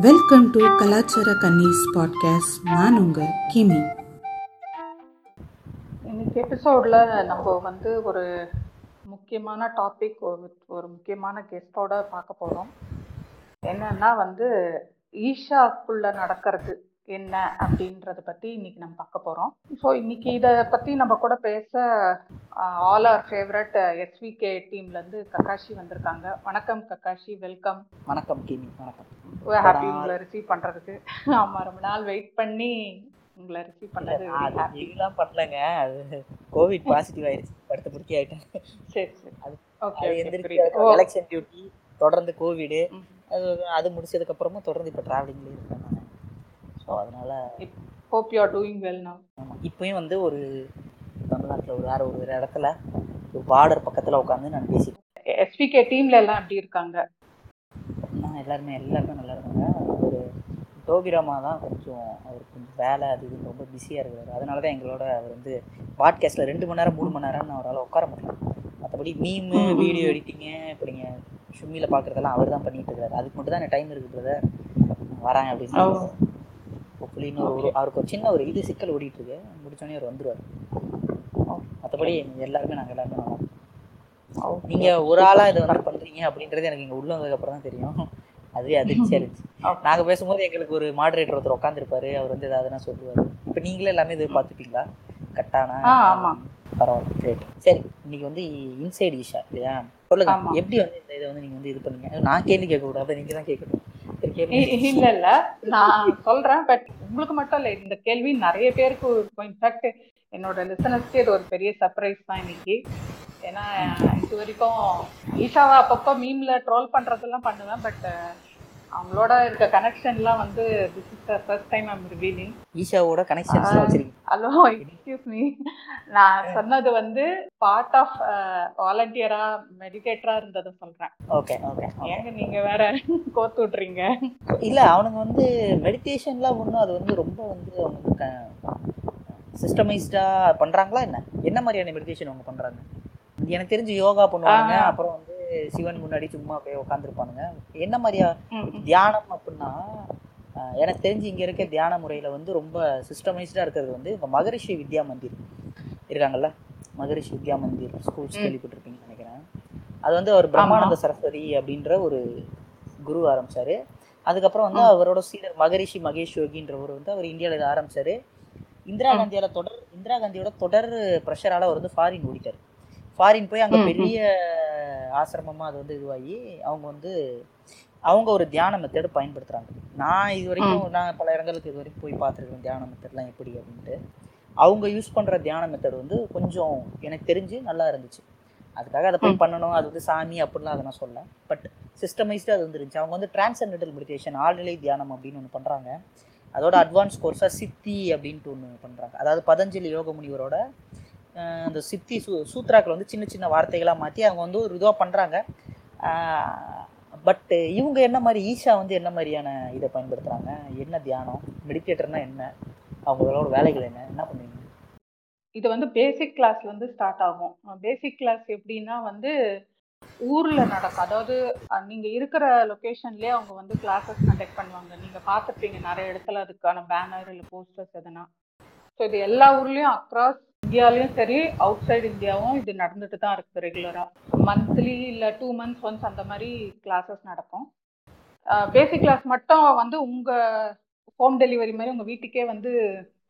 Welcome to கலாச்சார கன்னிஸ் podcast நான் உங்கள் கிமி. இன்னைக்கு எபிசோடில் நம்ம வந்து ஒரு முக்கியமான டாபிக் ஒரு முக்கியமான கெஸ்டோட பார்க்க போகிறோம் என்னன்னா வந்து ஈஷாக்குள்ளே நடக்கிறது. என்ன அப்படின்றத பற்றி இன்னைக்கு நம்ம பார்க்க போகிறோம் ஸோ இன்னைக்கு இதை பற்றி நம்ம கூட பேச ஆல் ஆர் ஃபேவரட் எஸ்விகே டீம்லேருந்து கக்காஷி வந்திருக்காங்க. வணக்கம் கக்காஷி வெல்கம் வணக்கம் கிமி வணக்கம். ஹாப்பி உங்களை ரிசீவ் பண்ணுறதுக்கு ஆமாம் ரொம்ப நாள் வெயிட் பண்ணி உங்களை ரிசீவ் பண்ணது இதெல்லாம் பண்ணலங்க. அது கோவிட் பாசிட்டிவ் ஆயிடுச்சு. படுத்த பிடிக்க ஆயிட்டேன். சரி சரி. அது ஓகே எலெக்ஷன் டியூட்டி தொடர்ந்து கோவிடு அது அது முடிச்சதுக்கு அப்புறமும் தொடர்ந்து இப்போ டிராவலிங்லேயே இருக்கேன் ஸோ அதனால hope you are doing well now ஆமாம் இப்பயும் வந்து ஒரு தமிழ்நாட்டில் ஒரு வேற ஒரு இடத்துல ஒரு பார்டர் பக்கத்தில் உட்காந்து நான் பேசிட்டு எஸ்பிகே டீம்ல எல்லாம் எப்படி இருக்காங்க? நான் எல்லாருமே எல்லாருமே நல்லா இருக்காங்க. ஒரு டோபிராமா தான் கொஞ்சம் அவர் கொஞ்சம் வேலை அது இது ரொம்ப பிஸியாக இருக்கிறாரு. அதனால தான் எங்களோட அவர் வந்து பாட்காஸ்ட்டில் ரெண்டு மணி நேரம் மூணு மணி நேரம் அவரால் உட்கார முடியல. மற்றபடி மீமு வீடியோ எடிட்டிங்கு இப்போ நீங்கள் ஷும்மியில் பார்க்குறதெல்லாம் அவர் தான் பண்ணிட்டு இருக்காரு அதுக்கு மட்டும் தான் எனக்கு டைம் இருக்குது வராங்க அப்படின்னு ஹோப்ஃபுல்லி இன்னொரு ஒரு அவருக்கு ஒரு சின்ன ஒரு இது சிக்கல் ஓடிட்டு இருக்கு முடிச்சோடனே அவர் வந்துருவார். மற்றபடி எல்லாருமே நாங்கள் எல்லாருமே நல்லா இருக்கோம். நீங்க ஒரு ஆளா இதை வந்து பண்றீங்க அப்படின்றது எனக்கு இங்க உள்ள வந்ததுக்கு அப்புறம் தான் தெரியும். அதுவே அதிர்ச்சியா இருந்துச்சு. நாங்க பேசும்போது எங்களுக்கு ஒரு மாடரேட்டர் ஒருத்தர் உட்காந்துருப்பாரு அவர் வந்து ஏதாவதுனா சொல்லுவாரு. இப்ப நீங்களே எல்லாமே இது பார்த்துப்பீங்களா? கட்டானா. பரவாயில்ல கிரேட் சரி இன்னைக்கு வந்து இன்சைடு விஷா இல்லையா? சொல்லுங்க. எப்படி வந்து இந்த இதை வந்து நீங்க வந்து இது பண்ணீங்க? நான் கேள்வி கேட்க கூடாது நீங்க தான் கேட்கணும். சரி, இல்ல இல்ல நான் சொல்றேன் பட் உங்களுக்கு மட்டும் இல்ல இந்த கேள்வி நிறைய பேருக்கு இன்ஃபேக்ட் என்னோட லிசனர்ஸ்க்கு இது ஒரு பெரிய சர்ப்ரைஸ் தான் இன்னைக்கு. ஏன்னா இது வரைக்கும் ஈஷாவை அப்பப்போ மீம்ல ட்ரோல் பண்றதெல்லாம் பண்ணுவேன் பட் அவங்களோட இருக்க கனெக்ஷன்லாம் வந்து this is the first time I'm revealing ஈஷாவோட connections வச்சிருக்கீங்க. ஹலோ எக்ஸ்கியூஸ் மீ நான் சொன்னது வந்து பார்ட் ஆஃப் வாலண்டியரா மெடிடேட்டரா இருந்ததை சொல்றேன். ஓகே ஓகே ஏங்க நீங்க வேற கோத்து விட்றீங்க இல்ல அவனுங்க வந்து மெடிடேஷன்லாம் ஒன்றும் அது வந்து ரொம்ப வந்து அவங்க சிஸ்டமைஸ்டா பண்றாங்களா என்ன? என்ன மாதிரியான மெடிடேஷன் அவங்க பண்றாங்க? எனக்கு தெரிஞ்சு யோகா பண்ணுவாங்க. அப்புறம் வந்து சிவன் முன்னாடி சும்மா அப்படியே உட்காந்துருப்பானுங்க என்ன மாதிரியா. தியானம் அப்படின்னா எனக்கு தெரிஞ்சு இங்க இருக்க தியான முறையில வந்து ரொம்ப சிஸ்டமைஸ்டா இருக்கிறது வந்து இப்போ மகரிஷி வித்யா மந்திர் இருக்காங்கல்ல மகரிஷி வித்யா மந்திர் ஸ்கூல்ஸ். கேள்விப்பட்டிருப்பீங்கன்னு நினைக்கிறேன் அது வந்து அவர் பிரம்மானந்த சரஸ்வதி அப்படின்ற ஒரு குரு ஆரம்பிச்சாரு அதுக்கப்புறம் வந்து. அவரோட சீடர் மகரிஷி மகேஷ் யோகின்றவர் வந்து அவர் இந்தியாவில் இதை ஆரம்பிச்சாரு இந்திரா ம். காந்தியால தொடர் இந்திரா காந்தியோட தொடர் ப்ரெஷரால அவர் வந்து ஃபாரின் ஓடிட்டார் ஃபாரின் போய் அங்க. பெரிய ஆசிரமமா அது வந்து இதுவாகி அவங்க வந்து அவங்க ஒரு தியான மெத்தட் பயன்படுத்துறாங்க. நான் இது வரைக்கும் நான் பல இடங்களுக்கு இது வரைக்கும் போய் பார்த்துருக்கேன் தியான மெத்தட்லாம் எப்படி அப்படின்ட்டு. அவங்க யூஸ் பண்ற தியான மெத்தட் வந்து கொஞ்சம் எனக்கு தெரிஞ்சு நல்லா இருந்துச்சு. அதுக்காக அதை போய். பண்ணணும் அது வந்து சாமி அப்படிலாம் அதை நான் சொல்ல பட் சிஸ்டமைஸ்டு அது வந்து இருந்துச்சு அவங்க வந்து டிரான்சென்டல் மெடிடேஷன் ஆழ்நிலை தியானம் அப்படின்னு ஒன்று பண்றாங்க. அதோட அட்வான்ஸ் கோர்ஸாக சித்தி அப்படின்ட்டு ஒன்று பண்ணுறாங்க அதாவது பதஞ்சலி யோக முனிவரோட அந்த சித்தி சூ சூத்ராக்கள் வந்து சின்ன சின்ன வார்த்தைகளாக மாற்றி அவங்க வந்து ஒரு இதுவாக பண்ணுறாங்க பட்டு இவங்க என்ன மாதிரி ஈஷா வந்து என்ன மாதிரியான இதை பயன்படுத்துகிறாங்க என்ன தியானம்? மெடிடேட்டர்னா என்ன? அவங்களோட வேலைகள் என்ன? என்ன பண்ணுவீங்க? இது வந்து பேசிக் கிளாஸ்ல இருந்து ஸ்டார்ட் ஆகும். பேசிக் கிளாஸ் எப்படின்னா வந்து ஊர்ல நடக்கும். அதாவது நீங்கள் நீங்க இருக்கிற லொகேஷன்லயே அவங்க வந்து கிளாஸஸ் கண்டக்ட் பண்ணுவாங்க. நீங்க பார்த்துருப்பீங்க நிறைய இடத்துல அதுக்கான பேனர் இல்லை போஸ்டர்ஸ் எதனா. ஸோ இது எல்லா ஊர்லயும் அக்ராஸ் இந்தியாலையும் சரி அவுட் சைடு இந்தியாவும் இது நடந்துட்டு தான் இருக்குது ரெகுலராக மந்த்லி இல்லை டூ மந்த்ஸ் ஒன்ஸ் அந்த மாதிரி கிளாஸஸ் நடக்கும். பேசிக் கிளாஸ் மட்டும் வந்து உங்கள் ஹோம் டெலிவரி மாதிரி உங்கள் வீட்டுக்கே வந்து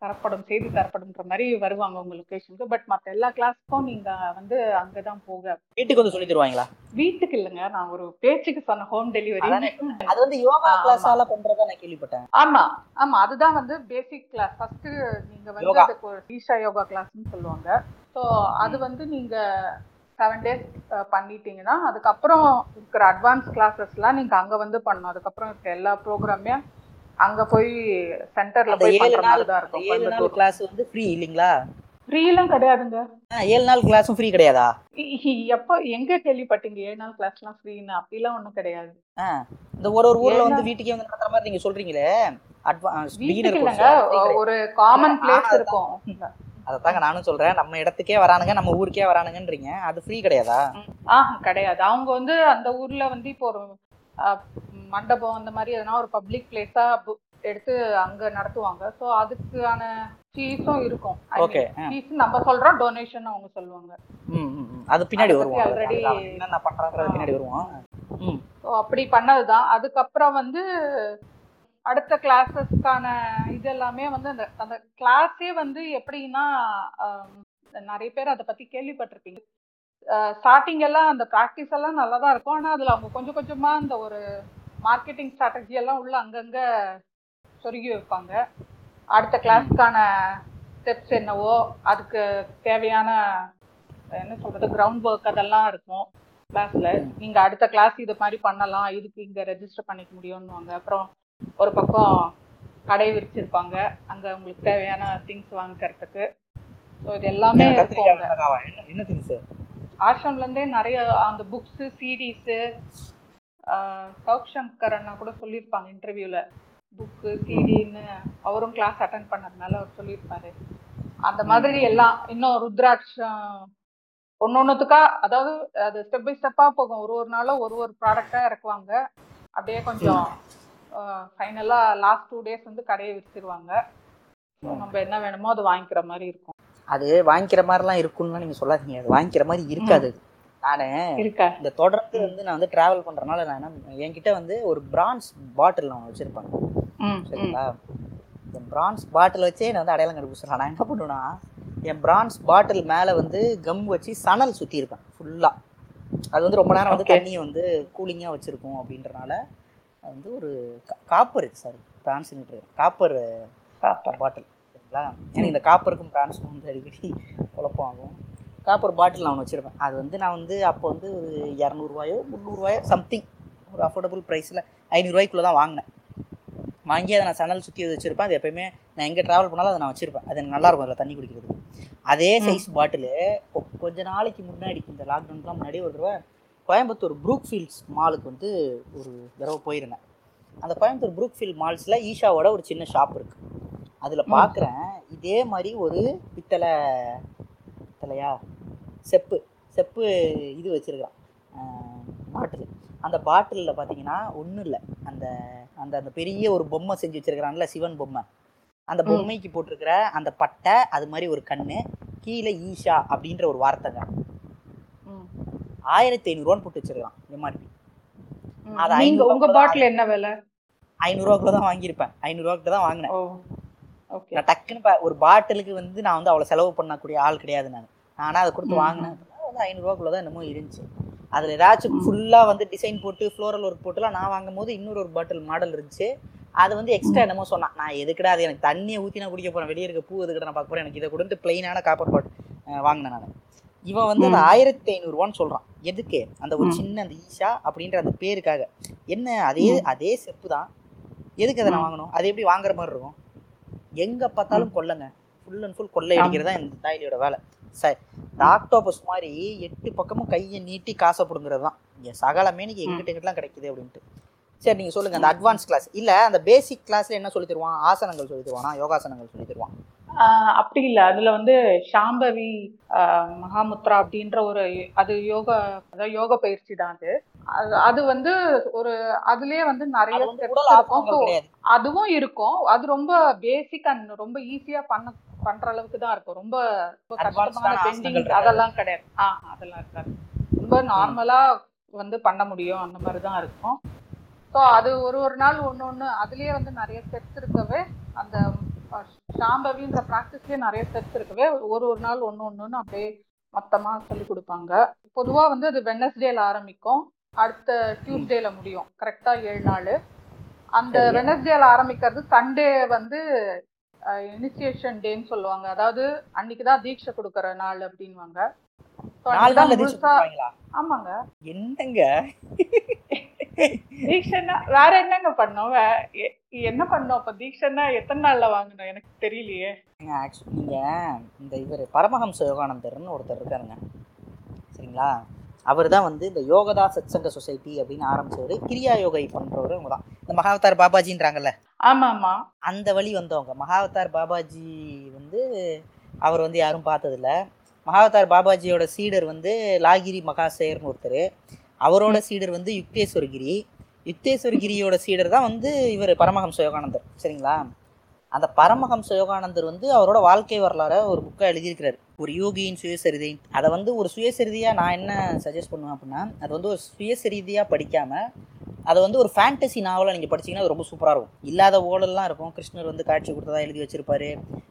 தரப்படும் செய்து தரப்படும்ன்ற மாதிரி வருவாங்க உங்க லொகேஷனுக்கு பட் மற்ற எல்லா கிளாஸ்க்கும் நீங்க வந்து அங்கதான் போக. வீட்டுக்கு வந்து சொல்லி தருவாங்களா? வீட்டுக்கு இல்லைங்க. நான் ஒரு பேச்சுக்கு சொன்ன ஹோம் டெலிவரி. அது வந்து யோகா. கிளாஸால பண்றதா நான் கேள்விப்பட்டேன். ஆமா. ஆமா. அதுதான் வந்து பேசிக் கிளாஸ் ஃபர்ஸ்ட் நீங்க வந்து. அதுக்கு ஒரு ஈஷா யோகா கிளாஸ்னு சொல்லுவாங்க. ஸோ அது வந்து நீங்க செவன் டேஸ் பண்ணிட்டீங்கன்னா அதுக்கப்புறம் இருக்கிற அட்வான்ஸ் கிளாஸஸ்லாம் நீங்க அங்க வந்து பண்ணணும். அதுக்கப்புறம் இருக்க எல்லா ப்ரோக்ராமே அங்க போய் சென்டர்ல போய் ஏழு நாள் தான் இருக்கும் ஏழு நாள் கிளாஸ் வந்து ஃப்ரீ இல்லைங்களா? ஃப்ரீலாம் கிடையாதுங்க. ஏழு நாள் கிளாஸும் ஃப்ரீ கிடையாதா? எப்போ எங்க கேள்விப்பட்டீங்க ஏழு நாள் கிளாஸ்லாம் ஃப்ரீன்னு அப்படிலாம் ஒண்ணும் கிடையாது. இந்த ஒரு ஒரு ஊர்ல வந்து வீட்டுக்கே வந்து நடத்துற மாதிரி நீங்க சொல்றீங்களே? அட்வான்ஸ் ஒரு காமன் பிளேஸ் இருக்கும். அதைத்தாங்க நானும் சொல்றேன் நம்ம இடத்துக்கே வரானுங்க நம்ம ஊருக்கே வரானுங்கன்றீங்க. அது ஃப்ரீ கிடையாதா? ஆஹ் கிடையாது. அவங்க வந்து அந்த ஊர்ல வந்து இப்போ ஒரு மண்டபம் அந்த மாதிரி எதனா ஒரு பப்ளிக் பிளேஸா எடுத்து அங்க நடத்துவாங்க. ஸோ அதுக்கான ஃபீஸும் இருக்கும். ஓகே ஃபீஸ் நம்ம சொல்றோம் டொனேஷன் அவங்க சொல்லுவாங்க. அது பின்னாடி வருவோம். அவன் என்னென்ன பண்றாங்கிறது பின்னாடி வருவோம். ஸோ அப்படி பண்ணதுதான். அதுக்கப்புறம் வந்து அடுத்த கிளாஸஸ்க்கான இது எல்லாமே வந்து அந்த அந்த கிளாஸே வந்து எப்படின்னா நிறைய பேர் அதை பத்தி கேள்விப்பட்டிருப்பீங்க. ஸ்டார்டிங் எல்லாம் அந்த ப்ராக்டிஸ் எல்லாம் நல்லா தான் இருக்கும். ஆனா அதுல அவங்க கொஞ்சம் கொஞ்சமா அந்த ஒரு மார்க்கெட்டிங் ஸ்ட்ராட்டஜி எல்லாம் உள்ள அங்கங்க சொருகி வைப்பாங்க. அடுத்த கிளாஸ்க்கான ஸ்டெப்ஸ் என்னவோ அதுக்கு தேவையான என்ன சொல்றது கிரவுண்ட் ஒர்க் அதெல்லாம் இருக்கும் கிளாஸ்ல நீங்க அடுத்த கிளாஸ் இது மாதிரி பண்ணலாம் இதுக்கு இங்க ரெஜிஸ்டர் பண்ணிக்க முடியும்னுவாங்க. அப்புறம் ஒரு பக்கம் கடை விரிச்சிருப்பாங்க. அங்க உங்களுக்கு தேவையான திங்ஸ் வாங்கிக்கிறதுக்கு ஸோ இது எல்லாமே இருக்கும். என்ன திங்ஸ் ஆசிரம்ல இருந்தே நிறைய அந்த புக்ஸ் சீரீஸ் சவுக் சங்கர் அண்ணா கூட சொல்லியிருப்பாங்க இன்டர்வியூல புக்கு சிடின்னு அவரும் கிளாஸ் அட்டன் பண்ணதுனால அவர் சொல்லியிருப்பாரு. அந்த மாதிரி எல்லாம் இன்னும் ருத்ராட்சம் ஒன்னொன்னுத்துக்கா அதாவது அது ஸ்டெப் பை ஸ்டெப்பா போகும். ஒரு ஒரு நாளும் ஒரு ஒரு ப்ராடக்டா இறக்குவாங்க. அப்படியே கொஞ்சம் ஃபைனலா லாஸ்ட் டூ டேஸ் வந்து கடையை விரிச்சிருவாங்க. So, நம்ம என்ன வேணுமோ அது வாங்கிக்கிற மாதிரி இருக்கும். அது வாங்கிக்கிற மாதிரிலாம் இருக்கும்னு நீங்க சொல்லாதீங்க. அது வாங்கிக்கிற மாதிரி இருக்காது. நானு இருக்கா? இந்த தொடர்ந்து வந்து நான் வந்து டிராவல் பண்றதுனால நான் என்ன என்கிட்ட வந்து ஒரு பிரான்ஸ் பாட்டில் நான் வச்சிருப்பேன் ம் ம். சரிங்களா? இந்த பிரான்ஸ் பாட்டில் வச்சே நான் வந்து அடையாளம் கண்டுபிடிச்சிடலாம் நான் என்ன பண்ணுவேன்னா என் பிரான்ஸ் பாட்டில் மேலே வந்து கம் வச்சு சணல் சுற்றி இருப்பேன் ஃபுல்லாக அது வந்து ரொம்ப நேரம் வந்து. தண்ணியை வந்து கூலிங்காக வச்சுருக்கும் அப்படின்றனால அது வந்து ஒரு copper sorry bronze copper bottle சரிங்களா எனக்கு இந்த காப்பருக்கும் பிரான்ஸுக்கும் வந்து அடிக்கடி குழப்பம் ஆகும் காப்பர் பாட்டில் நான் ஒன்று வச்சுருப்பேன். அது வந்து நான் வந்து அப்போ வந்து ஒரு இரநூறுவாயோ முந்நூறுவாயோ சம்திங் ஒரு அஃபோர்டபுள் ப்ரைஸில் ஐநூறுரூவாய்க்குள்ளே தான் வாங்கினேன். வாங்கி அதை நான் சணல் சுற்றி வச்சுருப்பேன். அது எப்பயுமே நான் எங்கே ட்ராவல் பண்ணாலும் அதை நான் வச்சுருப்பேன். அது எனக்கு நல்லா இருக்கும் அதில் தண்ணி குடிக்கிறதுக்கு அதே சைஸ் பாட்டிலு கொஞ்ச நாளைக்கு முன்னாடி இந்த லாக்டவுனுக்குலாம் முன்னாடி ஒரு தடவை கோயம்புத்தூர் ப்ரூக் ஃபீல்ட்ஸ் மாலுக்கு வந்து ஒரு தடவை போயிருந்தேன். அந்த கோயம்புத்தூர் ப்ரூக் ஃபீல்ட் மால்ஸில் ஈஷாவோட ஒரு சின்ன ஷாப் இருக்குது அதில் பார்க்குறேன் இதே மாதிரி ஒரு பித்தளை பித்தளையா? செப்பு. செப்பு இது வச்சுருக்கான் பாட்டில். அந்த பாட்டிலில் பார்த்தீங்கன்னா ஒன்றும் இல்லை. அந்த அந்த அந்த பெரிய ஒரு பொம்மை செஞ்சு வச்சிருக்கிறான்ல சிவன் பொம்மை. அந்த. பொம்மைக்கு போட்டிருக்கிற அந்த பட்டை அது மாதிரி ஒரு கண்ணு கீழே ஈஷா அப்படின்ற ஒரு வார்த்தைங்க ஆயிரத்தி ஐநூறுரூவான்னு போட்டு வச்சிருக்கான் எம்ஆர்பி. அது ஐநூறு உங்க பாட்டில் என்ன விலை? ஐநூறுரூவாக்குள்ள தான் வாங்கியிருப்பேன். ஐநூறுரூவாக்கிட்ட தான் வாங்கினேன். நான் டக்குன்னு பா- ஒரு பாட்டிலுக்கு வந்து நான் வந்து அவ்வளோ செலவு பண்ணக்கூடிய ஆள் கிடையாது நான். நானா அதை கொடுத்து வாங்கினேன். வந்து ஐநூறுரூவாக்குள்ள தான் என்னமோ இருந்துச்சு. அதில் ஏதாச்சும் ஃபுல்லாக வந்து டிசைன் போட்டு ஃப்ளோரல் ஒர்க் போட்டுலாம் நான் வாங்கும் போது இன்னொரு ஒரு பாட்டில் மாடல் இருந்துச்சு. அது வந்து எக்ஸ்ட்ரா என்னமோ சொன்னான். நான் எதுக்குடா அது எனக்கு தண்ணியை ஊற்றி நான் குடிக்க போகிறேன் வெளியே இருக்க பூ எதுக்கிட்ட நான் பார்க்க போகிறேன் எனக்கு இதை கொடுத்து பிளெயினான காப்பர் பாட் வாங்கினேன் நான். இவன் வந்து அந்த. ஆயிரத்தி ஐநூறுரூவான்னு சொல்கிறான் எதுக்கு? அந்த ஒரு. சின்ன அந்த ஈஷா அப்படின்ற அந்த பேருக்காக. என்ன? அதே. அதே செப்பு தான். எதுக்கு அதை நான். வாங்கணும்? அது எப்படி வாங்குற மாதிரி இருக்கும்? எங்கே பார்த்தாலும் கொள்ளைங்க ஃபுல் அண்ட் ஃபுல் கொள்ளை அடிக்கிறது தான் இந்த தாயிலியோட வேலை. ச டாக்டோபஸ் மாதிரி எட்டு பக்கமும் கையை நீட்டி காசை பிடுங்கிறது தான். இங்கே சகலமே இன்னைக்கு எங்கிட்ட எங்கிட்டலாம் கிடைக்குது அப்படின்ட்டு. சரி நீங்கள் சொல்லுங்கள் அந்த அட்வான்ஸ் கிளாஸ் இல்லை அந்த பேசிக் கிளாஸில் என்ன சொல்லி தருவான்? ஆசனங்கள் சொல்லி தருவானா? யோகாசனங்கள் சொல்லி தருவான்? அப்படி இல்ல. அதுல வந்து சாம்பவி மகாமுத்ரா அப்படின்ற ஒரு அது யோகா அதாவது யோக பயிற்சி தான் அது. அது- வந்து ஒரு அதுலயே வந்து நிறைய அதுவும் இருக்கும். அது ரொம்ப பேசிக் அண்ட் ரொம்ப ஈஸியா பண்ண பண்ற அளவுக்கு தான் இருக்கும். ரொம்ப ரொம்ப கஷ்டமான இருக்காது. அதெல்லாம் கிடையாது. ஆ அதெல்லாம் இருக்காது. ரொம்ப நார்மலா வந்து பண்ண முடியும். அந்த மாதிரி தான் இருக்கும். ஸோ அது ஒரு ஒரு நாள் ஒன்று ஒன்று அதுலயே வந்து நிறைய ஸ்டெப்ஸ் இருக்கவே அந்த அஹ், சாம்பவின்ற ப்ராக்டிஸ்லயே நிறைய ஸ்டெப்ஸ் இருக்கவே ஒரு ஒரு நாள் ஒன்று ஒன்றுன்னு அப்படியே மொத்தமா சொல்லி கொடுப்பாங்க. பொதுவா வந்து அது வெனஸ்டேல ஆரம்பிக்கும். அடுத்த டியூஸ்டேல முடியும். கரெக்டா ஏழு நாள். அந்த. வெனஸ்டேல ஆரம்பிக்கிறது சண்டே வந்து இனிஷியேஷன் டேன்னு சொல்லுவாங்க. அதாவது அன்னைக்கு தான் தீட்சை கொடுக்குற நாள் அப்படின்வாங்க ஆமாங்க. என்னங்க? தீட்சைன்னா வேற என்னங்க பண்ணோம்? என்ன பண்ணோம்? அப்ப தீட்சைன்னா எத்தனை நாள்ல வாங்கணும் எனக்கு தெரியலையே. நீங்கள் இந்த இவர் பரமஹம்ச யோகானந்தர்னு ஒருத்தர் இருக்காருங்க. சரிங்களா? அவர் தான் வந்து இந்த யோகதா சத்சங்க சொசைட்டி அப்படின்னு ஆரம்பிச்சவர் கிரியா யோகை பண்ணுறவர் அவங்க தான் இந்த மகாவதார் பாபாஜின்றாங்கல்ல. ஆமா ஆமா அந்த வழி வந்தவங்க. மகாவதார் பாபாஜி வந்து அவர் வந்து யாரும் பார்த்ததில்ல. மகாவதார் பாபாஜியோட சீடர் வந்து லாகிரி மகாசேர்னு ஒருத்தர். அவரோட சீடர் வந்து யுக்தேஸ்வரகிரி. யுக்தேஸ்வரகிரியோட சீடர் தான் வந்து இவர் பரமஹம்ச யோகானந்தர். சரிங்களா? அந்த பரமஹம்ச யோகானந்தர் வந்து அவரோட வாழ்க்கை வரலாற ஒரு புக்கை எழுதியிருக்கிறார். ஒரு யோகியின் சுயசரிதை. அதை வந்து ஒரு சுயசரிதியாக நான் என்ன சஜஸ்ட் பண்ணுவேன் அப்படின்னா அது வந்து ஒரு சுயசரிதியாக படிக்காமல் அதை வந்து ஒரு ஃபேண்டசி நாவலாக நீங்கள் படிச்சிங்கன்னா அது ரொம்ப சூப்பராக இருக்கும். இல்லாத ஓடல்லாம் இருக்கும். கிருஷ்ணர் வந்து காட்சி கொடுத்ததா எழுதி வச்சிருப்பாரு.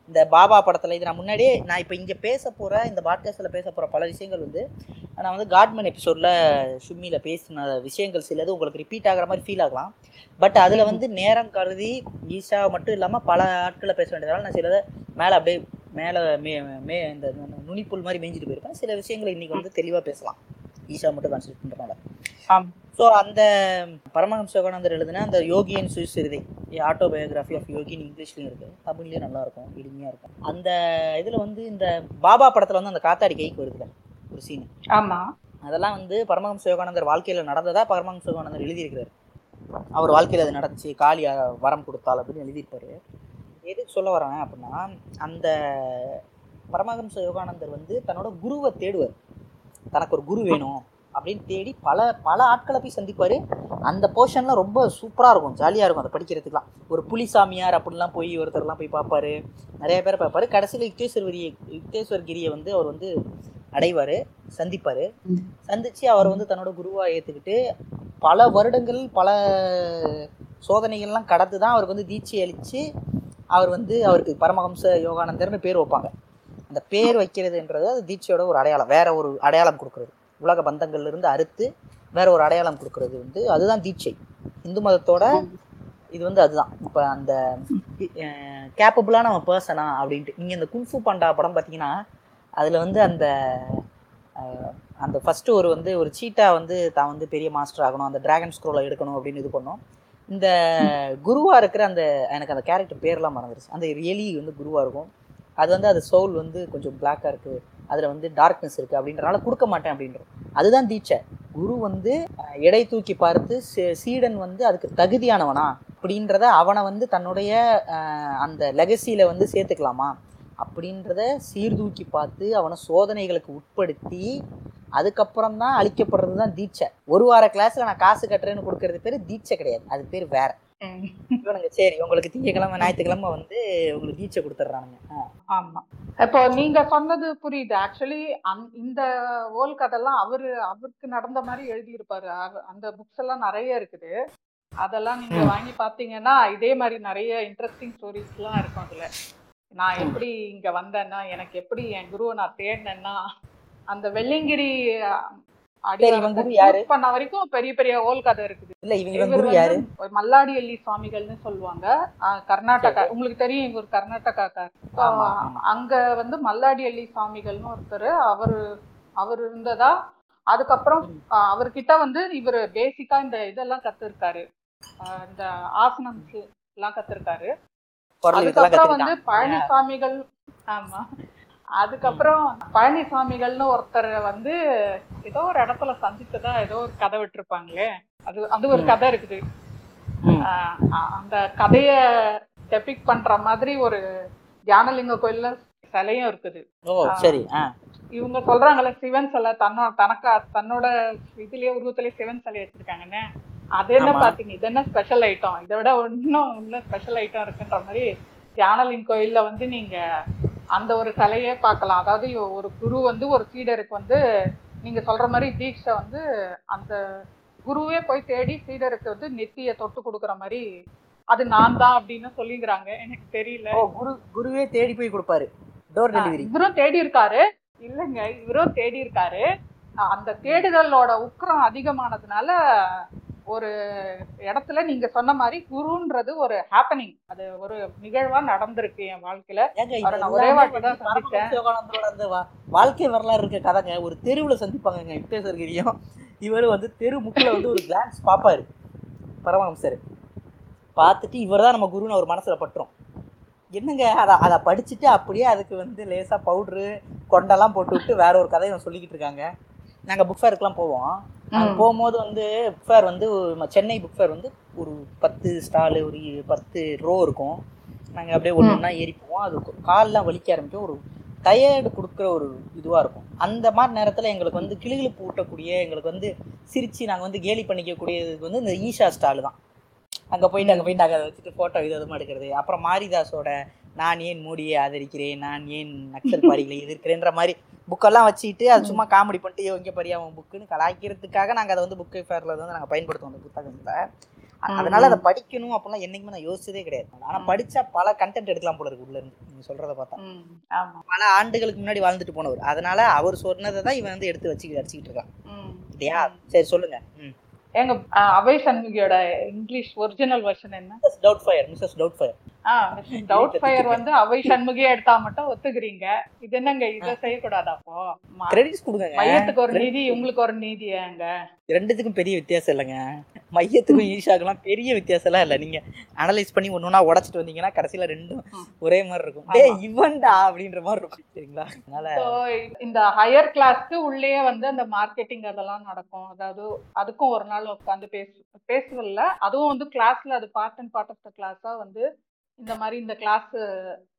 இந்த பாபா படத்தில் இது நான் முன்னாடியே நான் இப்போ இங்கே பேச போகிற இந்த பாட்காஸ்ட்டில் பேச போகிற பல விஷயங்கள் வந்து நான் வந்து காட்மன் எபிசோடில் ஷும்மியில் பேசின விஷயங்கள் சிலது உங்களுக்கு ரிப்பீட் ஆகிற மாதிரி ஃபீல் ஆகலாம். பட் அதில் வந்து நேரம் கருதி ஈஷா மட்டும் இல்லாமல் பல ஆட்களை பேச வேண்டியதால் நான் சிலதை மேலே அப்படியே மேலே மே மே இந்த நுனிப்புல் மாதிரி மேய்ஞ்சிட்டு போயிருப்பேன். சில விஷயங்களை இன்றைக்கி வந்து தெளிவாக பேசலாம். ஈஷா மட்டும் கான்சென்ட் பண்ணுறனால ஆம். ஸோ அந்த பரமஹம்ச யோகானந்தர் எழுதின அந்த யோகியின் சுயசரிதை ஆட்டோபயோகிராஃபி ஆஃப் யோகின்னு இங்கிலீஷ்லையும் இருக்குது தமிழ்லேயும் நல்லா இருக்கும் எளிமையாக இருக்கும். அந்த இதில் வந்து இந்த பாபா படத்தில் வந்து அந்த காத்தாடி கைக்கு வருதுல ஒரு சீன் ஆமா. அதெல்லாம் வந்து பரமஹம்ச யோகானந்தர் வாழ்க்கையில் நடந்ததா பரமஹம்ச யோகானந்தர் எழுதியிருக்கிறார். அவர் வாழ்க்கையில் அது நடந்துச்சு காளி வரம் கொடுத்தாள் அப்படின்னு எழுதியிருப்பாரு. எதுக்கு சொல்ல வரேன் அப்படின்னா அந்த பரமஹம்ச யோகானந்தர் வந்து தன்னோட குருவை தேடுவார். தனக்கு ஒரு குரு வேணும் அப்படின்னு தேடி பல பல ஆட்களை போய் சந்திப்பார். அந்த போர்ஷன்லாம் ரொம்ப சூப்பராக இருக்கும் ஜாலியாக இருக்கும் அதை படிக்கிறதுக்குலாம் ஒரு புலிசாமியார் அப்படிலாம் போய் ஒருத்தர்லாம் போய் பார்ப்பாரு. நிறைய பேர் பார்ப்பாரு. கடைசியில் யுக்தேஸ்வரியை யுக்தேஸ்வர் கிரியை வந்து அவர் வந்து அடைவார் சந்திப்பார். சந்தித்து அவர் வந்து தன்னோட குருவாக ஏற்றுக்கிட்டு பல வருடங்கள் பல சோதனைகள்லாம் கடந்து தான் அவருக்கு வந்து தீட்சை அளித்து அவர் வந்து அவருக்கு பரமஹம்ச யோகானந்தர்னு பேர் வைப்பாங்க. அந்த பேர் வைக்கிறதுன்றது அது தீட்சையோட ஒரு அடையாளம். வேற ஒரு அடையாளம் கொடுக்குறது. உலக பந்தங்கள்லேருந்து அறுத்து வேற ஒரு அடையாளம் கொடுக்குறது வந்து அதுதான் தீட்சை. இந்து மதத்தோட இது வந்து அதுதான். இப்போ அந்த கேப்பபிளான நம்ம பர்சனா அப்படின்ட்டு. நீங்கள் இந்த குன்ஃபு பாண்டா படம் பார்த்தீங்கன்னா அதில் வந்து அந்த அந்த ஃபஸ்ட்டு ஒரு வந்து ஒரு சீட்டா வந்து தான் வந்து பெரிய மாஸ்டர் ஆகணும். அந்த டிராகன் ஸ்க்ரோலை எடுக்கணும் அப்படின்னு இது பண்ணோம். இந்த குருவாக இருக்கிற அந்த எனக்கு அந்த கேரக்டர் பேர்லாம் மறந்துருச்சு. அந்த எலி வந்து குருவாக இருக்கும். அது வந்து அது சோல் வந்து கொஞ்சம் பிளாக்காக இருக்குது அதில் வந்து டார்க்னஸ் இருக்குது அப்படின்றனால கொடுக்க மாட்டேன் அப்படின்றோம். அதுதான் தீட்சை. குரு வந்து எடை தூக்கி பார்த்து சீடன் வந்து அதுக்கு தகுதியானவனா அப்படின்றத அவனை வந்து தன்னுடைய அந்த லெகசியில் வந்து சேர்த்துக்கலாமா? அப்படின்றத சீர்தூக்கி பார்த்து அவனை சோதனைகளுக்கு உட்படுத்தி அதுக்கப்புறம் தான் அழிக்கப்படுறது தான் தீட்சை. ஒரு வார கிளாஸ்ல நான் காசு கட்டுறேன்னு கொடுக்கறது பேர் தீட்சை கிடையாது. அது பேர் வேற. இவனுங்க சரி உங்களுக்கு திங்கக்கிழமை ஞாயிற்றுக்கிழமை வந்து உங்களுக்கு தீட்சை கொடுத்துட்றானுங்க. ஆமா. இப்போ நீங்க சொன்னது புரியுது. ஆக்சுவலி இந்த ஓல் கதெல்லாம் அவரு அவருக்கு நடந்த மாதிரி எழுதியிருப்பாரு. அந்த புக்ஸ் எல்லாம் நிறைய இருக்குது. அதெல்லாம் நீங்க. வாங்கி பாத்தீங்கன்னா இதே மாதிரி நிறைய இன்ட்ரெஸ்டிங் ஸ்டோரிஸ் எல்லாம் இருக்கும் அதுல. நான் எப்படி இங்க வந்தேன்னா எனக்கு எப்படி என் குருவை நான் தேடினேன்னா அந்த வெள்ளிங்கிரி பண்ண வரைக்கும் பெரிய பெரிய ஓல் கதை இருக்குது. இல்ல இவங்க மல்லாடி அள்ளி சுவாமிகள்னு சொல்லுவாங்க. கர்நாடகா உங்களுக்கு தெரியும் இவர் ஆமா. அங்க வந்து மல்லாடி அள்ளி சுவாமிகள்னு ஒருத்தர் அவரு அவர் இருந்ததா அதுக்கப்புறம் அவர்கிட்ட வந்து இவர் பேசிக்கா இந்த இதெல்லாம் கத்துருக்காரு. இந்த ஆசனம்ஸ் எல்லாம் கத்துருக்காரு. குரல் அதுக்கப்புறம் வந்து பழனிசாமிகள் ஆமா. அதுக்கப்புறம் பழனிசாமிகள்னு ஒருத்தர் வந்து ஏதோ ஒரு இடத்துல சந்திச்சதா ஏதோ ஒரு கதை விட்டுருப்பாங்களே. அது அது ஒரு. கதை இருக்குது. அந்த கதைய டெபிக் பண்ற மாதிரி ஒரு தியானலிங்க கோயில்ல சிலையும் இருக்குது. சரி இவங்க சொல்றாங்கல்ல சிவன் சிலை தன்னோட தனக்கா தன்னோட இதுலயே உருவத்திலேயே சிவன் சிலை வச்சிருக்காங்கன்னு. அது என்ன. பாத்தீங்க? இது என்ன ஸ்பெஷல் ஐட்டம் இதை விட இன்னும் இன்னும் ஸ்பெஷல் ஐட்டம் இருக்குன்ற மாதிரி தியானலிங்க கோயில்ல வந்து நீங்க அந்த ஒரு சிலையே பார்க்கலாம். அதாவது ஒரு குரு வந்து ஒரு சீடருக்கு வந்து நீங்க சொல்ற மாதிரி தீட்சை வந்து அந்த குருவே போய் தேடி சீடருக்கு வந்து நெத்திய தொட்டு கொடுக்குற மாதிரி அது நான் தான் அப்படின்னு சொல்லிக்கிறாங்க எனக்கு தெரியல. குரு குருவே தேடி போய் கொடுப்பாரு. டோர் டெலிவரி இவரும் தேடி இருக்காரு. இல்லைங்க இவரும் தேடி இருக்காரு. அந்த தேடுதலோட உக்கிரம் அதிகமானதுனால ஒரு இடத்துல நீங்க சொன்ன மாதிரி குருன்றது ஒரு ஹாப்பனிங் அது ஒரு நிகழ்வா நடந்திருக்கு என் வாழ்க்கையில. ஒரே வாட்டி தான் சந்திச்சேன். வாழ்க்கை வரலாறு இருக்க கதைங்க. ஒரு தெருவுல சந்திப்பாங்கங்க யுக்தேஸ்வரகிரியும் இவர் வந்து தெரு முக்கில் வந்து ஒரு கிளான்ஸ் பார்ப்பாரு. பரமஹம்சர். பார்த்துட்டு இவர் தான் நம்ம குருன்னு அவர் மனசுல பட்டுரும். என்னங்க அதை அதை படிச்சுட்டு அப்படியே அதுக்கு வந்து லேசா பவுட்ரு கொண்டெல்லாம் போட்டு விட்டு வேற ஒரு கதையை சொல்லிக்கிட்டு இருக்காங்க. நாங்கள் புக் ஃபேருக்குலாம் போவோம். போகும்போது வந்து புக் ஃபேர் வந்து சென்னை புக் ஃபேர் வந்து ஒரு பத்து ஸ்டாலு ஒரு பத்து ரோ இருக்கும். நாங்கள் அப்படியே ஒன்று ஒன்றா ஏறி போவோம். அது கால்லாம் வலிக்க ஆரம்பிக்கும். ஒரு டயர்டு கொடுக்குற ஒரு இதுவாக இருக்கும். அந்த மாதிரி நேரத்தில் எங்களுக்கு வந்து கிளுகிழுப்பு ஊட்டக்கூடிய எங்களுக்கு வந்து சிரித்து நாங்கள் வந்து கேலி பண்ணிக்கக்கூடியதுக்கு வந்து இந்த ஈஷா ஸ்டால் தான். அங்கே போயிட்டு அங்கே போயிட்டு நாங்கள் அதை வச்சுட்டு ஃபோட்டோ இது அதுமா எடுக்கிறது அப்புறம் மாரிதாஸோட நான் ஏன் மோடியை ஆதரிக்கிறேன்? நான் ஏன் நக்சல் பாரிகளை எதிர்க்கிறேன்ற மாதிரி புக்கெல்லாம் வச்சுக்கிட்டு அது சும்மா காமெடி பண்ணிட்டு இவங்க பரியா அவன் புக்குன்னு கலாய்க்கிறதுக்காக நாங்கள் அதை வந்து புக்கு ஃபேரில் வந்து நாங்கள் பயன்படுத்துவோம் அந்த புத்தகங்களை அ- அதனால அதை படிக்கணும் அப்படிலாம் என்னைக்குமே நான் யோசிச்சதே கிடையாது. ஆனால். படிச்சா பல கண்டென்ட் எடுக்கலாம் போல இருக்கு உள்ள இருந்து. நீங்க சொல்றத பார்த்தா. பல ஆண்டுகளுக்கு முன்னாடி வாழ்ந்துட்டு போனவர். அதனால அவர் சொன்னதை தான் இவன் வந்து எடுத்து வச்சு அடிச்சுக்கிட்டு இருக்கான். இல்லையா? சரி சொல்லுங்க. ம். எங்க அபய் சண்முகியோட இங்கிலீஷ் ஒரிஜினல் வெர்ஷன் என்ன? Doubtfire Mrs Doubtfire Doubtfire வந்து அபய் சண்முகியே எடுத்தா மட்டும் ஒத்துக்கிறீங்க. இது என்னங்க இதை செய்யக்கூடாதா அப்போ? கிரெடிட்ஸ் கொடுங்க. மையத்துக்கு ஒரு நீதி உங்களுக்கு ஒரு நீதி ஏங்க? ரெண்டுத்துக்கும் பெரிய வித்தியாசம் இல்லைங்க. மையத்துக்கும் ஈஷாக்கெல்லாம் பெரிய வித்தியாசம்லாம் இல்லை. நீங்க அனலைஸ் பண்ணி ஒன்று ஒன்றா உடச்சிட்டு வந்தீங்கன்னா கடைசியில ரெண்டும். ஒரே மாதிரி இருக்கும். டேய் இவன்டா அப்படின்ற மாதிரி இருக்கும். சரிங்களா? அதனால இந்த ஹையர் கிளாஸ்க்கு உள்ளேயே வந்து அந்த மார்க்கெட்டிங் அதெல்லாம் நடக்கும். அதாவது அதுக்கும் ஒரு நாள் உட்காந்து பேசு பேசுவதில்ல அதுவும் வந்து கிளாஸ்ல அது part and part of the கிளாஸா வந்து இந்த மாதிரி இந்த கிளாஸ்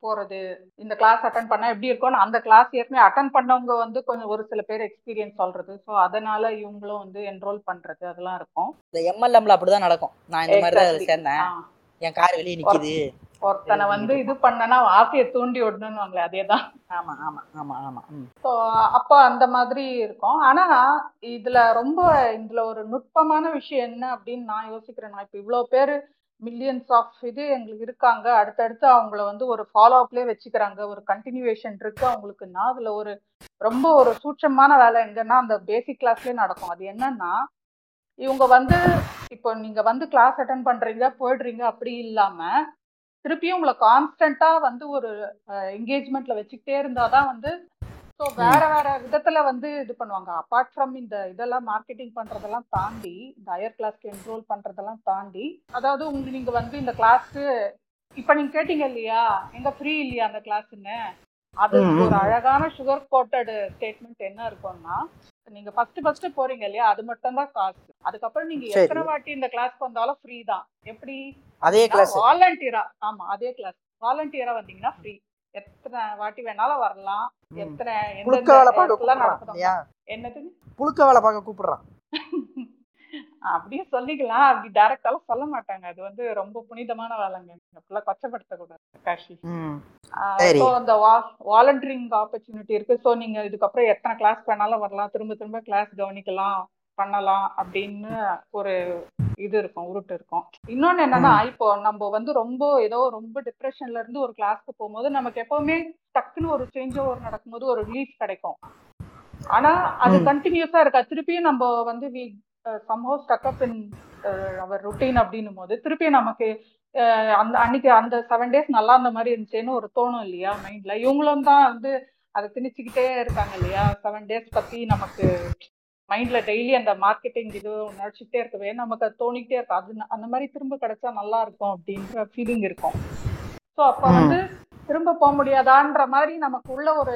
போறது இந்த கிளாஸ் அட்டன் பண்ணா எப்படி இருக்கும்னு அந்த கிளாஸ் ஏற்கனவே அட்டன் பண்ணவங்க வந்து கொஞ்சம் ஒரு சில பேர் எக்ஸ்பீரியன்ஸ் சொல்றது. ஸோ அதனால இவங்களும் வந்து என்ரோல் பண்றது அதெல்லாம் இருக்கும். இந்த எம்எல்எம்ல அப்படிதான் நடக்கும். நான் இந்த மாதிரி தான். சேர்ந்தேன். என் கார் வெளியே நிக்குது. ஒருத்தனை வந்து இது பண்ணனா ஆசையை தூண்டி விடணும்னு அதேதான். ஆமா ஆமா ஆமா ஆமா. ம். ஸோ அப்போ அந்த மாதிரி இருக்கும். ஆனா இதுல ரொம்ப இதுல ஒரு நுட்பமான விஷயம் என்ன அப்படின்னு நான் யோசிக்கிறேன். நான் இப்போ இவ்வளோ பேர் மில்லியன்ஸ் ஆஃப் இது எங்களுக்கு இருக்காங்க. அடுத்தடுத்து அவங்கள வந்து ஒரு ஃபாலோ அப்லேயே வச்சுக்கிறாங்க. ஒரு கண்டினியூவேஷன் இருக்கு. அவங்களுக்குன்னா அதுல ஒரு ரொம்ப ஒரு சூட்சமான வேலை எங்கன்னா அந்த பேசிக் கிளாஸ்லேயே நடக்கும். அது என்னன்னா இவங்க வந்து இப்போ நீங்க வந்து கிளாஸ் அட்டன் பண்றீங்க போயிடுறீங்க அப்படி இல்லாம திருப்பியும் உங்களை கான்ஸ்டண்டா வந்து ஒரு என்கேஜ்மெண்ட்ல வச்சுக்கிட்டே இருந்தாதான் வந்து ஸோ வேற வேற விதத்துல வந்து இது பண்ணுவாங்க. அப்பார்ட் ஃப்ரம் இந்த இதெல்லாம் மார்க்கெட்டிங் பண்றதெல்லாம் தாண்டி இந்த ஹையர் கிளாஸ்க்கு என்ரோல் பண்றதெல்லாம் தாண்டி அதாவது உங்க நீங்க வந்து இந்த கிளாஸ்க்கு இப்ப நீங்க கேட்டீங்க இல்லையா? எங்க ஃப்ரீ இல்லையா அந்த கிளாஸ்ன்னு அது ஒரு. அழகான சுகர் கோட்டட் ஸ்டேட்மெண்ட் என்ன இருக்கும்னா நீங்க ஃபர்ஸ்ட் ஃபர்ஸ்ட் போறீங்க இல்லையா? அது மட்டும் தான் காசு. அதுக்கப்புறம் நீங்க. எத்தனை வாட்டி இந்த கிளாஸ்க்கு வந்தாலும் ஃப்ரீ தான். எப்படி? அதே கிளாஸ் வாலண்டியரா ஆமா அதே கிளாஸ் வாலண்டியரா வந்தீங்கன்னா ஃப்ரீ எத்தனை வாட்டி வேணாலும் வரலாம். எத்தனை புழுக்க வேலை பார்க்க கூப்பிடுறான் என்னது புழுக்க வேலை பார்க்க கூப்பிடுறான். அப்படியே சொல்லிக்கலாம். அப்படி டைரக்டாலும் சொல்ல மாட்டாங்க. அது வந்து ரொம்ப புனிதமான வேலைங்க. அப்படிலாம் கொச்சப்படுத்தக்கூடாது காஷி. ஸோ அந்த வாலண்டியரிங் ஆப்பர்ச்சுனிட்டி இருக்கு. ஸோ நீங்க இதுக்கப்புறம் எத்தனை கிளாஸ் வேணாலும் வரலாம். திரும்ப திரும்ப கிளாஸ் கவனிக்கலாம். பண்ணலாம் அப்படின்னு ஒரு இது இருக்கும் உருட்டு இருக்கும். இன்னொன்னு என்னன்னா இப்போ நம்ம வந்து ரொம்ப ஏதோ ரொம்ப டிப்ரெஷன்ல இருந்து ஒரு கிளாஸ்க்கு போகும்போது நமக்கு எப்பவுமே டக்குன்னு ஒரு சேஞ்ச் ஓவர் நடக்கும்போது ஒரு ரிலீஃப் கிடைக்கும். ஆனா அது. கண்டினியூஸா இருக்கா? திருப்பியும் நம்ம வந்து we somehow stuck up in our routine அப்படின்னும் போது திருப்பியும் நமக்கு அந்த அன்னைக்கு அந்த செவன் டேஸ் நல்லா இருந்த மாதிரி இருந்துச்சுன்னு ஒரு தோணும் இல்லையா மைண்ட்ல இவங்களும் தான் வந்து அதை திணிச்சுக்கிட்டே இருக்காங்க இல்லையா? செவன் டேஸ் பத்தி நமக்கு மைண்ட்ல டெய்லி அந்த மார்க்கெட்டிங் இது நடிச்சுக்கிட்டே இருக்கவே நமக்கு அது தோணிக்கிட்டே இருக்கும். அது அந்த மாதிரி திரும்ப கிடைச்சா நல்லா இருக்கும் அப்படின்ற ஃபீலிங் இருக்கும். ஸோ அப்போ. வந்து திரும்ப போக முடியாதான்ற மாதிரி நமக்கு உள்ள ஒரு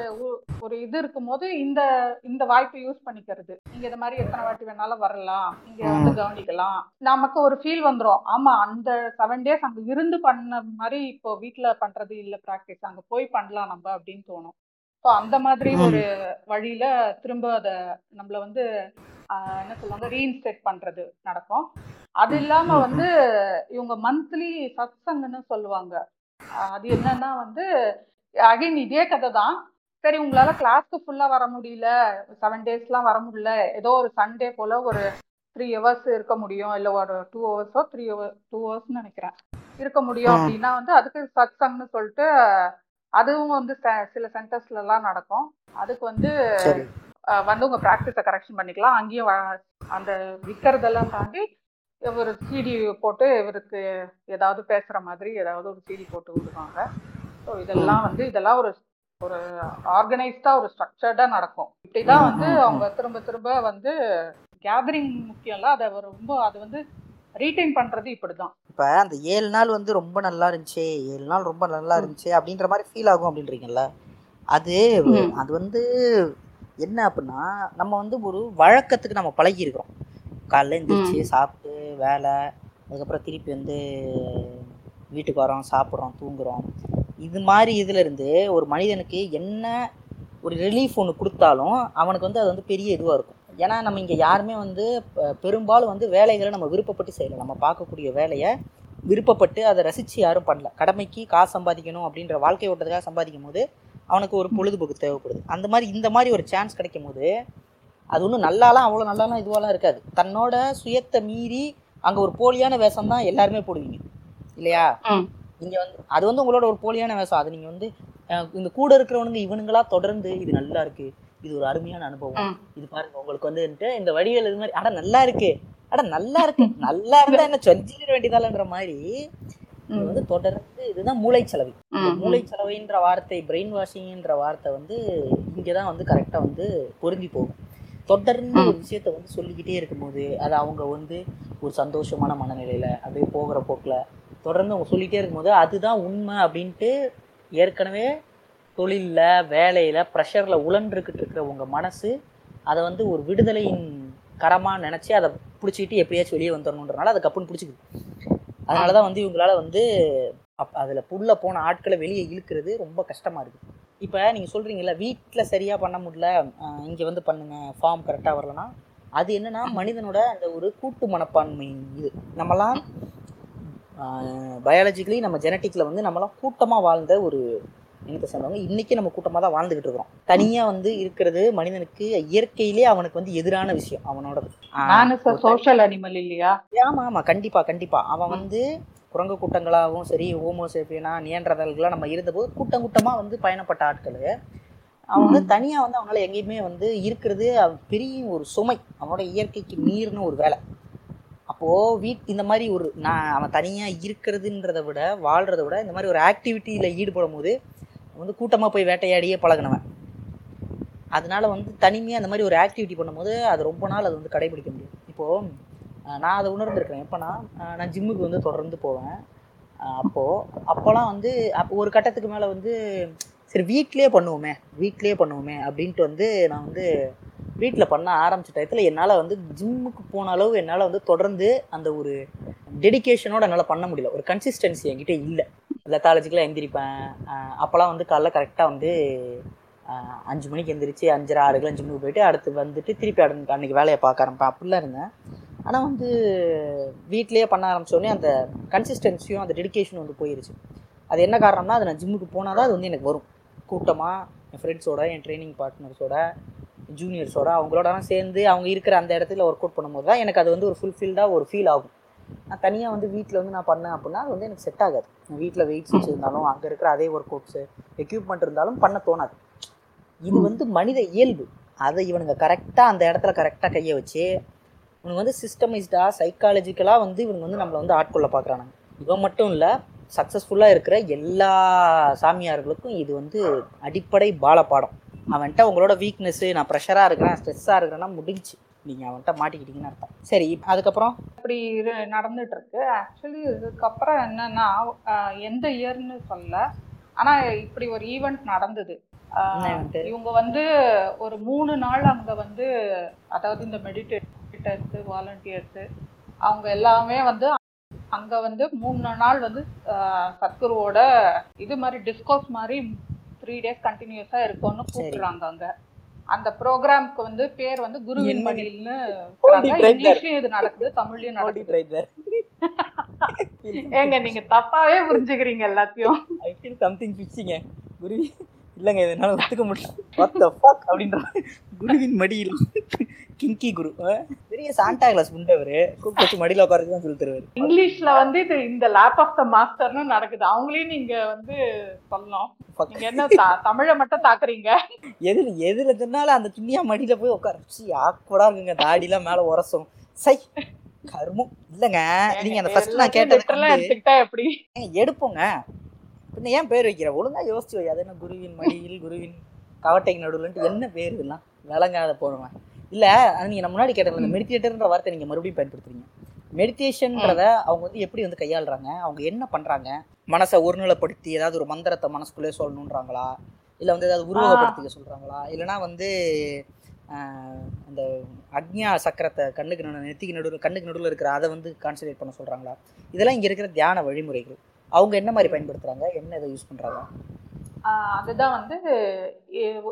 ஒரு இது இருக்கும்போது இந்த இந்த வாய்ப்பை யூஸ் பண்ணிக்கிறது. நீங்க இந்த மாதிரி எத்தனை வாட்டி வேணாலும் வரலாம். இங்க வந்து கவனிக்கலாம். நமக்கு ஒரு ஃபீல் வந்துரும். ஆமா அந்த செவன் டேஸ் அங்க இருந்து பண்ண மாதிரி இப்போ வீட்ல பண்றது இல்ல ப்ராக்டிஸ் அங்க போய் பண்ணலாம் நம்ம அப்படின்னு தோணும். ஸோ அந்த மாதிரி. ஒரு வழியில திரும்ப அதை நம்மள வந்து என்ன சொல்லுவாங்க ரீஇன்ஸ்டேட் பண்றது நடக்கும். அது இல்லாம. வந்து இவங்க மந்த்லி சத்சங்கன்னு சொல்லுவாங்க. ஆஹ், அது என்னன்னா வந்து அகைன் இதே கதை தான். சரி உங்களால கிளாஸ்க்கு ஃபுல்லா வர முடியல. செவன் டேஸ்லாம் வர முடியல. ஏதோ ஒரு சண்டே போல ஒரு த்ரீ ஹவர்ஸ் இருக்க முடியும். இல்ல ஒரு டூ ஹவர்ஸோ த்ரீ ஹவர் டூ ஹவர்ஸ்னு நினைக்கிறேன். இருக்க முடியும். அப்படின்னா வந்து அதுக்கு சத்சங்னு சொல்லிட்டு அதுவும் வந்து சில சென்டர்ஸ்ல எல்லாம் நடக்கும். அதுக்கு வந்து வந்து உங்க ப்ராக்டிஸை கரெக்ஷன் பண்ணிக்கலாம். அங்கேயும் அந்த விற்கிறதெல்லாம் தாண்டி ஒரு சிடி போட்டு இவருக்கு ஏதாவது பேசுற மாதிரி ஏதாவது ஒரு சிடி போட்டு விடுவாங்க. ஸோ இதெல்லாம் வந்து இதெல்லாம் ஒரு ஒரு ஆர்கனைஸ்டா ஒரு ஸ்ட்ரக்சர்டா நடக்கும். இப்படிதான் வந்து ம், ம், ம். அவங்க திரும்ப திரும்ப வந்து கேதரிங் முக்கியம் இல்ல அதை ரொம்ப அது வந்து ரீடைன் பண்றது இப்படிதான். இப்போ அந்த ஏழு நாள் வந்து ரொம்ப நல்லா இருந்துச்சு ஏழு நாள் ரொம்ப நல்லா. இருந்துச்சு அப்படின்ற மாதிரி ஃபீல் ஆகும் அப்படின்றீங்கல்ல? அது. அது வந்து என்ன அப்படின்னா நம்ம வந்து ஒரு வழக்கத்துக்கு நம்ம பழகி இருக்கிறோம் காலைல எழுந்திரிச்சு சாப்பிட்டு வேலை அதுக்கப்புறம் திருப்பி வந்து வீட்டுக்கு வரோம் சாப்பிட்றோம் தூங்குறோம். இது மாதிரி இதுல இருந்து ஒரு மனிதனுக்கு என்ன ஒரு ரிலீஃப் ஒன்று கொடுத்தாலும் அவனுக்கு வந்து அது வந்து பெரிய இதுவாக இருக்கும். ஏன்னா நம்ம இங்கே யாருமே வந்து பெரும்பாலும் வந்து வேலைகளை நம்ம விருப்பப்பட்டு செய்யலை. நம்ம பார்க்கக்கூடிய வேலையை விருப்பப்பட்டு அதை ரசித்து யாரும் பண்ணல. கடமைக்கு காசு சம்பாதிக்கணும் அப்படின்ற வாழ்க்கை ஓட்டத்துக்காக சம்பாதிக்கும் போது அவனுக்கு ஒரு பொழுதுபோக்கு தேவைப்படுது. அந்த மாதிரி இந்த மாதிரி ஒரு சான்ஸ் கிடைக்கும் போது அது ஒன்றும் நல்லாலாம் அவ்வளோ நல்லாலாம் இதுவாலாம் இருக்காது. தன்னோட சுயத்தை மீறி அங்கே ஒரு போலியான வேஷம் தான் எல்லாருமே போடுவீங்க. இல்லையா. இங்கே வந்து அது வந்து உங்களோட ஒரு போலியான வேஷம். அது நீங்கள் வந்து இந்த கூட இருக்கிறவனுங்க இவனுங்களா தொடர்ந்து இது நல்லா இருக்கு. இது ஒரு அருமையான அனுபவம். இது பாருங்க உங்களுக்கு வந்துட்டு இந்த வடிவேல் இது மாதிரி அட நல்லா இருக்கு. அட நல்லா இருக்கு. நல்லா இருந்தா என்ன சொல்லிட வேண்டியதாலன்ற மாதிரி வந்து தொடர்ந்து இதுதான் மூளைச்சலவை. இந்த ம், ம். மூளைச்சலவைன்ற வார்த்தை பிரெயின் வாஷிங்ன்ற வார்த்தை வந்து இங்கே தான் வந்து கரெக்டாக வந்து பொருந்தி போகும். தொடர்ந்து ஒரு விஷயத்த வந்து சொல்லிக்கிட்டே இருக்கும்போது அது அவங்க வந்து ஒரு சந்தோஷமான மனநிலையில அப்படியே போகிற போக்கில் தொடர்ந்து அவங்க சொல்லிகிட்டே இருக்கும்போது அதுதான் உண்மை அப்படின்ட்டு ஏற்கனவே தொழிலில் வேலையில் ப்ரெஷரில் உழன்றுக்கிட்டு இருக்கிற உங்கள் மனசு அதை வந்து ஒரு விடுதலையின் கரமாக நினச்சி அதை பிடிச்சிக்கிட்டு எப்படியாச்சும் வெளியே வந்துடணுன்றனால அதை கப்புன்னு பிடிச்சிக்குது. அதனால தான் வந்து இவங்களால வந்து அப் அதில் புள்ள போன ஆட்களை வெளியே இழுக்கிறது ரொம்ப கஷ்டமாக இருக்குது இப்போ நீங்கள் சொல்கிறீங்கல்ல வீட்டில் சரியாக பண்ண முடியல இங்கே வந்து பண்ணுங்கள் ஃபார்ம் கரெக்டாக வரலனா அது என்னன்னா மனிதனோட அந்த ஒரு கூட்டு மனப்பான்மை இது. நம்மலாம் பயாலஜிக்கலி நம்ம ஜெனட்டிக்கில் வந்து நம்மலாம் கூட்டமாக வாழ்ந்த ஒரு இனத்தை சேர்ந்தவங்க இன்றைக்கி நம்ம கூட்டமாக தான் வாழ்ந்துக்கிட்டு இருக்கிறோம். தனியாக வந்து இருக்கிறது மனிதனுக்கு இயற்கையிலே அவனுக்கு வந்து எதிரான விஷயம் அவனோடது. சோஷியல் அனிமல் இல்லையா? ஆமாம் ஆமாம் கண்டிப்பாக கண்டிப்பாக அவன் வந்து குரங்கு கூட்டங்களாகவும் சரி ஹோமோசேப்பியனா நியன்றதல்களாக நம்ம இருந்தபோது கூட்டம் கூட்டமாக வந்து பயணப்பட்ட ஆட்கள். அவன் வந்து தனியாக வந்து அவனால் எங்கேயுமே வந்து இருக்கிறது பெரிய ஒரு சுமை. அவனோட இயற்கைக்கு மீறின ஒரு வேலை. அப்போது வீட் இந்த மாதிரி ஒரு நான் அவன் தனியாக இருக்கிறதுன்றதை விட வாழ்கிறத விட இந்த மாதிரி ஒரு ஆக்டிவிட்டியில் ஈடுபடும் போது வந்து கூட்டமாக போய் வேட்டையாடியே பழகினவன். அதனால் வந்து தனிமையாக அந்த மாதிரி ஒரு ஆக்டிவிட்டி பண்ணும்போது அது ரொம்ப நாள் அது வந்து கடைபிடிக்க முடியும். இப்போது நான் அதை உணர்ந்துருக்கிறேன். எப்போனா நான் ஜிம்முக்கு வந்து தொடர்ந்து போவேன். அப்போது அப்போலாம் வந்து அப்போ ஒரு கட்டத்துக்கு மேலே வந்து சரி வீட்லேயே பண்ணுவோமே வீட்லேயே பண்ணுவோமே அப்படின்ட்டு வந்து நான் வந்து வீட்டில் பண்ண ஆரம்பிச்ச டயத்தில் என்னால் வந்து ஜிம்முக்கு போன அளவு என்னால் வந்து தொடர்ந்து அந்த ஒரு டெடிக்கேஷனோட என்னால் பண்ண முடியல. ஒரு கன்சிஸ்டன்சி என்கிட்ட இல்லை. லெத்தாலஜிக்கலாக எந்திரிப்பேன். அஹ் அப்போலாம் வந்து காலைல கரெக்டாக வந்து அஞ்சு மணிக்கு எந்திரிச்சு அஞ்சரை ஆறு ஆறுக்கெலாம் ஜிம்முக்கு போயிட்டு அடுத்து வந்துட்டு திருப்பி அடன் அன்றைக்கி வேலையை பார்க்க ஆரம்பிப்பேன். அப்படிலாம் இருந்தேன். ஆனால் வந்து வீட்லேயே பண்ண ஆரம்பித்தோடனே அந்த கன்சிஸ்டன்சியும் அந்த டெடிக்கேஷனும் வந்து போயிருச்சு. அது என்ன காரணம்னா அது நான் ஜிம்முக்கு போனால் தான் அது வந்து எனக்கு வரும். கூட்டமாக என் ஃப்ரெண்ட்ஸோட என் ட்ரைனிங் பார்ட்னர்ஸோட ஜூனியர்ஸோட அவங்களோடலாம் சேர்ந்து அவங்க இருக்கிற அந்த இடத்துல ஒர்க் அவுட் பண்ணும்போது தான் எனக்கு அது வந்து ஒரு ஃபுல்ஃபில்டாக ஒரு ஃபீல் ஆகும். நான் தனியாக வந்து வீட்டில் வந்து நான் பண்ணேன் அப்படின்னா அது வந்து எனக்கு செட் ஆகாது. நான் வீட்டில் வெயிட்ஸ் வச்சுருந்தாலும் அங்கே இருக்கிற அதே ஒர்க் அவுட்ஸு எக்யூப்மெண்ட் இருந்தாலும் பண்ண தோணாது. இது வந்து மனித இயல்பு. அதை இவனுங்க கரெக்டாக அந்த இடத்துல கரெக்டாக கையை வச்சு இவனுங்க வந்து சிஸ்டமைஸ்டாக சைக்காலஜிக்கலாக வந்து இவனுங்க வந்து நம்மளை வந்து ஆட்கொள்ள பார்க்குறானுங்க. இவன் மட்டும் இல்லை சக்ஸஸ்ஃபுல்லாக இருக்கிற எல்லா சாமியார்களுக்கும் இது வந்து அடிப்படை பாலப்பாடம். அவன்கிட்ட உங்களோட வீக்னஸ்ஸு நான் ப்ரெஷராக இருக்கிறேன் ஸ்ட்ரெஸ்ஸாக இருக்கிறேன்னா முடிஞ்சுச்சு. நீங்கள் அவன்கிட்ட மாட்டிக்கிட்டீங்கன்னு அர்த்தம். சரி அதுக்கப்புறம்? இப்படி நடந்துட்டு இருக்கு. ஆக்சுவலி இதுக்கப்புறம் என்னன்னா எந்த இயர்னு சொல்ல. ஆனா இப்படி ஒரு ஈவெண்ட் நடந்தது? இவங்க வந்து ஒரு மூணு நாள் அங்க வந்து அதாவது இந்த மெடிடேட்டர்ஸ் வாலண்டியர்ஸ் அவங்க எல்லாமே வந்து அங்க வந்து மூணு நாள் வந்து சத்குருவோட இது மாதிரி டிஸ்கோஸ் மாதிரி த்ரீ டேஸ் கண்டினியூஸா இருக்கும்னு. கூப்பிடுறாங்க அங்க அந்த ப்ரோக்ராம்க்கு வந்து பேர் வந்து குருவின்? மடியில்னு. இங்கிலீஷ்லயும் இது நடக்குது தமிழ்லயும் நடக்குது. ஏங்க நீங்க தப்பாவே புரிஞ்சுக்கிறீங்க எல்லாத்தையும் ஐ ஃபீல் சம்திங் பிச்சிங்க குரு இல்லைங்க இதனால ஒத்துக்க முடியல. வாட் த ஃபக் அப்படின்ற குருவின் மடியில் கிங்கி குரு. பெரிய சாண்டா கிளாஸ் புண்டவர் கூப்பிட்டு வச்சு மடியில் உட்காரச்சு தான் சொல்லி தருவார். இங்கிலீஷ்ல வந்து இது இந்த லேப் ஆஃப் த மாஸ்டர்னு நடக்குது. அவங்களையும் நீங்க வந்து சொல்லணும். நீங்க என்ன த- தமிழை மட்டும் தாக்குறீங்க? எதில் எதில் இருந்தாலும் அந்த துணியா மடியில் போய் உட்கார. வச்சு ஆக்குவடா இருக்குங்க. தாடிலாம் மேலே உரசும். சை கருமம். இல்லைங்க நீங்கள் அந்த ஃபர்ஸ்ட் நான் கேட்டது எப்படி? எடுப்போங்க. பின்ன ஏன் பேர் வைக்கிற? ஒழுங்கா யோசிச்சு வை. அது என்ன குருவின் மடியில் குருவின் கவட்டைக்கு நடுவில்ன்ட்டு என்ன பேர் இதெல்லாம்? விளங்காத போடுவேன் இல்ல அது நீங்க முன்னாடி கேட்டது இந்த மெடிடேட்டர்ன்ற வார்த்தை நீங்க மறுபடியும் பயன்படுத்துறீங்க. மெடிடேஷன்றத அவங்க வந்து எப்படி வந்து கையாளுறாங்க? அவங்க என்ன பண்றாங்க? மனசை ஒருநிலைப்படுத்தி ஏதாவது ஒரு மந்திரத்தை மனசுக்குள்ளே சொல்லணுன்றாங்களா இல்ல வந்து ஏதாவது உருவகப்படுத்திக்க சொல்றாங்களா? இல்லைன்னா வந்து அந்த அக்ஞா சக்கரத்தை கண்ணுக்கு நடு நெத்திக்கு நடுவில் கண்ணுக்கு நடுவில் இருக்கிற அதை வந்து கான்சன்ட்ரேட் பண்ண சொல்றாங்களா? இதெல்லாம் இங்க இருக்கிற தியான வழிமுறைகள். அவங்க என்ன மாதிரி பயன்படுத்துறாங்க? என்ன இதை யூஸ் பண்றாங்க? ஆஹ் அதுதான் வந்து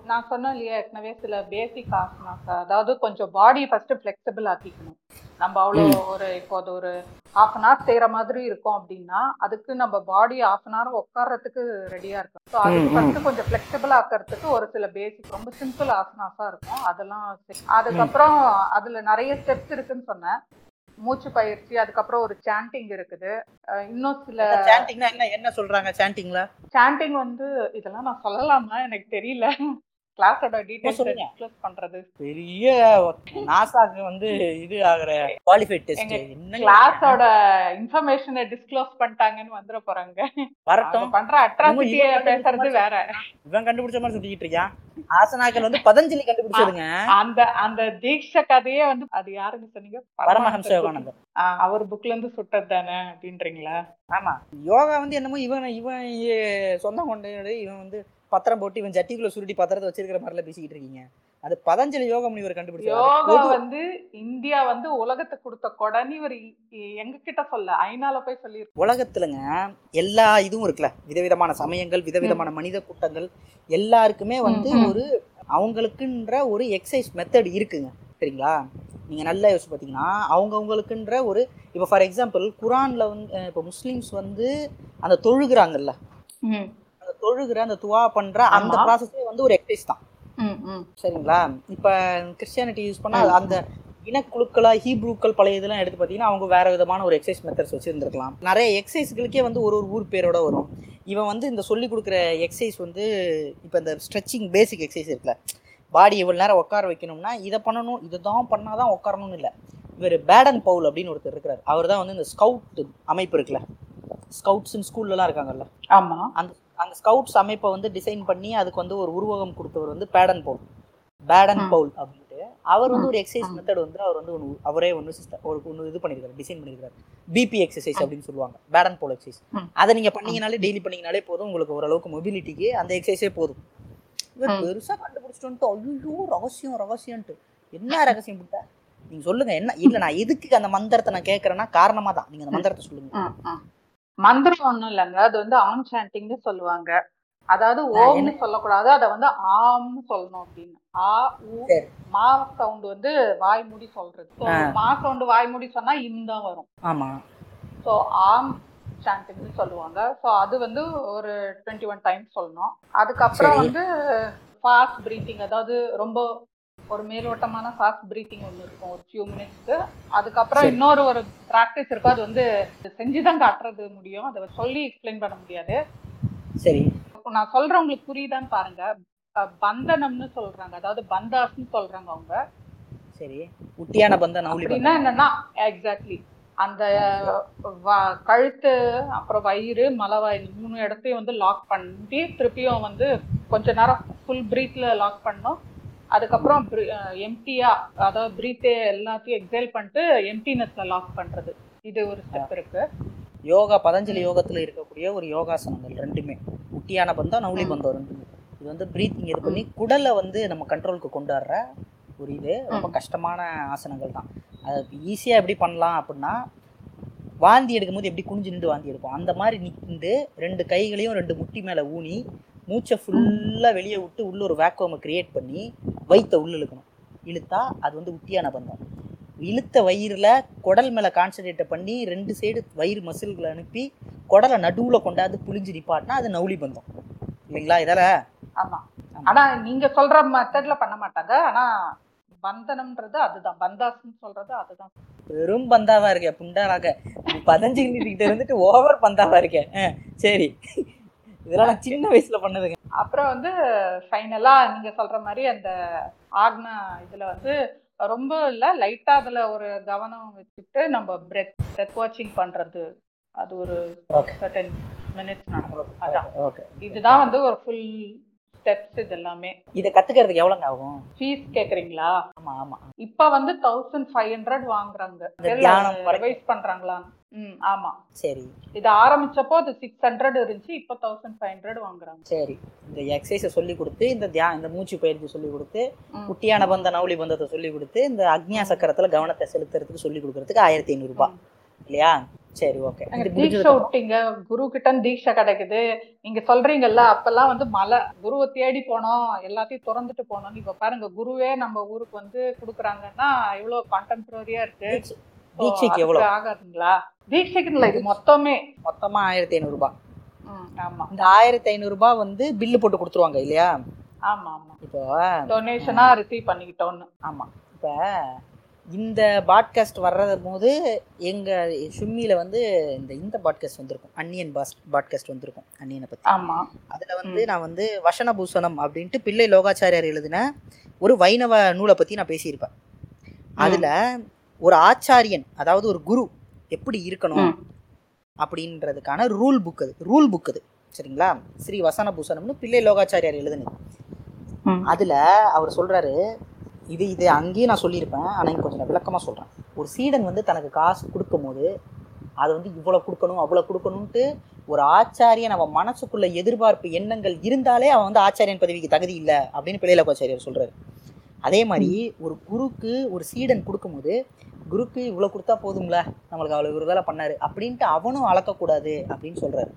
நான் சொன்னேன் இல்லையா ஏற்கனவே சில பேசிக் ஆசனாஸ் அதாவது கொஞ்சம் பாடி ஃபர்ஸ்ட் ஃபிளெக்சிபிள் ஆக்கிக்கணும். நம்ம அவ்வளோ ஒரு இப்போ அது ஒரு ஹாஃப் அன் ஹவர் செய்யற மாதிரி இருக்கும் அப்படின்னா அதுக்கு நம்ம பாடி ஹாஃப் அன் ஹவர் உட்கார்றதுக்கு ரெடியா இருக்கும் ஸோ அதுக்கு. ஃபர்ஸ்ட் கொஞ்சம் ஃபிளெக்சிபிள் ஆக்கிறதுக்கு ஒரு சில பேசிக் ரொம்ப சிம்பிள் ஆசனாஸா இருக்கும். அதெல்லாம் அதுக்கப்புறம் அதுல நிறைய ஸ்டெப்ஸ் இருக்குன்னு சொன்னேன். மூச்சு பயிற்சி அதுக்கப்புறம் ஒரு சாண்டிங் இருக்குது. இன்னும் சில சாண்டிங்னா என்ன என்ன சொல்றாங்க சாண்டிங்ல சாண்டிங் வந்து இதெல்லாம் நான் சொல்லலாமா? எனக்கு தெரியல. கிளாஸோட டீடைல்ஸ். டிஸ்க்ளோஸ் பண்றது. பெரிய நாசாக்கு வந்து இது ஆகுற குவாலிஃபைட் டெஸ்ட் என்ன கிளாஸோட இன்ஃபர்மேஷனை டிஸ்க்ளோஸ் பண்ணிட்டாங்கன்னு வந்துட போறாங்க. வரட்டும். பண்ற அட்ராசிட்டிய பேசுறது வேற. இவன் கண்டுபிடிச்ச மாதிரி சுத்திக்கிட்டு இருக்கான் ஆசனாக்கள் வந்து பதஞ்சலி கண்டுபிடிச்சதுங்க. அந்த அந்த தீட்ச கதையே வந்து அது யாருன்னு சொன்னீங்க? பரமஹம்ச யோகானந்தர் அவர் புக்ல இருந்து சுட்டது தானே அப்படின்றீங்களா? ஆமா. யோகா வந்து என்னமோ இவன் இவன் சொந்தம் கொண்டு இவன் வந்து பத்திரம் போட்டு இவன் ஜட்டிக்குள்ள சுருட்டி பத்திரத்தை வச்சிருக்கிற மாதிரிலாம் பேசிக்கிட்டு இருக்கீங்க. அது பதஞ்சலி யோக முனிவர் கண்டுபிடிச்சாரு. வந்து இந்தியா வந்து உலகத்துக்கு கொடுத்த கொடனி இவர் எங்க கிட்ட சொல்ல ஐநால போய் சொல்லி உலகத்துலங்க எல்லா இதுவும் இருக்குல்ல. விதவிதமான சமயங்கள் விதவிதமான மனித கூட்டங்கள் எல்லாருக்குமே வந்து. ஒரு அவங்களுக்குன்ற ஒரு எக்ஸசைஸ் மெத்தட் இருக்குங்க. சரிங்களா? நீங்க நல்லா யோசிச்சு பார்த்தீங்கன்னா அவங்கவுங்களுக்குன்ற ஒரு இப்போ ஃபார் எக்ஸாம்பிள் குரான்ல வந்து இப்போ முஸ்லிம்ஸ் வந்து அந்த தொழுகிறாங்கல்ல. தொழுகிற அந்த துவா பண்ற அந்த. ப்ராசஸே வந்து ஒரு எக்ஸசைஸ் தான். ம், ம். சரிங்களா? இப்போ கிறிஸ்டியானிட்டி யூஸ் பண்ணா அந்த இனக்குழுக்களா ஹீப்ரூக்கள் பழைய இதெல்லாம் எடுத்து பார்த்தீங்கன்னா அவங்க வேற விதமான ஒரு எக்ஸசைஸ் மெத்தட்ஸ் வச்சிருந்துருக்கலாம். நிறைய எக்ஸசைஸ்களுக்கே வந்து ஒரு ஒரு ஊர் பேரோட வரும். இவன் வந்து இந்த சொல்லி கொடுக்குற எக்ஸசைஸ் வந்து இப்போ இந்த ஸ்ட்ரெச்சிங் பேசிக் எக்ஸசைஸ் இருக்குல்ல பாடி இவ்வளோ நேரம் உட்கார வைக்கணும்னா இதை பண்ணணும் இதை தான் பண்ணால் தான் உட்காரணும்னு இல்லை. இவர் பேடன் பவுல் அப்படின்னு ஒருத்தர் இருக்கிறார். அவர் தான் வந்து இந்த ஸ்கவுட் அமைப்பு இருக்குல்ல ஸ்கவுட்ஸ்னு ஸ்கூல்லலாம் இருக்காங்கல்ல. ஆமா. அந்த அந்த ஸ்கவுட்ஸ் அமைப்பை வந்து டிசைன் பண்ணி அதுக்கு வந்து ஒரு உருவகம் கொடுத்தவர் வந்து பேடன் பவுல் பேடன். பவுல் அப்படின்ட்டு அவர் வந்து. ஒரு எக்ஸசைஸ். மெத்தட் வந்து அவர் வந்து ஒன்று அவரே ஒன்று சிஸ்டம் ஒரு ஒன்று இது பண்ணியிருக்காரு டிசைன் பண்ணியிருக்காரு பிபி எக்ஸசைஸ். அப்படின்னு சொல்லுவாங்க பேடன் பவுல் எக்ஸசைஸ். அதை நீங்கள் பண்ணீங்கனாலே டெய்லி பண்ணீங்கனாலே போதும் உங்களுக்கு ஓரளவுக்கு மொபிலிட்டிக்கு அந்த எக்ஸசைஸே போதும் இவர் ம். பெருசாக கண்டுபிடிச்சிட்டு ஐயோ ரகசியம் ரகசியம்ட்டு என்ன ரகசியம் புட்டா நீங்க சொல்லுங்க என்ன இல்ல நான் எதுக்கு அந்த மந்திரத்தை நான் கேட்கறேன்னா காரணமா தான் நீங்க அந்த மந்திரத்தை சொல்லுங்க. மந்திரம் ஒண்ணும் இல்லைங்க. அது வந்து ஆம் சாண்டிங்னு சொல்லுவாங்க. அதாவது ஓம்னு? சொல்லக்கூடாது. அதை வந்து ஆம்னு சொல்லணும் அப்படின்னு. ஆ ஊ. மா சவுண்ட் வந்து வாய் மூடி சொல்றது. மா சவுண்ட் வாய் மூடி சொன்னா இம் தான் வரும். ஆமா. ஸோ ஆம் சாண்டிங்னு சொல்லுவாங்க. ஸோ அது வந்து ஒரு டுவெண்ட்டி ஒன் டைம்ஸ் சொல்லணும். அதுக்கப்புறம். வந்து ஃபாஸ்ட் பிரீத்திங் அதாவது ரொம்ப ஒரு மேலோட்டமான ஃபாஸ்ட் பிரீத்திங் ஒன்று இருக்கும் ஒரு ஃபியூ மினிட்ஸ்க்கு அதுக்கப்புறம். இன்னொரு ஒரு ப்ராக்டிஸ் இருக்கும். அது வந்து செஞ்சு தான் காட்டுறது முடியும். அதை சொல்லி எக்ஸ்பிளைன் பண்ண முடியாது. சரி. நான் உங்களுக்கு புரியுதான்னு பாருங்க. பந்தனம்னு சொல்றாங்க. அதாவது பந்தாஸ்னு சொல்றாங்க அவங்க. சரி. உட்டியான பந்த நவுலி அப்படின்னா என்னன்னா எக்ஸாக்ட்லி அந்த கழுத்து அப்புறம் வயிறு மலவாய் மூணு இடத்தையும் வந்து லாக் பண்ணி திருப்பியும் வந்து கொஞ்ச நேரம் ஃபுல் பிரீத்ல லாக் பண்ணோம். அதுக்கப்புறம் எம்டியா அதாவது பிரீத்தே எல்லாத்தையும் எக்ஸைல் பண்ணிட்டு எம்டினஸ்ல லாக் பண்றது. இது ஒரு ஸ்டெப் இருக்கு. யோகா பதஞ்சலி யோகத்துல இருக்கக்கூடிய ஒரு யோகாசனங்கள் ரெண்டுமே. உட்டியான பந்தம் நவுலி. பந்தம் ரெண்டுமே. இது வந்து பிரீத்திங் இது பண்ணி குடலை வந்து நம்ம கண்ட்ரோலுக்கு கொண்டு வர்ற ஒரு இது. ரொம்ப. கஷ்டமான ஆசனங்கள் தான். அது ஈஸியாக எப்படி பண்ணலாம் அப்படின்னா வாந்தி எடுக்கும்போது எப்படி குனிஞ்சு நின்று வாந்தி எடுப்போம். அந்த மாதிரி நின்று ரெண்டு கைகளையும் ரெண்டு முட்டி மேலே ஊனி மூச்சை ஃபுல்லாக வெளியே விட்டு உள்ள ஒரு வேக்குவமை கிரியேட் பண்ணி வயிற்ற உள்ள இழுக்கணும். இழுத்தா அது வந்து உட்டியான பந்தம். இழுத்த வயிறில் குடல் மேலே கான்சன்ட்ரேட்டை பண்ணி ரெண்டு சைடு வயிறு மசில்களை அனுப்பி குடலை நடுவில் கொண்டாந்து புளிஞ்சு நிப்பாட்டினா அது நவுலி பந்தம். இல்லைங்களா இதால ஆமா. ஆனா நீங்க சொல்ற மெத்தட்ல பண்ண மாட்டாங்க. ஆனா பந்தனம்ன்றது அதுதான். பந்தாஸ்ன்னு சொல்றது அதுதான். பெரும் பந்தாவா இருக்க புண்டாராக பதஞ்சலி கிட்ட இருந்துட்டு ஓவர் பந்தாவா இருக்கேன் சரி. இதெல்லாம் நான் சின்ன வயசுல பண்ணதுங்க. அப்புறம் வந்து ஃபைனலா நீங்க சொல்ற மாதிரி அந்த ஆக்னா இதுல வந்து ரொம்ப இல்ல லைட்டா அதுல ஒரு கவனம் வச்சுட்டு நம்ம பிரெத் பிரெத் வாட்சிங் பண்றது. அது ஒரு சர்டன் மினிட்ஸ் நடக்கும். அதான். ஓகே இதுதான் வந்து ஒரு ஃபுல் ஸ்டெப்ஸ் இது எல்லாமே இதை கத்துக்கிறதுக்கு எவ்வளோங்க ஆகும்? ஃபீஸ் கேக்குறீங்களா? ஆமா ஆமா. இப்ப வந்து தௌசண்ட் ஃபைவ் ஹண்ட்ரட் வாங்குறாங்க. ரிவைஸ் பண்றாங்களான்னு ம். ஆமா. சரி. இது ஆரம்பிச்சப்போ அது சிக்ஸ் ஹண்ட்ரட் இருந்துச்சு இப்போ தௌசண்ட் ஃபைவ் ஹண்ட்ரட் வாங்குறாங்க. சரி. இந்த எக்ஸசைஸை சொல்லி கொடுத்து இந்த தியா இந்த மூச்சு பயிற்சி சொல்லி கொடுத்து. குட்டியான பந்த நவுலி பந்தத்தை சொல்லி கொடுத்து இந்த அக்னியா சக்கரத்துல கவனத்தை செலுத்துறதுக்கு சொல்லி கொடுக்கறதுக்கு ஆயிரத்தி ஐநூறுரூபா ம். இல்லையா? சரி ஓகே. தீட்சை விட்டீங்க குரு கிட்ட தீட்சை கிடைக்குது. நீங்க சொல்றீங்கல்ல அப்பெல்லாம் வந்து மலை குருவை தேடி போனோம் எல்லாத்தையும் திறந்துட்டு போனோம். இப்ப பாருங்க குருவே நம்ம ஊருக்கு வந்து குடுக்குறாங்கன்னா எவ்வளவு கான்டெம்பரரியா இருக்கு. தீட்சைக்கு எவ்வளவு? ஆகாதுங்களா? தீட்சைக்கு இல்ல இது மொத்தமே. மொத்தமா ஆயிரத்தி ஐநூறுரூபா ம், ஆமா. இந்த ஆயிரத்தி ஐநூறுரூபா வந்து பில்லு போட்டு கொடுத்துருவாங்க இல்லையா? ஆமா ஆமா. இப்போ டொனேஷனா ரிசீவ் பண்ணிக்கிட்டோம்னு ஆமாம் இப்போ இந்த பாட்காஸ்ட் வர்றது போது எங்கள் ஷும்மியில் வந்து இந்த இந்த பாட்காஸ்ட் வந்திருக்கும். அன்னியன் பாஸ் பாட்காஸ்ட் வந்திருக்கும் அன்னியனை பற்றி ஆமா. அதில் வந்து நான் வந்து வசனபூஷணம் அப்படின்ட்டு பிள்ளை லோகாச்சாரியார் எழுதின ஒரு வைணவ நூலை பற்றி நான் பேசியிருப்பேன். அதில் ஒரு ஆச்சாரியன் அதாவது ஒரு குரு எப்படி இருக்கணும். அப்படின்றதுக்கான ரூல் புக் அது ரூல் புக் அது. சரிங்களா? ஸ்ரீ வசனபூஷணம்னு பிள்ளை லோகாச்சாரியார் எழுதுனது. அதில் அவர் சொல்கிறாரு இது இது அங்கேயும் நான் சொல்லியிருப்பேன் ஆனால் இங்க கொஞ்சம் விளக்கமாக சொல்கிறேன் ஒரு சீடன் வந்து தனக்கு காசு கொடுக்கும்போது அதை வந்து இவ்வளோ கொடுக்கணும் அவ்வளோ கொடுக்கணுன்ட்டு ஒரு ஆச்சாரியன் அவன் மனசுக்குள்ள எதிர்பார்ப்பு எண்ணங்கள் இருந்தாலே அவன் வந்து ஆச்சாரியன் பதவிக்கு தகுதி இல்லை அப்படின்னு பிள்ளை லோகாச்சாரியார் சொல்கிறாரு அதே மாதிரி ஒரு குருக்கு ஒரு சீடன் கொடுக்கும்போது குருக்கு இவ்வளோ கொடுத்தா போதுங்களா நம்மளுக்கு அவ்வளோ ஒரு வேலை பண்ணாரு. அப்படின்ட்டு அவனும் அளக்கக்கூடாது அப்படின்னு சொல்கிறாரு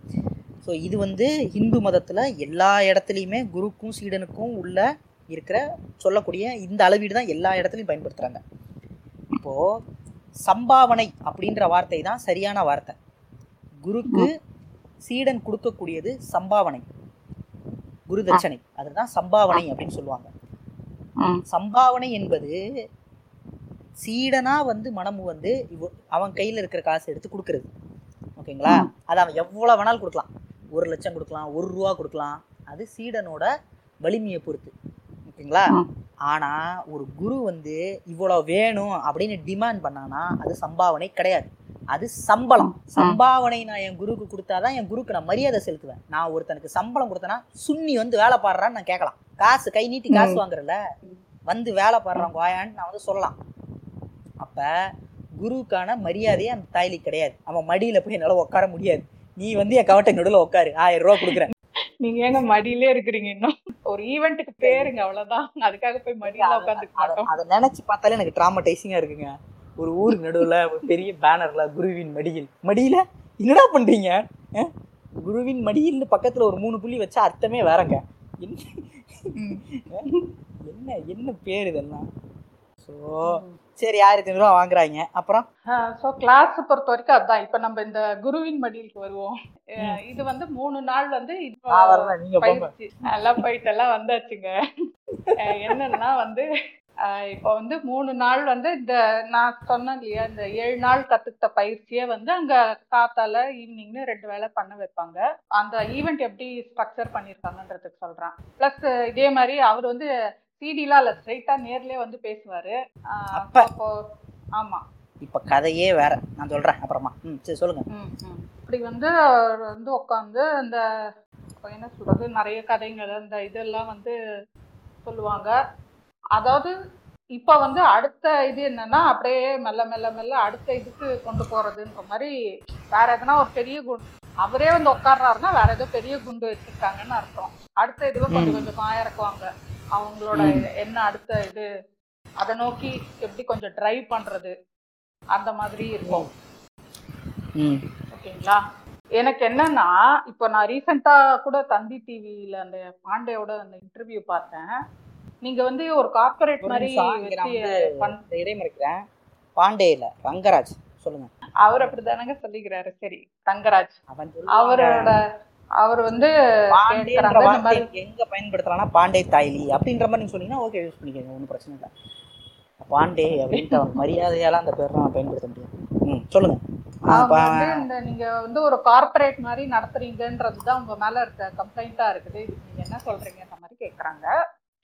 ஸோ இது வந்து இந்து மதத்தில் எல்லா இடத்துலையுமே குருக்கும் சீடனுக்கும் உள்ள இருக்கிற சொல்லக்கூடிய இந்த அளவீடு தான் எல்லா இடத்துலையும் பயன்படுத்துகிறாங்க இப்போது சம்பாவனை அப்படின்ற வார்த்தை தான் சரியான வார்த்தை. குருக்கு சீடன் கொடுக்கக்கூடியது சம்பாவனை. குரு தட்சணை. அதுதான் சம்பாவனை அப்படின்னு சொல்லுவாங்க. சம்பாவனை என்பது சீடனா வந்து மனமு வந்து அவன் கையில் இருக்கிற காசு எடுத்து கொடுக்கறது. ஓகேங்களா? அது அவன் எவ்வளோ வேணாலும் கொடுக்கலாம். ஒரு லட்சம் கொடுக்கலாம் ஒரு ரூபா கொடுக்கலாம். அது சீடனோட வலிமையை பொறுத்து. ஓகேங்களா. ஆனா ஒரு குரு வந்து இவ்வளோ வேணும் அப்படின்னு டிமாண்ட் பண்ணானா அது சம்பாவனை கிடையாது. அது சம்பளம். சம்பாவனை நான் என் குருக்கு கொடுத்தாதான் என் குருக்கு நான் மரியாதை செலுத்துவேன். நான் ஒருத்தனுக்கு சம்பளம் கொடுத்தேன்னா சுன்னி வந்து வேலை பாடுறான்னு நான் கேட்கலாம். காசு கை நீட்டி காசு வாங்குறல வந்து வேலை பாடுறான் வாயான்னு நான் வந்து சொல்லலாம். அப்ப குருவுக்கான மரியாதையே அந்த தாய்லி கிடையாது. அவன் மடியில போய் என்னால உட்கார முடியாது. நீ வந்து என் கவட்டை நடுவில் உட்காரு. ஆயிரம் ரூபா கொடுக்குறேன். நீங்க ஏங்க மடியிலே இருக்கிறீங்க இன்னும்? ஒரு ஈவெண்ட்டுக்கு பேருங்க அவ்வளவுதான். அதுக்காக போய் மடியில மாட்டோம் அதை நினைச்சு பார்த்தாலே எனக்கு ட்ராமடைசிங்கா இருக்குங்க. ஒரு ஊருக்கு நடுவுல ஒரு பெரிய பேனர்ல குருவின் மடியில். மடியில? என்னடா பண்றீங்க? குருவின் மடியில்னு பக்கத்துல ஒரு மூணு புள்ளி வச்சா அர்த்தமே வேறங்க. என்ன? என்ன பேர் இதெல்லாம்? ஸோ சரி ஆயிரத்தி ஐநூறுரூவா வாங்குறாங்க. அப்புறம்? ஸோ கிளாஸ் பொறுத்த வரைக்கும் அதான். இப்ப நம்ம இந்த குருவின் மடியிலுக்கு வருவோம். இது வந்து மூணு நாள் வந்து பயிற்சி. எல்லாம் போயிட்டு எல்லாம் வந்தாச்சுங்க. என்னன்னா வந்து இப்போ வந்து மூணு நாள் வந்து இந்த நான் சொன்னேன் இல்லையா இந்த ஏழு நாள் கத்துக்கிட்ட பயிற்சியை வந்து அங்க காத்தால ஈவினிங்னு ரெண்டு வேளை பண்ண வைப்பாங்க. அந்த ஈவெண்ட் எப்படி ஸ்ட்ரக்சர் பண்ணியிருக்காங்கன்றதுக்கு சொல்றேன். ப்ளஸ் இதே மாதிரி அவர் வந்து சிடிலாம் இல்லை ஸ்ட்ரைட்டா நேர்லயே வந்து பேசுவாரு. அப்ப. அப்போ ஆமா. இப்ப கதையே வேற. நான் சொல்றேன் அப்புறமா. ம் சரி சொல்லுங்க. ம், ம். இப்படி வந்து அவர் வந்து உட்காந்து இந்த என்ன சொல்றது நிறைய கதைகள் இந்த இதெல்லாம் வந்து சொல்லுவாங்க. அதாவது இப்ப வந்து அடுத்த இது என்னன்னா அப்படியே மெல்ல மெல்ல மெல்ல அடுத்த இதுக்கு கொண்டு போறதுன்ற மாதிரி வேற எதுனா ஒரு பெரிய குண்டு அவரே வந்து உட்கார்றாருன்னா வேற ஏதோ பெரிய குண்டு வச்சிருக்காங்கன்னு அர்த்தம். அடுத்த இதுவை கொஞ்சம் கொஞ்சமா இறக்குவாங்க. அவங்களோட என்ன அடுத்த இது அதை நோக்கி எப்படி கொஞ்சம் டிரைவ் பண்றது அந்த மாதிரி இருக்கும். ஓகேங்களா? எனக்கு என்னன்னா இப்போ நான் ரீசெண்டா கூட தந்தி டிவில அந்த பாண்டேயோட அந்த இன்டர்வியூ பார்த்தேன். நீங்க வந்து ஒரு கார்ப்பரேட் ஒரு மாதிரி இடைமறிக்கிறேன். பாண்டே இல்ல ரங்கராஜ் சொல்லுங்க. அவர் அப்படிதானங்க சொல்லிக்கிறாரு. சரி தங்கராஜ் அவன் அவரோட அவர் வந்து எங்க பயன்படுத்தலாம்னா பாண்டே தாய்லி அப்படின்ற மாதிரி நீங்க சொன்னீங்கன்னா ஓகே யூஸ் பண்ணிக்கோங்க ஒன்றும் பிரச்சனை இல்லை. பாண்டே அப்படின்ட்டு அவன் மரியாதையால அந்த பேர் நான் பயன்படுத்த முடியும். ம் சொல்லுங்க. இந்த நீங்க வந்து ஒரு கார்ப்பரேட் மாதிரி நடத்துறீங்கன்றது தான் உங்க மேல இருக்க கம்ப்ளைண்டா இருக்குது. நீங்க என்ன சொல்றீங்கன்ற மாதிரி கேக்குறாங்க.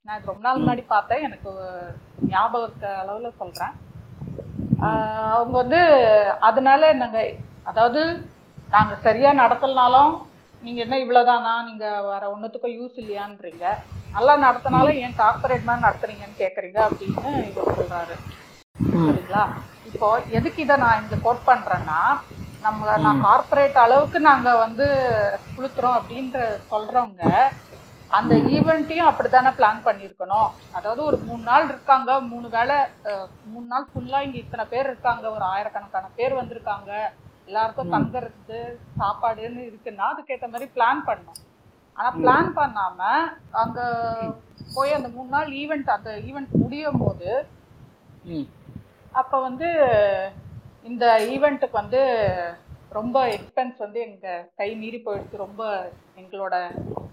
நான் இது ரொம்ப நாள் முன்னாடி பார்த்தேன். எனக்கு இருக்க அளவுல சொல்றேன். ஆஹ் அவங்க வந்து அதனால நாங்க அதாவது நாங்க சரியா நடத்தலனாலும் நீங்க என்ன இவ்வளவுதானா? நீங்க வேற ஒண்ணுத்துக்கும் யூஸ் இல்லையான்றீங்க. நல்லா நடத்தினாலும் ஏன் கார்ப்பரேட் மாதிரி நடத்துறீங்கன்னு கேக்குறீங்க அப்படின்னு இவர் சொல்றாரு. சரிங்களா? இப்போ எதுக்கு இதை நான் இங்க கோட் பண்றேன்னா நம்ம நான் கார்ப்பரேட் அளவுக்கு நாங்க வந்து குளுத்துறோம் அப்படின்ற சொல்றவங்க அந்த ஈவெண்ட்டையும் அப்படித்தானே பிளான் பண்ணியிருக்கணும்? அதாவது ஒரு மூணு நாள் இருக்காங்க மூணு வேளை அஹ், மூணு நாள் ஃபுல்லா இங்க இத்தனை பேர் இருக்காங்க ஒரு ஆயிரக்கணக்கான பேர் வந்திருக்காங்க. எல்லாருக்கும். தங்குறது சாப்பாடுன்னு இருக்குன்னா அதுக்கேற்ற மாதிரி பிளான் பண்ணோம் ஆனா பிளான் பண்ணாம அங்க போய் அந்த மூணு நாள் ஈவெண்ட் அந்த ஈவெண்ட் முடியும் போது ம். அப்ப வந்து இந்த ஈவெண்ட்டுக்கு வந்து ரொம்ப எக்ஸ்பென்ஸ் வந்து எங்க கை மீறி போயிடுச்சு. ரொம்ப எங்களோட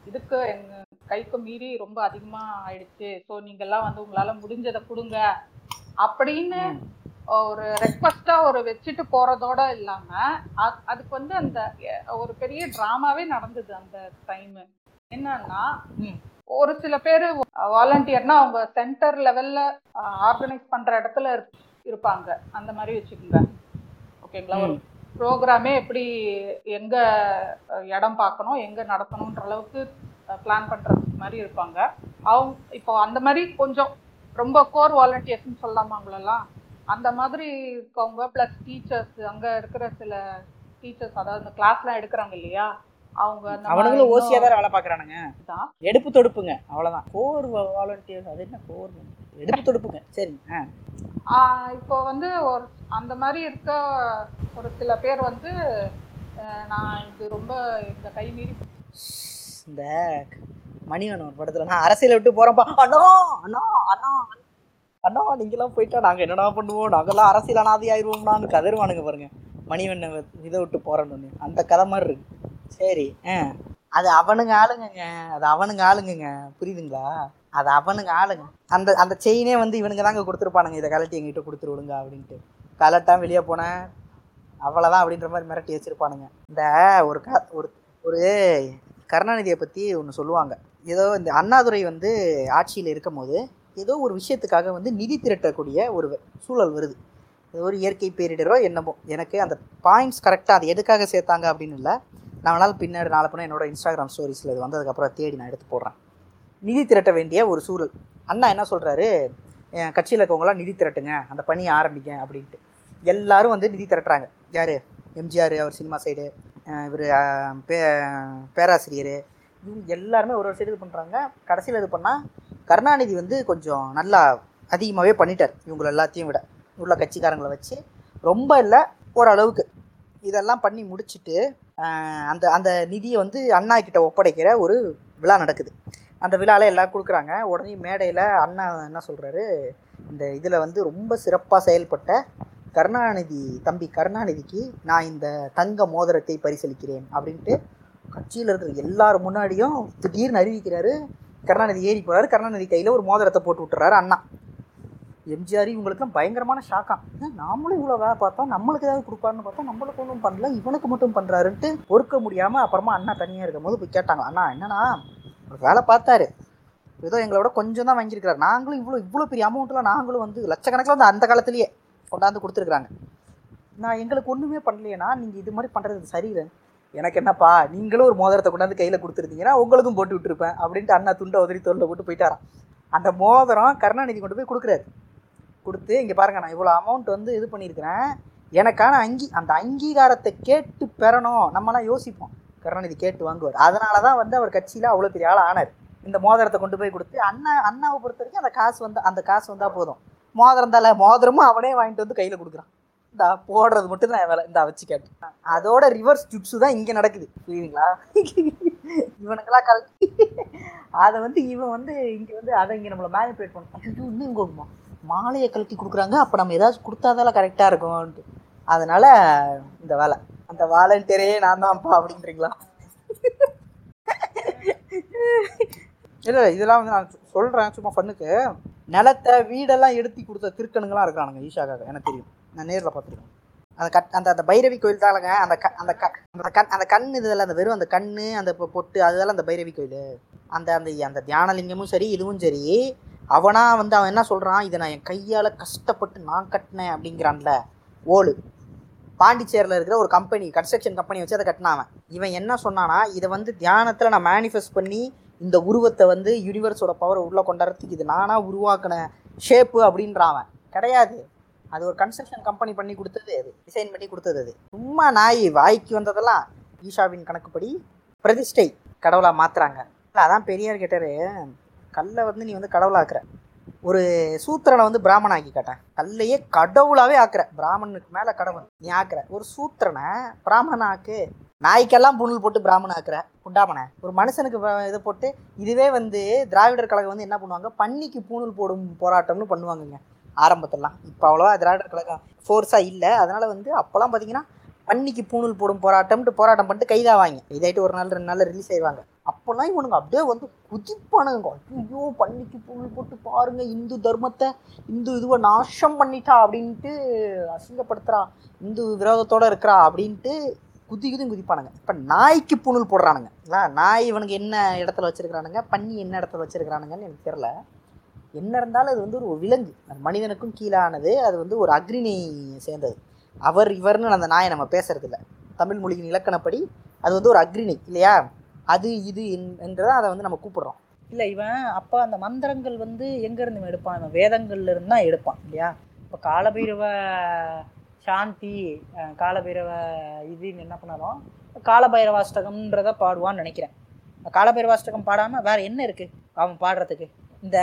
இதுக்கு எங்க கைக்கு மீறி ரொம்ப அதிகமா ஆயிடுச்சு. ஸோ நீங்கெல்லாம் வந்து உங்களால முடிஞ்சதை கொடுங்க. அப்படின்னு ஒரு ரெக்வஸ்டா ஒரு வச்சுட்டு போறதோட இல்லாம அதுக்கு வந்து அந்த ஒரு பெரிய டிராமாவே நடந்தது அந்த டைம் என்னன்னா. ஒரு சில பேர் வாலண்டியர்னா அவங்க சென்டர் லெவல்ல ஆர்கனைஸ் பண்ற இடத்துல இருப்- இருப்பாங்க. அந்த மாதிரி வச்சுக்கோங்க. ஓகேங்களா. ப்ரோக்ராமே எப்படி எங்க இடம் பார்க்கணும் எங்க நடத்தணுன்ற அளவுக்கு பிளான் பண்றது மாதிரி இருப்பாங்க. அவங்க இப்போ அந்த மாதிரி கொஞ்சம் ரொம்ப கோர் வாலண்டியர்ஸ்னு சொல்லலாமா அவங்களெல்லாம் அந்த மாதிரி இருக்கவங்க ப்ளஸ் டீச்சர்ஸ் அங்க இருக்கிற சில டீச்சர்ஸ் அதாவது இந்த கிளாஸ்லாம் எடுக்கிறாங்க இல்லையா? அவங்க அவனுங்களும் மாதிரி ஓசியா தான் வேலை தான். எடுப்பு தொடுப்புங்க அவ்வளவுதான். கோர் வாலண்டியர் அது என்ன கோர் எடுப்பு தொடுப்புங்க. சரி ஆ. இப்போ வந்து ஒரு அந்த மாதிரி இருக்க ஒரு சில பேர் வந்து நான் இது ரொம்ப இந்த கை மீறி இந்த மணிவன் ஒரு படத்துல நான் அரசியலை விட்டு போறேன்ப்பா அண்ணா அண்ணா அண்ணா. அண்ணா நீங்களாம் போயிட்டா நாங்க என்னடா பண்ணுவோம்? நாங்கெல்லாம் அரசியல் அனாதி ஆயிடுவோம்னான்னு கதறுவானுங்க பாருங்க. மணிவண்ணை இதை விட்டு போறேன்னு. அந்த கதை மாதிரி இருக்கு. சரி ஆ. அது அவனுங்க ஆளுங்கங்க. அது அவனுங்க ஆளுங்கங்க. புரியுதுங்களா? அது அவனுங்க ஆளுங்க. அந்த அந்த செயினே வந்து இவனுங்க தாங்க கொடுத்துருப்பானுங்க. இதை கலட்டி எங்கிட்ட கொடுத்துருவிடுங்க அப்படின்ட்டு. கலட்டான் வெளியே போனேன் அவ்வளோதான் அப்படின்ற மாதிரி மிரட்டி வச்சிருப்பானுங்க. இந்த ஒரு க ஒரு ஒரு கருணாநிதியை பற்றி ஒன்று சொல்லுவாங்க. ஏதோ இந்த அண்ணாதுரை வந்து ஆட்சியில் இருக்கும் போது ஏதோ ஒரு விஷயத்துக்காக வந்து நிதி திரட்டக்கூடிய ஒரு சூழல் வருது. இது ஒரு இயற்கை பேரிடரோ என்னமோ. எனக்கு அந்த பாயிண்ட்ஸ் கரெக்டாக அது எதுக்காக சேர்த்தாங்க அப்படின்னு இல்லை. நான் வேணாலும் பின்னாடி நாளை பண்ண என்னோட இன்ஸ்டாகிராம் ஸ்டோரிஸில் இது வந்ததுக்கப்புறம் தேடி நான் எடுத்து போடுறேன். நிதி திரட்ட வேண்டிய ஒரு சூழல். அண்ணா என்ன சொல்கிறாரு என் கட்சியில் இருக்கவங்களாம் நிதி திரட்டுங்க. அந்த பணியை ஆரம்பிங்க அப்படின்ட்டு. எல்லாரும் வந்து நிதி திரட்டுறாங்க. யார்? எம்ஜிஆர் அவர் சினிமா சைடு இவர் பே பேராசிரியர். இவங்க எல்லாருமே ஒரு ஒரு சைடு இது பண்ணுறாங்க கடைசியில் இது பண்ணால் கருணாநிதி வந்து கொஞ்சம் நல்லா அதிகமாகவே பண்ணிட்டார். இவங்களை எல்லாத்தையும் விட. உள்ள கட்சிக்காரங்களை வச்சு. ரொம்ப இல்லை ஓரளவுக்கு. இதெல்லாம் பண்ணி முடிச்சுட்டு அந்த அந்த நிதியை வந்து அண்ணா கிட்ட ஒப்படைக்கிற ஒரு விழா நடக்குது. அந்த விழாவில் எல்லாம் கொடுக்குறாங்க. உடனே மேடையில் அண்ணா என்ன சொல்கிறாரு இந்த இதில் வந்து ரொம்ப சிறப்பாக செயல்பட்ட கருணாநிதி தம்பி கருணாநிதிக்கு நான் இந்த தங்க மோதிரத்தை பரிசளிக்கிறேன் அப்படின்ட்டு கட்சியில் இருக்கிற எல்லார் முன்னாடியும் திடீர்னு அறிவிக்கிறாரு. கருணாநிதி ஏறி போகிறாரு கருணாநிதி கையில் ஒரு மோதிரத்தை போட்டு விட்டுறாரு அண்ணா. எம்ஜிஆர் இவங்களுக்குலாம் பயங்கரமான ஷாக்கா. நாமளும் இவ்வளோ வேலை பார்த்தோம். நம்மளுக்கு ஏதாவது கொடுப்பாருன்னு பார்த்தா நம்மளுக்கு ஒன்றும் பண்ணல. இவனுக்கு மட்டும் பண்ணுறாருன்ட்டு பொறுக்க முடியாமல் அப்புறமா அண்ணா தனியாக இருக்கும் போது போய் கேட்டாங்க. அண்ணா என்னன்னா ஒரு வேலை பார்த்தாரு. ஏதோ எங்களோட கொஞ்சம் தான் வாங்கியிருக்கிறார். நாங்களும் இவ்வளோ இவ்வளோ பெரிய அமௌண்ட்லாம் நாங்களும் வந்து லட்சக்கணக்கில் வந்து அந்த காலத்துலேயே கொண்டாந்து கொடுத்துருக்குறாங்க. நான் எங்களுக்கு ஒன்றுமே பண்ணலையேண்ணா. நீங்கள் இது மாதிரி பண்ணுறது சரியில்லை. எனக்கு என்னப்பா நீங்களும் ஒரு மோதிரத்தை கொண்டாந்து கையில் கொடுத்துருந்தீங்கன்னா உங்களுக்கும் போட்டு விட்டுருப்பேன் அப்படின்ட்டு அண்ணா துண்டை உதறி தோளில் போட்டு போயிட்டாரான் அந்த மோதிரம் கருணாநிதி கொண்டு போய் கொடுக்குறாரு. கொடுத்து இங்கே பாருங்க நான் இவ்வளோ அமௌண்ட் வந்து இது பண்ணியிருக்கிறேன். எனக்கான அங்கி அந்த அங்கீகாரத்தை கேட்டு பெறணும். நம்மலாம் யோசிப்போம். கருணாநிதி கேட்டு வாங்குவார். அதனால தான் வந்து அவர் கட்சியில் அவ்வளோ பெரிய ஆள் ஆனார். இந்த மோதிரத்தை கொண்டு போய் கொடுத்து அண்ணா அண்ணாவை பொறுத்த வரைக்கும் அந்த காசு வந்து அந்த காசு வந்தால் போதும். மோதிரம் தலை மோதிரமும் அவனே வாங்கிட்டு வந்து கையில் கொடுக்குறான். இந்த போடுறது மட்டும் தான் வேலை. இந்த வச்சு கேட்டு. அதோட ரிவர்ஸ் ஜுட்ஸு தான் இங்கே நடக்குது. புரியுதுங்களா? இவனுக்கெல்லாம் கல் அதை வந்து இவன் வந்து இங்கே வந்து அதை இங்கே நம்மளை மேனிப்புலேட் பண்ண இன்னும் இங்கே கொடுமா மாலையை கழட்டி கொடுக்குறாங்க. அப்போ நம்ம ஏதாச்சும் கொடுத்தாதால கரெக்டாக இருக்கும்ன்ட்டு. அதனால் இந்த வேலை. அந்த வாலண்டியரே நான் தான்ப்பா அப்படின்றீங்களா? இல்லை இதெல்லாம் வந்து நான் சொல்கிறேன் சும்மா ஃபண்ணுக்கு நிலத்தை வீடெல்லாம் எடுத்து கொடுத்த திருக்கணுங்களாம் இருக்கிறானுங்க ஈஷாக்காக. எனக்கு தெரியும். நான் நேரில் பார்த்துருக்கேன். அந்த கட் அந்த அந்த பைரவி கோயில் தாங்க அந்த க அந்த க அந்த கண் அந்த கண் இதெல்லாம் அந்த வெறும் அந்த கண் அந்த பொட்டு அதெல்லாம் அந்த பைரவி கோயில். அந்த அந்த அந்த தியானலிங்கமும் சரி இதுவும் சரி அவனா வந்து அவன் என்ன சொல்கிறான் இதை நான் என் கையால் கஷ்டப்பட்டு நான் கட்டினேன் அப்படிங்கிறான்ல ஓலு. பாண்டிச்சேரியில் இருக்கிற ஒரு கம்பெனி கன்ஸ்ட்ரக்ஷன் கம்பெனி வச்சு அதை கட்டினாவன் இவன் என்ன சொன்னானா இதை வந்து தியானத்தில் நான் மேனிஃபெஸ்ட் பண்ணி இந்த உருவத்தை வந்து யூனிவர்ஸோட பவரை உள்ளே கொண்டாடுறதுக்கு இது நானாக உருவாக்கின ஷேப்பு அப்படின்றாவன் அவன். கிடையாது. அது ஒரு கன்ஸ்ட்ரக்ஷன் கம்பெனி பண்ணி கொடுத்தது அது. டிசைன் பண்ணி கொடுத்தது அது. சும்மா நாய் வாய்க்கு வந்ததெல்லாம் ஈஷாவின் கணக்குப்படி பிரதிஷ்டை கடவுளாக மாற்றுறாங்க இல்லை அதான் பெரியார் கேட்டார் கல்லை வந்து நீ வந்து கடவுளாக்குற. ஒரு சூத்திரனை வந்து பிராமணன் ஆக்கி காட்டேன் கல்லையே கடவுளாகவே ஆக்குற. பிராமணனுக்கு மேலே கடவுள். நீ ஆக்குற. ஒரு சூத்திரனை பிராமணன் ஆக்கு நாய்க்கெல்லாம் புணல் போட்டு பிராமணன் ஆக்குற குண்டாமனை ஒரு மனுஷனுக்கு இதை போட்டு இதுவே வந்து திராவிடர் கழகம் வந்து என்ன பண்ணுவாங்க? பன்னிக்கு பூணூல் போடும் போராட்டம்னு பண்ணுவாங்கங்க ஆரம்பத்திலலாம். இப்போ அவ்வளோவா திராவிடர் கழகம் ஃபோர்ஸாக இல்லை. அதனால் வந்து அப்போல்லாம் பார்த்தீங்கன்னா பன்னிக்கு பூணூல் போடும் போராட்டம்ட்டு போராட்டம் பண்ணிட்டு கைதாவாங்க. இதாயிட்டு ஒரு நாள் ரெண்டு நாள் ரிலீஸ் ஆயிடுவாங்க. அப்போல்லாம் இவனுங்க அப்படியே வந்து குதிப்பானுங்க. ஐயோ பன்னிக்கு பூணூல் போட்டு பாருங்க இந்து தர்மத்தை இந்து இதுவை நாசம் பண்ணிட்டா அப்படின்ட்டு அசிங்கப்படுத்துறா இந்து விரோதத்தோட இருக்கிறா அப்படின்ட்டு குதி குதி குதிப்பானுங்க. இப்போ நாய்க்கு புணல் போடுறானுங்க. இல்லை நாய் இவனுக்கு என்ன இடத்துல வச்சுருக்கிறானுங்க? பன்னி என்ன இடத்துல வச்சுருக்கிறானுங்கன்னு எனக்கு தெரில என்ன இருந்தாலும் அது வந்து ஒரு விலங்கு. மனிதனுக்கும் கீழானது. அது வந்து ஒரு அக்ரிணி சேர்ந்தது. அவர் இவர்னு அந்த நாயை நம்ம பேசுறதில்ல. தமிழ் மொழியின் இலக்கணப்படி அது வந்து ஒரு அக்ரிணி இல்லையா? அது இது என்- என்றதை அதை வந்து நம்ம கூப்பிடுறோம். இல்லை இவன் அப்போ அந்த மந்திரங்கள் வந்து எங்கேருந்து இவன் எடுப்பான்? இவன் வேதங்கள்ல இருந்து தான் எடுப்பான் இல்லையா? இப்போ காலபைரவ சாந்தி காலபைரவ இதுன்னு என்ன பண்ணாலும் காலபைரவாஷ்டகம்ன்றத பாடுவான்னு நினைக்கிறேன். காலபைரவாஷ்டகம் பாடாமல் வேற என்ன இருக்குது அவன் பாடுறதுக்கு? இந்த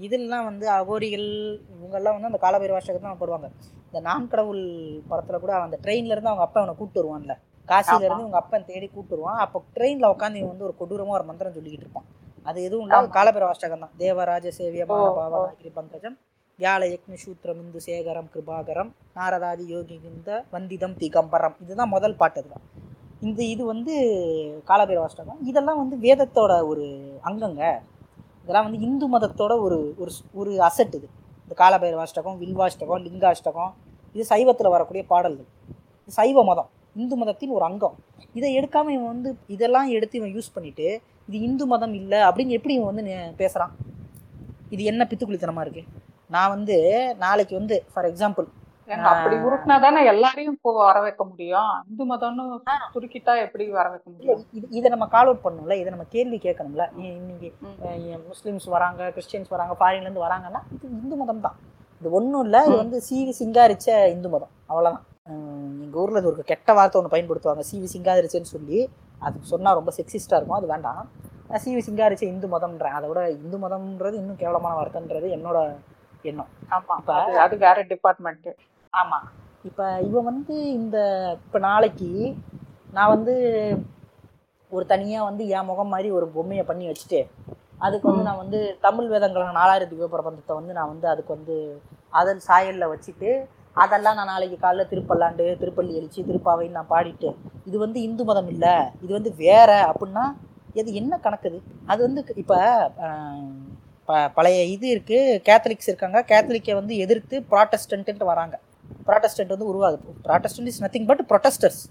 இதெல்லாம் வந்து அகோரிகள் இவங்கெல்லாம் வந்து அந்த காலபைரவாஷ்டகம் தான் பாடுவாங்க. இந்த நான் கடவுள் படத்தில் கூட அந்த ட்ரெயின்லேருந்து அவங்க அப்பா அவனை கூப்பிட்டு வருவான்ல. காசில இருந்து உங்க அப்பன் தேடி கூப்பிட்டு வருவான் அப்போ ட்ரெயின்ல உட்காந்து இவன் வந்து ஒரு கொடூரமா ஒரு மந்திரம் சொல்லிக்கிட்டு இருப்பான். அது எதுவும் இல்லை ஆமா. காலபைரவாஷ்டகம் தான். தேவராஜ சேவிய. பாவனாகிரி பங்கஜம் வியாழ யக்னி சூத்திரம் இந்து சேகரம் கிருபாகரம் நாரதாதி யோகிகிந்த வந்திதம் திகம்பரம். இதுதான் முதல் பாட்டு இதுதான் இந்த இது வந்து காலபைரவாஷ்டகம் இதெல்லாம் வந்து வேதத்தோட ஒரு அங்கங்க. இதெல்லாம் வந்து இந்து மதத்தோட ஒரு ஒரு ஒரு அசட் இது. இந்த காலபைரவாஷ்டகம் வில்வாஷ்டகம் லிங்காஷ்டகம் இது சைவத்தில் வரக்கூடிய பாடல்கள். இது சைவ மதம். இந்து மதத்தின் ஒரு அங்கம். இதை எடுக்காம இவன் வந்து இதெல்லாம் எடுத்து இவன் யூஸ் பண்ணிட்டு இது இந்து மதம் இல்லை அப்படின்னு எப்படி இவன் வந்து பேசுறான்? இது என்ன பித்துக்குளித்தனமா இருக்கு? நான் வந்து நாளைக்கு வந்து ஃபார் எக்ஸாம்பிள் அப்படி உருட்டினா தானே எல்லாரையும் இப்போ வர வைக்க முடியும்? இந்து மதம்னு சுருக்கிட்டா எப்படி வர வைக்க முடியும்? இது இதை நம்ம கால் அவுட் பண்ணணும்ல இதை நம்ம கேள்வி கேட்கணும்ல. இன்னைக்கு முஸ்லிம்ஸ் வராங்க கிறிஸ்டியன்ஸ் வராங்க ஃபாரின்லேருந்து வராங்கன்னா இது இந்து மதம் தான் இது ஒன்றும் இல்லை இது வந்து சீவி சிங்காரிச்ச இந்து மதம். அவ்வளோதான் எங்கள் ஊரில் இது ஒரு கெட்ட வார்த்தை ஒன்று பயன்படுத்துவாங்க. சீவி சிங்காரிச்சேன்னு சொல்லி. அது சொன்னால் ரொம்ப செக்ஸிஸ்டாக இருக்கும். அது வேண்டாம். நான் சீவி சிங்காரிச்ச இந்து மதம்ன்றேன். அதை விட இந்து மதம்ன்றது இன்னும் கேவலமான வார்த்தைன்றது என்னோட எண்ணம். ஆமா. இப்ப- அது அது வேற டிபார்ட்மெண்ட் ஆமாம் இப்போ இவன் வந்து இந்த இப்போ நாளைக்கு நான் வந்து ஒரு தனியாக வந்து என் முகம் மாதிரி ஒரு பொம்மையை பண்ணி வச்சுட்டு அதுக்கு வந்து நான் வந்து தமிழ் வேதங்களை நாலாயிரத்தி பிரபந்தத்தை வந்து நான் வந்து அதுக்கு வந்து அதன் சாயலில் வச்சுட்டு அதெல்லாம் நான் நாளைக்கு காலைல திருப்பல்லாண்டு திருப்பள்ளி எழுச்சி திருப்பாவைன்னு நான் பாடிட்டு இது வந்து இந்து மதம் இல்லை இது வந்து வேற அப்படின்னா இது என்ன கணக்குது? அது வந்து இப்போ ப பழைய இது இருக்குது கேத்தலிக்ஸ் இருக்காங்க கேத்தலிக்கை வந்து எதிர்த்து ப்ராட்டஸ்டன்ட்டு வராங்க. ப்ராட்டஸ்டன்ட் வந்து உருவாகுது. Protestant is nothing but protesters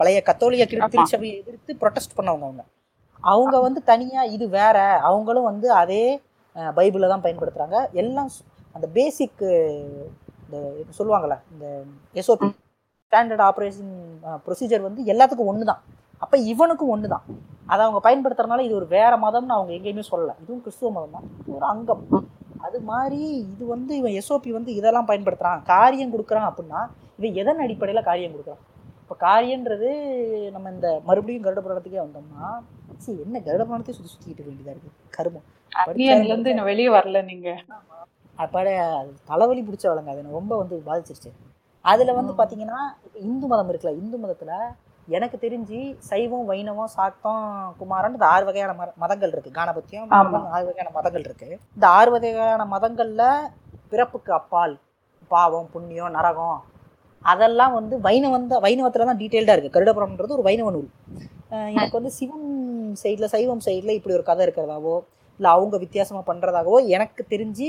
பழைய ஆமா. திருச்சபையை எதிர்த்து ப்ரொட்டஸ்ட் பண்ணவங்க அவங்க. அவங்க வந்து தனியாக இது வேற அவங்களும் வந்து அதே பைபிளை தான் பயன்படுத்துகிறாங்க எல்லாம் அந்த பேசிக் இந்த சொல்லுவாங்கள்ல இந்த எஸ்ஓபி ஸ்டாண்டர்ட் ஆப்ரேஷன் ப்ரொசீஜர் வந்து எல்லாத்துக்கும் ஒன்று தான் அப்போ இவனுக்கும் ஒன்று தான் அதை அவங்க பயன்படுத்துறதுனால இது ஒரு வேற மதம்னு அவங்க எங்கேயுமே சொல்லலை. இதுவும் கிறிஸ்துவ மதம் தான் ஒரு அங்கம். அது மாதிரி இது வந்து இவன் எஸ்ஓபி வந்து இதெல்லாம் பயன்படுத்துகிறான் காரியம் கொடுக்குறான் அப்படின்னா இவன் எதன் அடிப்படையில் காரியம் கொடுக்குறான்? இப்போ காரியன்றது நம்ம இந்த மறுபடியும் கருட புராணத்துக்கே வந்தோம்னா சரி என்ன கருட புராணத்தையும் சுற்றி சுற்றிக்கிட்டு இருக்க வேண்டியதாக இருக்குது கருமம். வெளியே வரல நீங்க. அப்பாட தலைவலி பிடிச்ச வளங்க அது ரொம்ப வந்து பாதிச்சிருச்சு. அதில் வந்து. பார்த்தீங்கன்னா இந்து மதம் இருக்குல்ல இந்து மதத்தில் எனக்கு தெரிஞ்சு சைவம் வைணவம் சாக்தம் குமாரன் இந்த ஆறு வகையான மத மதங்கள் இருக்குது கானபத்தியம். ஆறு வகையான மதங்கள் இருக்குது இந்த ஆறு வகையான மதங்களில் பிறப்புக்கு அப்பால் பாவம் புண்ணியம் நரகம் அதெல்லாம் வந்து வைணவம் தான் வைணவத்தில் தான் டீட்டெயில்டாக இருக்குது கருடபுரம்ன்றது ஒரு வைணவ நூல். எனக்கு வந்து சிவன் சைடில் சைவம் சைடில் இப்படி ஒரு கதை இருக்கிறதாவோ இல்லை அவங்க வித்தியாசமாக பண்ணுறதாகவோ எனக்கு தெரிஞ்சு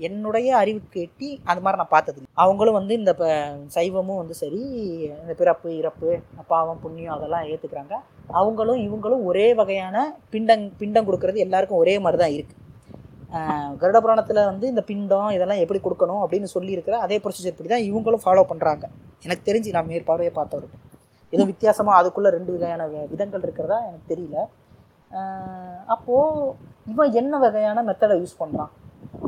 என்னுடைய அறிவுக்கு எட்டி அது மாதிரி நான் பார்த்தது அவங்களும் வந்து இந்த ப- சைவமும் வந்து சரி இந்த பிறப்பு இறப்பு பாவம் புண்ணியம் அதெல்லாம் ஏற்றுக்கிறாங்க அவங்களும் இவங்களும் ஒரே வகையான பிண்டங் பிண்டம் கொடுக்கறது எல்லாருக்கும் ஒரே மாதிரி தான் இருக்குது கருட புராணத்தில் வந்து இந்த பிண்டம் இதெல்லாம் எப்படி கொடுக்கணும் அப்படின்னு சொல்லியிருக்கிற அதே ப்ரொசீஜர் படி தான் இவங்களும் ஃபாலோ பண்ணுறாங்க எனக்கு தெரிஞ்சு நான் மேற்பார்வையை பார்த்தவருக்கு. எதுவும் வித்தியாசமாக அதுக்குள்ளே ரெண்டு வகையான விதங்கள் இருக்கிறதா எனக்கு தெரியல. அப்போது இவன் என்ன வகையான மெத்தடை யூஸ் பண்ணுறான்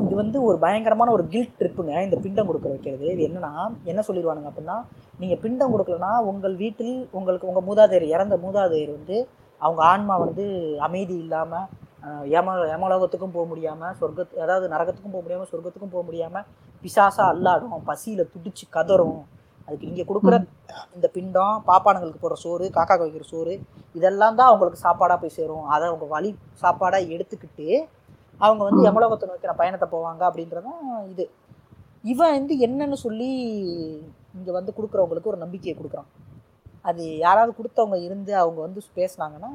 இது வந்து ஒரு பயங்கரமான ஒரு கில்ட் ட்ரிப்புங்க இந்த பிண்டம் கொடுக்க வைக்கிறது. இது என்னன்னா என்ன சொல்லிடுவானுங்க அப்படின்னா நீங்கள் பிண்டம் கொடுக்கலனா உங்கள் வீட்டில் உங்களுக்கு உங்கள் மூதாதையர் இறந்த மூதாதையர் வந்து அவங்க ஆன்மா வந்து அமைதி இல்லாமல் அஹ் யம யமலோகத்துக்கும் போக முடியாமல் சொர்க்கத்து அதாவது நரகத்துக்கும் போக முடியாமல் சொர்க்கத்துக்கும் போக முடியாமல் பிசாசா அல்லாடும் பசியில் துடிச்சு கதறும். அதுக்கு இங்கே கொடுக்குற இந்த பிண்டம் பாப்பானுங்களுக்கு போடுற சோறு காக்கா வைக்கிற சோறு இதெல்லாம் தான் அவங்களுக்கு சாப்பாடாக போய் சேரும். அதை அவங்க வழி சாப்பாடாக எடுத்துக்கிட்டு அவங்க வந்து ம். யமலோகத்தை நோக்கிற பயணத்தை போவாங்க அப்படின்றதான் இது. இவன் வந்து என்னன்னு சொல்லி இங்கே வந்து கொடுக்குறவங்களுக்கு ஒரு நம்பிக்கையை கொடுக்குறான். அது யாராவது கொடுத்தவங்க இருந்து அவங்க வந்து பேசுனாங்கன்னா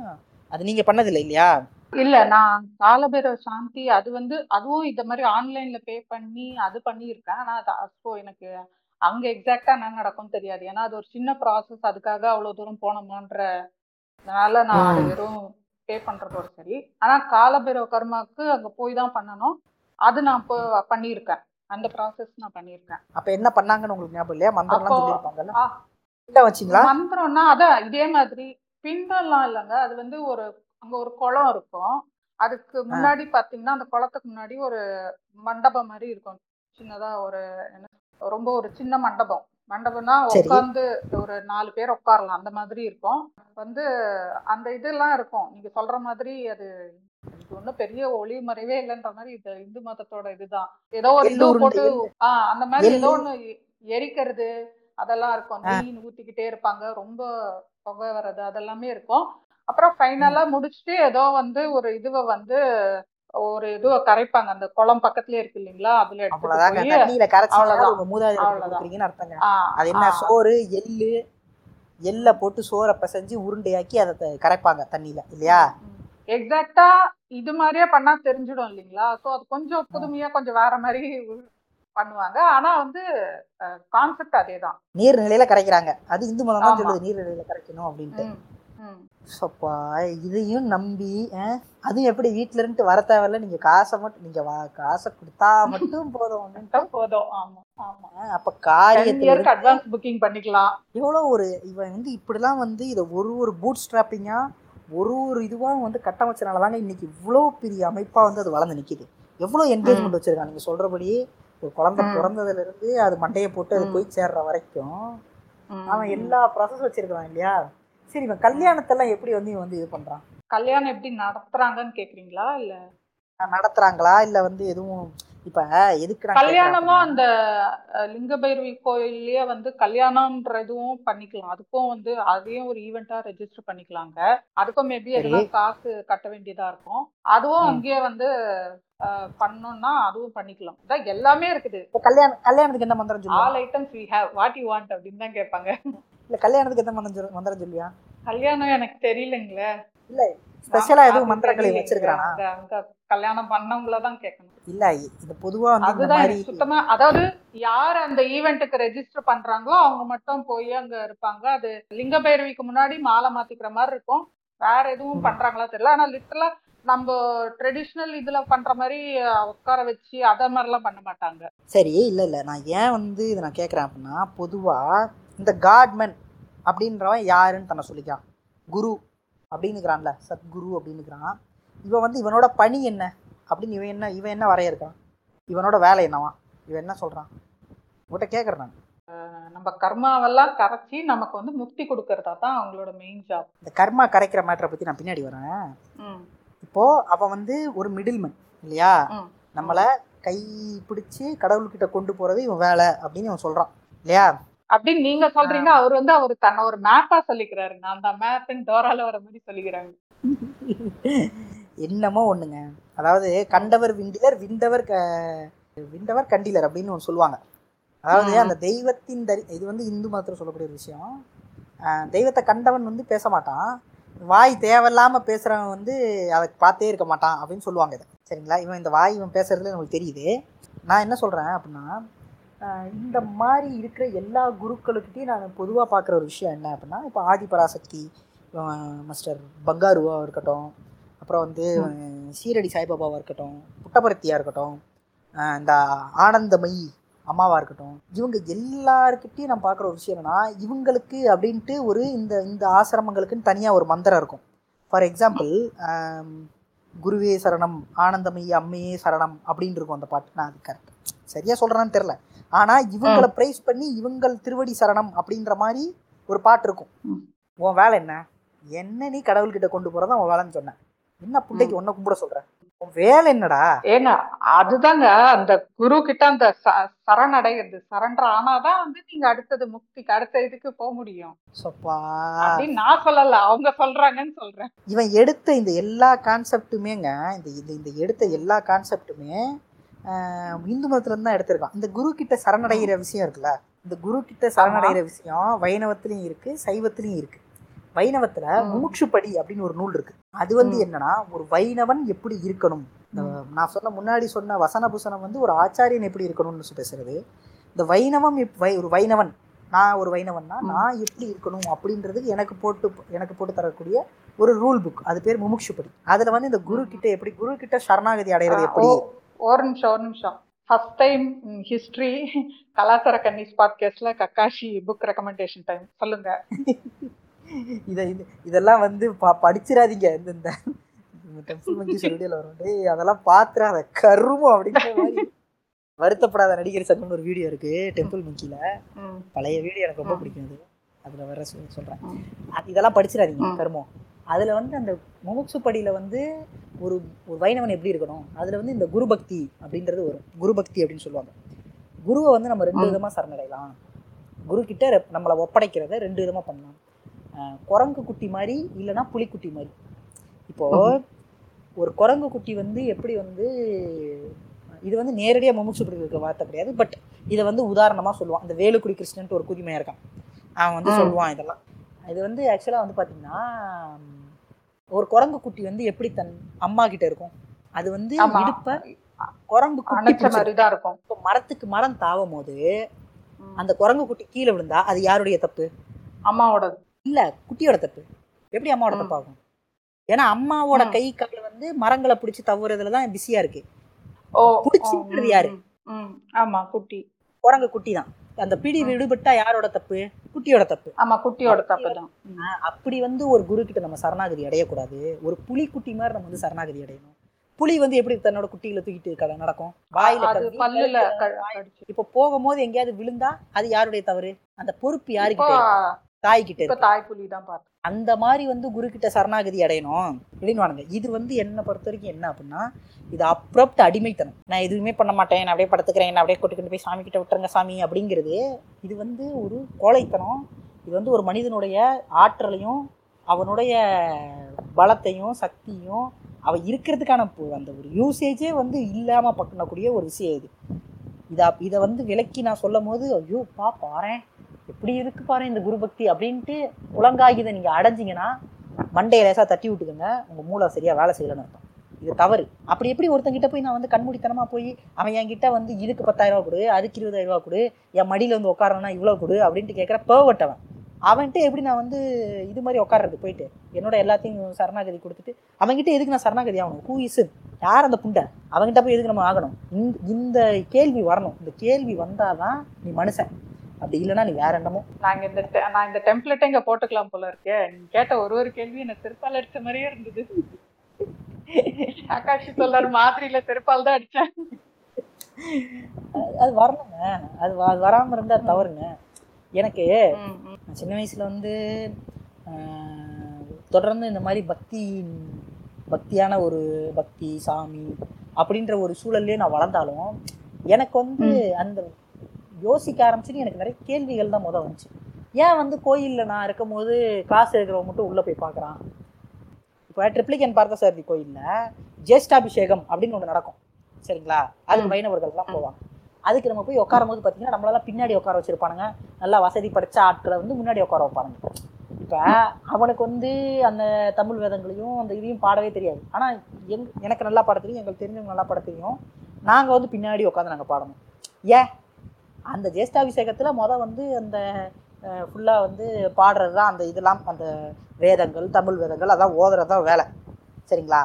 அது நீங்கள் பண்ணதில்லை இல்லையா? இல்ல நான் காலபைரவ சாந்தி அது வந்து அதுவும் இந்த மாதிரி ஆன்லைன்ல பே பண்ணி அது பண்ணியிருக்கேன். ஆனா அது அப்போ எனக்கு அங்க எக்ஸாக்டா என்ன நடக்கும்னு தெரியாது. ஏன்னா அது ஒரு சின்ன ப்ராசஸ் அதுக்காக அவ்வளவு தூரம் போனோமான்றதுனால நான் அது ம். வெறும் பே பண்றதோட சரி. ஆனா காலபைரவ கர்மாக்கு அங்க போய் தான் பண்ணணும். அது நான் இப்போ பண்ணியிருக்கேன். அந்த ப்ராசஸ் நான் பண்ணியிருக்கேன். அப்போ என்ன பண்ணாங்கன்னு உங்களுக்கு ஞாபகம் இல்லையா? மந்திரம்லாம் சொல்லியிருப்பாங்கல்ல. பிண்டம் வச்சிங்களா? மந்திரம்னா அதான் இதே மாதிரி பிண்டம்லாம் இல்லைங்க. அது வந்து ஒரு அங்க ஒரு குளம் இருக்கும். அதுக்கு முன்னாடி பாத்தீங்கன்னா அந்த குளத்துக்கு முன்னாடி ஒரு மண்டபம் மாதிரி இருக்கும். சின்னதா ஒரு என்ன ரொம்ப ஒரு சின்ன மண்டபம். மண்டபம்னா. உட்காந்து ஒரு நாலு பேர் உட்காரலாம் அந்த மாதிரி இருக்கும். வந்து அந்த இதெல்லாம் இருக்கும். நீங்க சொல்ற மாதிரி அது இது ஒண்ணும் பெரிய ஒளி மறைவே இல்லைன்ற மாதிரி இது இந்து மதத்தோட இதுதான். ஏதோ ஒரு இது போட்டு. ஆஹ் அந்த மாதிரி. ஏதோ ஒண்ணு எரிக்கிறது அதெல்லாம் இருக்கும். நெய் ஊத்திக்கிட்டே இருப்பாங்க ரொம்ப புகை வர்றது அதெல்லாமே இருக்கும். அப்புறம் ஃபைனலா முடிச்சுட்டு ஏதோ வந்து ஒரு இதுவை வந்து ஒரு இதுவை கரைப்பாங்க. அந்த குளம் பக்கத்துலயே இருக்கு இல்லைங்களா? அதுல போய் தண்ணியில கரைச்சி அவ்வளவுதான். அர்த்தங்க. அது என்ன? சோறு எள்ளு எள்ளை போட்டு சோறை பிசைஞ்சு உருண்டையாக்கி அதை கரைப்பாங்க தண்ணியில இல்லையா? எக்ஸாக்டா இது மாதிரியே பண்ணா தெரிஞ்சிடும் இல்லைங்களா? சோ அது கொஞ்சம் புதுமையா கொஞ்சம் வேற மாதிரி பண்ணுவாங்க. ஆனா வந்து கான்செப்ட் அதேதான். நீர்நிலையில கரைக்கிறாங்க. அது இந்து மதம் தான். சொல்லுது நீர்நிலையில கரைக்கணும் அப்படின்ட்டு. சப்பா இதையும் நம்பி அதுவும் எப்படி வீட்ல இருந்துட்டு வர தேவையில்ல நீங்க காசை மட்டும் நீங்க காசை கொடுத்தா மட்டும் போதும் போதும். ஆமா ஆமா. அப்ப இருந்து அட்வான்ஸ் புக்கிங் பண்ணிக்கலாம். எவ்வளோ ஒரு இவன் வந்து இப்படிலாம் வந்து இதை ஒரு ஒரு பூட் ஸ்ட்ராப்பிங்கா ஒரு ஒரு இதுவாக வந்து கட்டமைச்சனால தாங்க இன்னைக்கு இவ்வளோ பெரிய அமைப்பாக வந்து அது வளர்ந்து நிற்கிது எவ்வளோ என்கேஜ்மெண்ட் வச்சிருக்காங்க. நீங்கள் சொல்கிறபடி ஒரு குழந்தை ம். பிறந்ததுல இருந்து அது மண்டையை போட்டு அது. போய் சேர்ற வரைக்கும் அவன். எல்லா ப்ராசஸ் வச்சிருக்கான் இல்லையா? சரி இவன் கல்யாணத்தெல்லாம் எப்படி வந்து இவன் வந்து இது பண்ணுறான் கல்யாணம் எப்படி நடத்துறாங்கன்னு கேக்குறீங்களா இல்ல? நடத்துறாங்களா? இல்லை வந்து எதுவும் இப்போ எதுக்கு கல்யாணமும் அந்த லிங்கபைரவி கோயில்லயே வந்து கல்யாணம்ன்ற இதுவும் பண்ணிக்கலாம். அதுக்கும் வந்து அதையும் ஒரு ஈவெண்டா ரெஜிஸ்டர் பண்ணிக்கலாங்க. அதுக்கும் மேபி. எதுனா காசு கட்ட வேண்டியதா இருக்கும். அதுவும். அங்கேயே வந்து பண்ணோம்னா அதுவும் பண்ணிக்கலாம். அதான் எல்லாமே இருக்குது. கல்யாணம் கல்யாணத்துக்கு என்ன மந்திரம் all items we have what you want அப்படின்னு தான் கேட்பாங்க. இல்லை கல்யாணத்துக்கு என்ன மந்திரம் மந்திரம் சொல்லியா? கல்யாணம் எனக்கு தெரியலங்களே. இல்லை ஸ்பெஷலாக எதுவும் மந்திரங்களை அங்க கல்யாணம் பண்ணவங்கள தான் கேட்கணும். இல்ல இது பொதுவா வந்து இந்த மாதிரி சுத்தமா அதாவது யார் அந்த ஈவெண்ட்டுக்கு ரெஜிஸ்டர் பண்றாங்களோ அவங்க மட்டும் போய் அங்க இருப்பாங்க. அது லிங்க பைரவிக்கு முன்னாடி மாலை மாத்திக்கிற மாதிரி இருக்கும். வேற எதுவும். பண்றாங்களா தெரியல. ஆனா லிட்டரலா நம்ம ட்ரெடிஷ்னல் இதுல பண்ற மாதிரி உட்கார வச்சு அத மாதிரிலாம் பண்ண மாட்டாங்க. சரி இல்ல இல்ல. நான் ஏன் வந்து இதை நான் கேட்குறேன் அப்படின்னா பொதுவா இந்த காட்மன் அப்படின்றவன் யாருன்னு தன்னை சொல்லிக்கான் குரு அப்படின்னுக்கிறான்ல சத்குரு அப்படின்னுக்கிறான் இவன் வந்து இவனோட பணி என்ன அப்படின்னு இவன் என்ன இவன் என்ன வரையறுக்கிறான் இவனோட வேலை என்னவா? இவன் என்ன சொல்றான்? உங்கள்கிட்ட கேட்குறேன் நான். நம்ம கர்மாவெல்லாம் கரைச்சி நமக்கு வந்து முக்தி கொடுக்கறதா தான் அவங்களோட மெயின் ஜாப் இந்த கர்மா கரைக்கிற மேட்டரை பத்தி நான் பின்னாடி வரேன். இப்போ அவன் வந்து ஒரு மிடில்மேன் இல்லையா. நம்மளை கை பிடிச்சி கடவுள்கிட்ட கொண்டு போறது இவன் வேலை அப்படின்னு இவன் சொல்றான் இல்லையா? அப்படின்னு நீங்க சொல்றீங்க. அவர் வந்து அவர் தன்னை ஒரு மேப்பா சொல்லிக்கிறாரு. நான் அந்த மேப்னு டோரால வர மாதிரி சொல்லிக்கிறாங்க. என்னமோ ஒண்ணுங்க. அதாவது கண்டவர் விண்டிலர் விண்டவர் க விண்டவர் கண்டிலர் அப்படின்னு ஒன்று சொல்லுவாங்க. அதாவது. அந்த தெய்வத்தின் தரி இது வந்து இந்து மதத்தில் சொல்லக்கூடிய ஒரு விஷயம். தெய்வத்தை கண்டவன் வந்து பேச மாட்டான். வாய் தேவையில்லாம பேசுறவன் வந்து அதை பார்த்தே இருக்க மாட்டான் அப்படின்னு சொல்லுவாங்க இதை. சரிங்களா? இவன் இந்த வாய் இவன் பேசுறதுல நமக்கு தெரியுது. நான் என்ன சொல்றேன் அப்படின்னா இந்த மாதிரி இருக்கிற எல்லா குருக்களுக்கிட்டையும் நான் பொதுவாக பார்க்குற ஒரு விஷயம் என்ன அப்படின்னா இப்போ ஆதிபராசக்தி மிஸ்டர் பங்காருவாக இருக்கட்டும் அப்புறம் வந்து சீரடி சாய்பாபாவாக இருக்கட்டும் புட்டபர்த்தியாக இருக்கட்டும் இந்த ஆனந்தமயி அம்மாவாக இருக்கட்டும் இவங்க எல்லாருக்கிட்டையும் நான் பார்க்குற ஒரு விஷயம் என்னன்னா இவங்களுக்கு அப்படின்ட்டு ஒரு இந்த இந்த ஆசிரமங்களுக்குன்னு தனியாக ஒரு மந்திரம் இருக்கும். ஃபார் எக்ஸாம்பிள் குருவே சரணம் ஆனந்தமயி அம்மையே சரணம் அப்படின்னு இருக்கும் அந்த பாட்டு. நான் அது கரெக்ட் சரியா சொல்கிறேன்னு தெரில ஆனால் இவங்களை ப்ரைஸ் பண்ணி இவங்கள் திருவடி சரணம் அப்படின்ற மாதிரி ஒரு பாட்டு இருக்கும். உன் வேலை என்ன? என்ன நீ கடவுள்கிட்ட கொண்டு போகிறதா உன் வேலைன்னு சொன்னேன் என்ன பிள்ளைக்கு ஒன்றை கும்பிட சொல்ற? உன் வேலை என்னடா? ஏங்க அதுதாங்க அந்த குரு கிட்ட அந்த சரணடைகிறது சரண்டர் ஆனாதான் வந்து நீங்க அடுத்தது முக்திக்கு அடுத்த இதுக்கு போக முடியும். சப்பா. அப்படின்னு நான் சொல்லல அவங்க சொல்றாங்கன்னு சொல்றேன். இவன் எடுத்த இந்த எல்லா கான்செப்ட்டுமேங்க இந்த இந்த எடுத்த எல்லா கான்செப்ட்டுமே இந்து மதத்துலேருந்து தான் எடுத்திருக்கான். இந்த குரு கிட்ட சரணடைகிற விஷயம் இருக்குல்ல இந்த குரு கிட்ட சரணடைகிற விஷயம் வைணவத்துலேயும் இருக்கு சைவத்துலேயும் இருக்கு. வைணவத்துல ம். முமுட்சுப்படி அப்படின்னு ஒரு நூல் இருக்கு. அது வந்து. என்னன்னா ஒரு வைணவன் எப்படி இருக்கணும்? இந்த நான் சொன்ன முன்னாடி சொன்ன வசன புசனம் வந்து ஒரு ஆச்சாரியன் எப்படி இருக்கணும்னு பேசுறது. இந்த வைணவம் வை- ஒரு வைணவன். நான் ஒரு வைணவன்னா. நான் எப்படி இருக்கணும் அப்படின்றதுக்கு எனக்கு போட்டு எனக்கு போட்டு தரக்கூடிய ஒரு ரூல் புக். அது பேர் முமுட்சுப்படி. அதுல வந்து இந்த குரு கிட்ட எப்படி குரு கிட்ட சரணாகதி அடைகிறது எப்படி? ஒரு நிமிஷம் ஒரு நிமிஷம். ஃபர்ஸ்ட் டைம் ஹிஸ்டரி கலாச்சார கன்னிஸ் பாட்காஸ்ட்ல கக்காஷி புக் ரெக்கமெண்டேஷன் டைம் சொல்லுங்க. இதை இது இதெல்லாம் வந்து ப படிச்சிடாதீங்க இந்த இந்த டெம்பிள் மங்கி சொல்லிடியில் வரும். டேய் அதெல்லாம் பாத்துறாத. கருமம் அப்படிங்கிற மாதிரி. வருத்தப்படாத நடிகர் சங்கம்னு ஒரு வீடியோ இருக்கு. டெம்பிள் மங்கில ம், பழைய வீடியோ எனக்கு ரொம்ப. பிடிக்கும் அது. அதுல வர சொல் சொல்றேன். இதெல்லாம் படிச்சிடாதீங்க. கருமம் அதுல வந்து அந்த முமுட்சு படியில வந்து ஒரு ஒரு வைணவன் எப்படி இருக்கணும்? அதுல வந்து இந்த குரு பக்தி அப்படின்றது வரும். குரு பக்தி அப்படின்னு சொல்லுவாங்க. குருவை வந்து நம்ம ரெண்டு ம். விதமா சரணடையலாம். குரு கிட்ட நம்மளை ஒப்படைக்கிறத ரெண்டு விதமா பண்ணலாம். குரங்கு குட்டி மாதிரி இல்லைன்னா புலிக்குட்டி மாதிரி. இப்போ ஒரு குரங்கு குட்டி வந்து எப்படி வந்து இது வந்து நேரடியாக முமுட்சு இருக்க வார்த்தை கிடையாது. பட் இதை வந்து உதாரணமாக சொல்லுவான். இந்த வேலுக்குடி கிருஷ்ணன்ட்டு ஒரு குடிமையாக இருக்கான். அவன் வந்து. சொல்லுவான் இதெல்லாம். இது வந்து ஆக்சுவலாக வந்து பார்த்தீங்கன்னா ஒரு குரங்கு குட்டி வந்து எப்படி தன் அம்மா கிட்ட இருக்கும்? அது வந்து. இடுப்ப குரங்கு குட்டி தான் இருக்கும். இப்போ மரத்துக்கு மரம் தாவும் போது. அந்த குரங்கு குட்டி கீழே விழுந்தா அது யாருடைய தப்பு? அம்மாவோடது. இல்ல குட்டியோட தப்பு. எப்படி அம்மாவோட. தப்பாகும்? ஏன்னா அம்மாவோட. கை கால் வந்து மரங்களை பிடிச்சி தவறுறதுல தான் பிஸியா இருக்கு. ஓ புடிச்சு ஓ, இருக்கிறது ம், யாரு? ஆமா குட்டி. குரங்கு குட்டி தான் அந்த பிடி. விடுபட்டா யாரோட தப்பு? குட்டியோட தப்பு. ஆமா குட்டியோட தப்பு தான். அப்படி வந்து ஒரு குரு கிட்ட நம்ம சரணாகதி அடையக்கூடாது. ஒரு புலி குட்டி மாதிரி நம்ம வந்து சரணாகதி அடையணும். புலி வந்து எப்படி தன்னோட குட்டிகளை தூக்கிட்டு கட- நடக்கும்? வாயில. இப்ப போகும்போது எங்கேயாவது விழுந்தா அது யாருடைய தவறு? அந்த பொறுப்பு இப்போ யாருக்கிட்ட இருக்கு தாய் கிட்ட இப்ப தாய் புலி தான் பார்த்தோம் அந்த மாதிரி வந்து குரு கிட்ட சரணாகதி அடையணும் அப்படின்னு வானுங்க. இது வந்து என்னை பொறுத்த வரைக்கும் என்ன அப்படின்னா இது அப்ரப்ட் அடிமைத்தனம். நான் எதுவுமே பண்ண மாட்டேன். நான் அப்படியே படுத்துக்கிறேன். நான் அப்படியே கொட்டுக்கிட்டு போய் சாமி கிட்ட விட்டுருங்க சாமி அப்படிங்கிறது இது வந்து ஒரு கோழைத்தனம். இது வந்து ஒரு மனிதனுடைய ஆற்றலையும் அவனுடைய பலத்தையும் சக்தியும் அவன் இருக்கிறதுக்கான அந்த ஒரு யூசேஜே வந்து இல்லாமல் பண்ணக்கூடிய ஒரு விஷயம் இது. இதை இதை வந்து விலக்கி நான் சொல்லும் போது ஐயோ பா பாரேன் எப்படி இருக்கு பாரு இந்த குரு பக்தி அப்படின்ட்டு உலங்காகிதை நீங்கள் அடைஞ்சிங்கன்னா மண்டையை லேசாக தட்டி விட்டுக்குங்க. உங்கள் மூளை சரியாக வேலை செய்யலன்னு அர்த்தம். இது தவறு. அப்படி எப்படி ஒருத்தங்கிட்ட போய் நான் வந்து கண்மூடித்தனமாக போய் அவன் என்கிட்ட வந்து இதுக்கு பத்தாயிரம் ரூபா கொடு அதுக்கு இருபதாயிரம் ரூபா கொடு என் மடியில் வந்து உட்காரனா இவ்வளோ கொடு அப்படின்ட்டு கேட்குற பேவட்டவன் அவன்கிட்ட எப்படி நான் வந்து இது மாதிரி உட்காடுறது போயிட்டு என்னோட எல்லாத்தையும் சரணாகதி கொடுத்துட்டு அவன்கிட்ட எதுக்கு நான் சரணாகதி ஆகணும்? ஹூ இஸ் யார் அந்த புண்டை? அவன்கிட்ட போய் எதுக்கு நம்ம ஆகணும்? இந்த இந்த கேள்வி வரணும். இந்த கேள்வி வந்தால் தான் நீ மனுஷன். அப்படி இல்லைன்னா நீ வேற என்னமோ. நாங்க இந்த நான் இந்த டெம்ப்ளேட்டை இங்க போட்டுக்கலாம் போல இருக்கே. நீங்க கேட்ட ஒரு ஒரு கேள்வி எனக்கு திருப்பால் அடிச்ச மாதிரியே இருந்தது. ஆகாஷ் சொல்லார் மாதிரியில திருப்பால் தான் அடிச்சேன். அது- வரணுங்க. அது அது வராமல் இருந்தால் தவறுங்க. எனக்கு சின்ன வயசுல வந்து தொடர்ந்து இந்த மாதிரி பக்தி பக்தியான ஒரு பக்தி சாமி அப்படின்ற ஒரு சூழல்லே நான் வளர்ந்தாலும் எனக்கு வந்து அந்த யோசிக்க ஆரம்பிச்சுட்டு எனக்கு நிறைய கேள்விகள் தான் முத வந்துச்சு. ஏன் வந்து கோயிலில் நான் இருக்கும்போது காசு இருக்கிறவங்க மட்டும் உள்ளே போய் பார்க்குறான்? இப்போ ட்ரிப்ளிகன் பார்த்தசாரதி கோயிலில் ஜேஷ்டாபிஷேகம் அப்படின்னு ஒன்று நடக்கும். சரிங்களா? அதுக்கு. வைணவர்கள்லாம் போவாங்க. அதுக்கு நம்ம போய் உட்காரும் போது பார்த்தீங்கன்னா நம்மளெல்லாம் பின்னாடி உட்கார வச்சிருப்பானுங்க. நல்லா வசதி படைச்ச ஆட்களை வந்து முன்னாடி உட்கார வைப்பானுங்க. இப்போ அவனுக்கு வந்து அந்த தமிழ் வேதங்களையும் அந்த இதையும் பாடவே தெரியாது. ஆனால் எங் எனக்கு நல்லா பாட தெரியும் எங்களுக்கு தெரிஞ்சவங்க நல்லா பாட தெரியும். நாங்கள் வந்து பின்னாடி உட்காந்து நாங்கள் பாடணும். ஏன்? அந்த ஜேஷ்டாபிஷேகத்தில் மொதல் வந்து அந்த ஃபுல்லாக வந்து பாடுறது தான் அந்த இதெல்லாம் அந்த வேதங்கள் தமிழ் வேதங்கள் அதான் ஓதுறது தான் வேலை. சரிங்களா.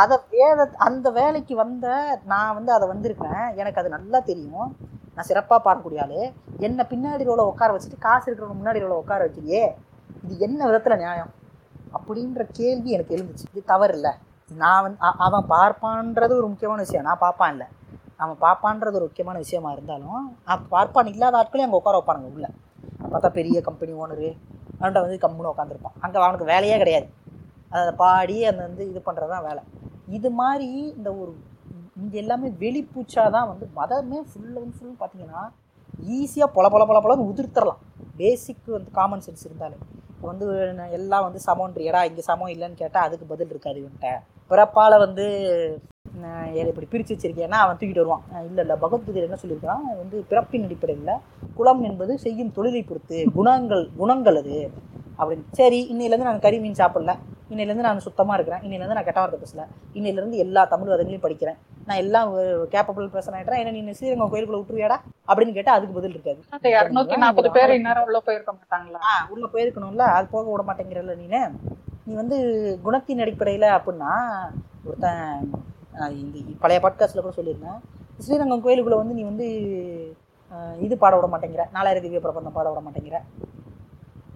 அதை வேத அந்த வேலைக்கு வந்த நான் வந்து அதை வந்திருக்கேன் எனக்கு அது நல்லா தெரியும். நான் சிறப்பாக பாடக்கூடிய ஆளு. என்னை பின்னாடி ரோல உட்கார வச்சுட்டு காசு இருக்கிறவங்க முன்னாடி ரோல உட்கார வச்சியே இது என்ன விதத்தில் நியாயம்? அப்படின்ற கேள்வி எனக்கு எழுந்துச்சு. இது தவறு இல்லை. நான் வந்து அவன் பார்ப்பான்றது ஒரு முக்கியமான விஷயம். நான் பார்ப்பான் இல்லை அவன் பார்ப்பான்றது ஒரு முக்கியமான விஷயமா இருந்தாலும் பார்ப்பான் இல்லாத ஆட்களையும் அங்கே உட்கார வைப்பானுங்க உள்ளே. பார்த்தா பெரிய கம்பெனி ஓனரு அவன்கிட்ட வந்து கம்முன்னு உட்காந்துருப்பான் அங்கே அவனுக்கு வேலையே கிடையாது. அதை பாடி அந்த வந்து இது பண்ணுறது தான் வேலை. இது மாதிரி இந்த ஒரு இங்கே எல்லாமே வெளிப்பூச்சா தான் வந்து மதமே ஃபுல் அண்ட் ஃபுல் பார்த்தீங்கன்னா ஈஸியாக பொல பொல பொல பொலன்னு உதிர்த்தரலாம். பேசிக் வந்து காமன் சென்ஸ் இருந்தாலே. இப்போ வந்து எல்லாம் வந்து சமம்ன்றியடா இங்கே சமம் இல்லைன்னு கேட்டால் அதுக்கு பதில் இருக்காது இவன்கிட்ட. பிறப்பால் வந்து இப்படி பிரித்து வச்சிருக்கேன்னா அவன் தூக்கிட்டு வருவான். இல்லை இல்லை. பகவத்கீதை என்ன சொல்லியிருக்கான்? வந்து பிறப்பின் அடிப்படையில் குலம் என்பது செய்யும் தொழிலை பொறுத்து குணங்கள் குணங்கள் அது. அப்படின்னு. சரி இன்னையிலேருந்து நான் கறி மீன் சாப்பிடல. இன்னையிலேருந்து நான் சுத்தமாக இருக்கிறேன். இன்னையிலேருந்து நான் கெட்ட வார்த்தை பேசல. இன்னையிலேருந்து எல்லா தமிழ் வேதங்களையும் படிக்கிறேன். நான் எல்லாம் கேப்பபிள் பர்சன் ஆகிட்டேன் ஏன்னா நீ ஸ்ரீரங்கம் கோயிலுக்குள்ள விட்டுருவியாடா? அப்படின்னு கேட்டால் அதுக்கு பதில் இருக்காது. இரநூத்தி நாற்பது பேர் இந்நேரம் உள்ள போயிருக்க மாட்டாங்களா? ஆ உள்ள போயிருக்கணும்ல. அது போக விட மாட்டேங்கிறல்ல நீனு. நீ வந்து குணத்தின் அடிப்படையில் அப்படின்னா ஒருத்தன் இந்த பழைய பாட்காஸ்ட்டில் கூட சொல்லியிருந்தேன். ஸ்ரீரங்கம் கோயிலுக்குள்ளே வந்து நீ வந்து இது பாட விட மாட்டேங்கிற. நாலாயிரம் திவ்ய பிரபந்தம் பாட விட மாட்டேங்கிற.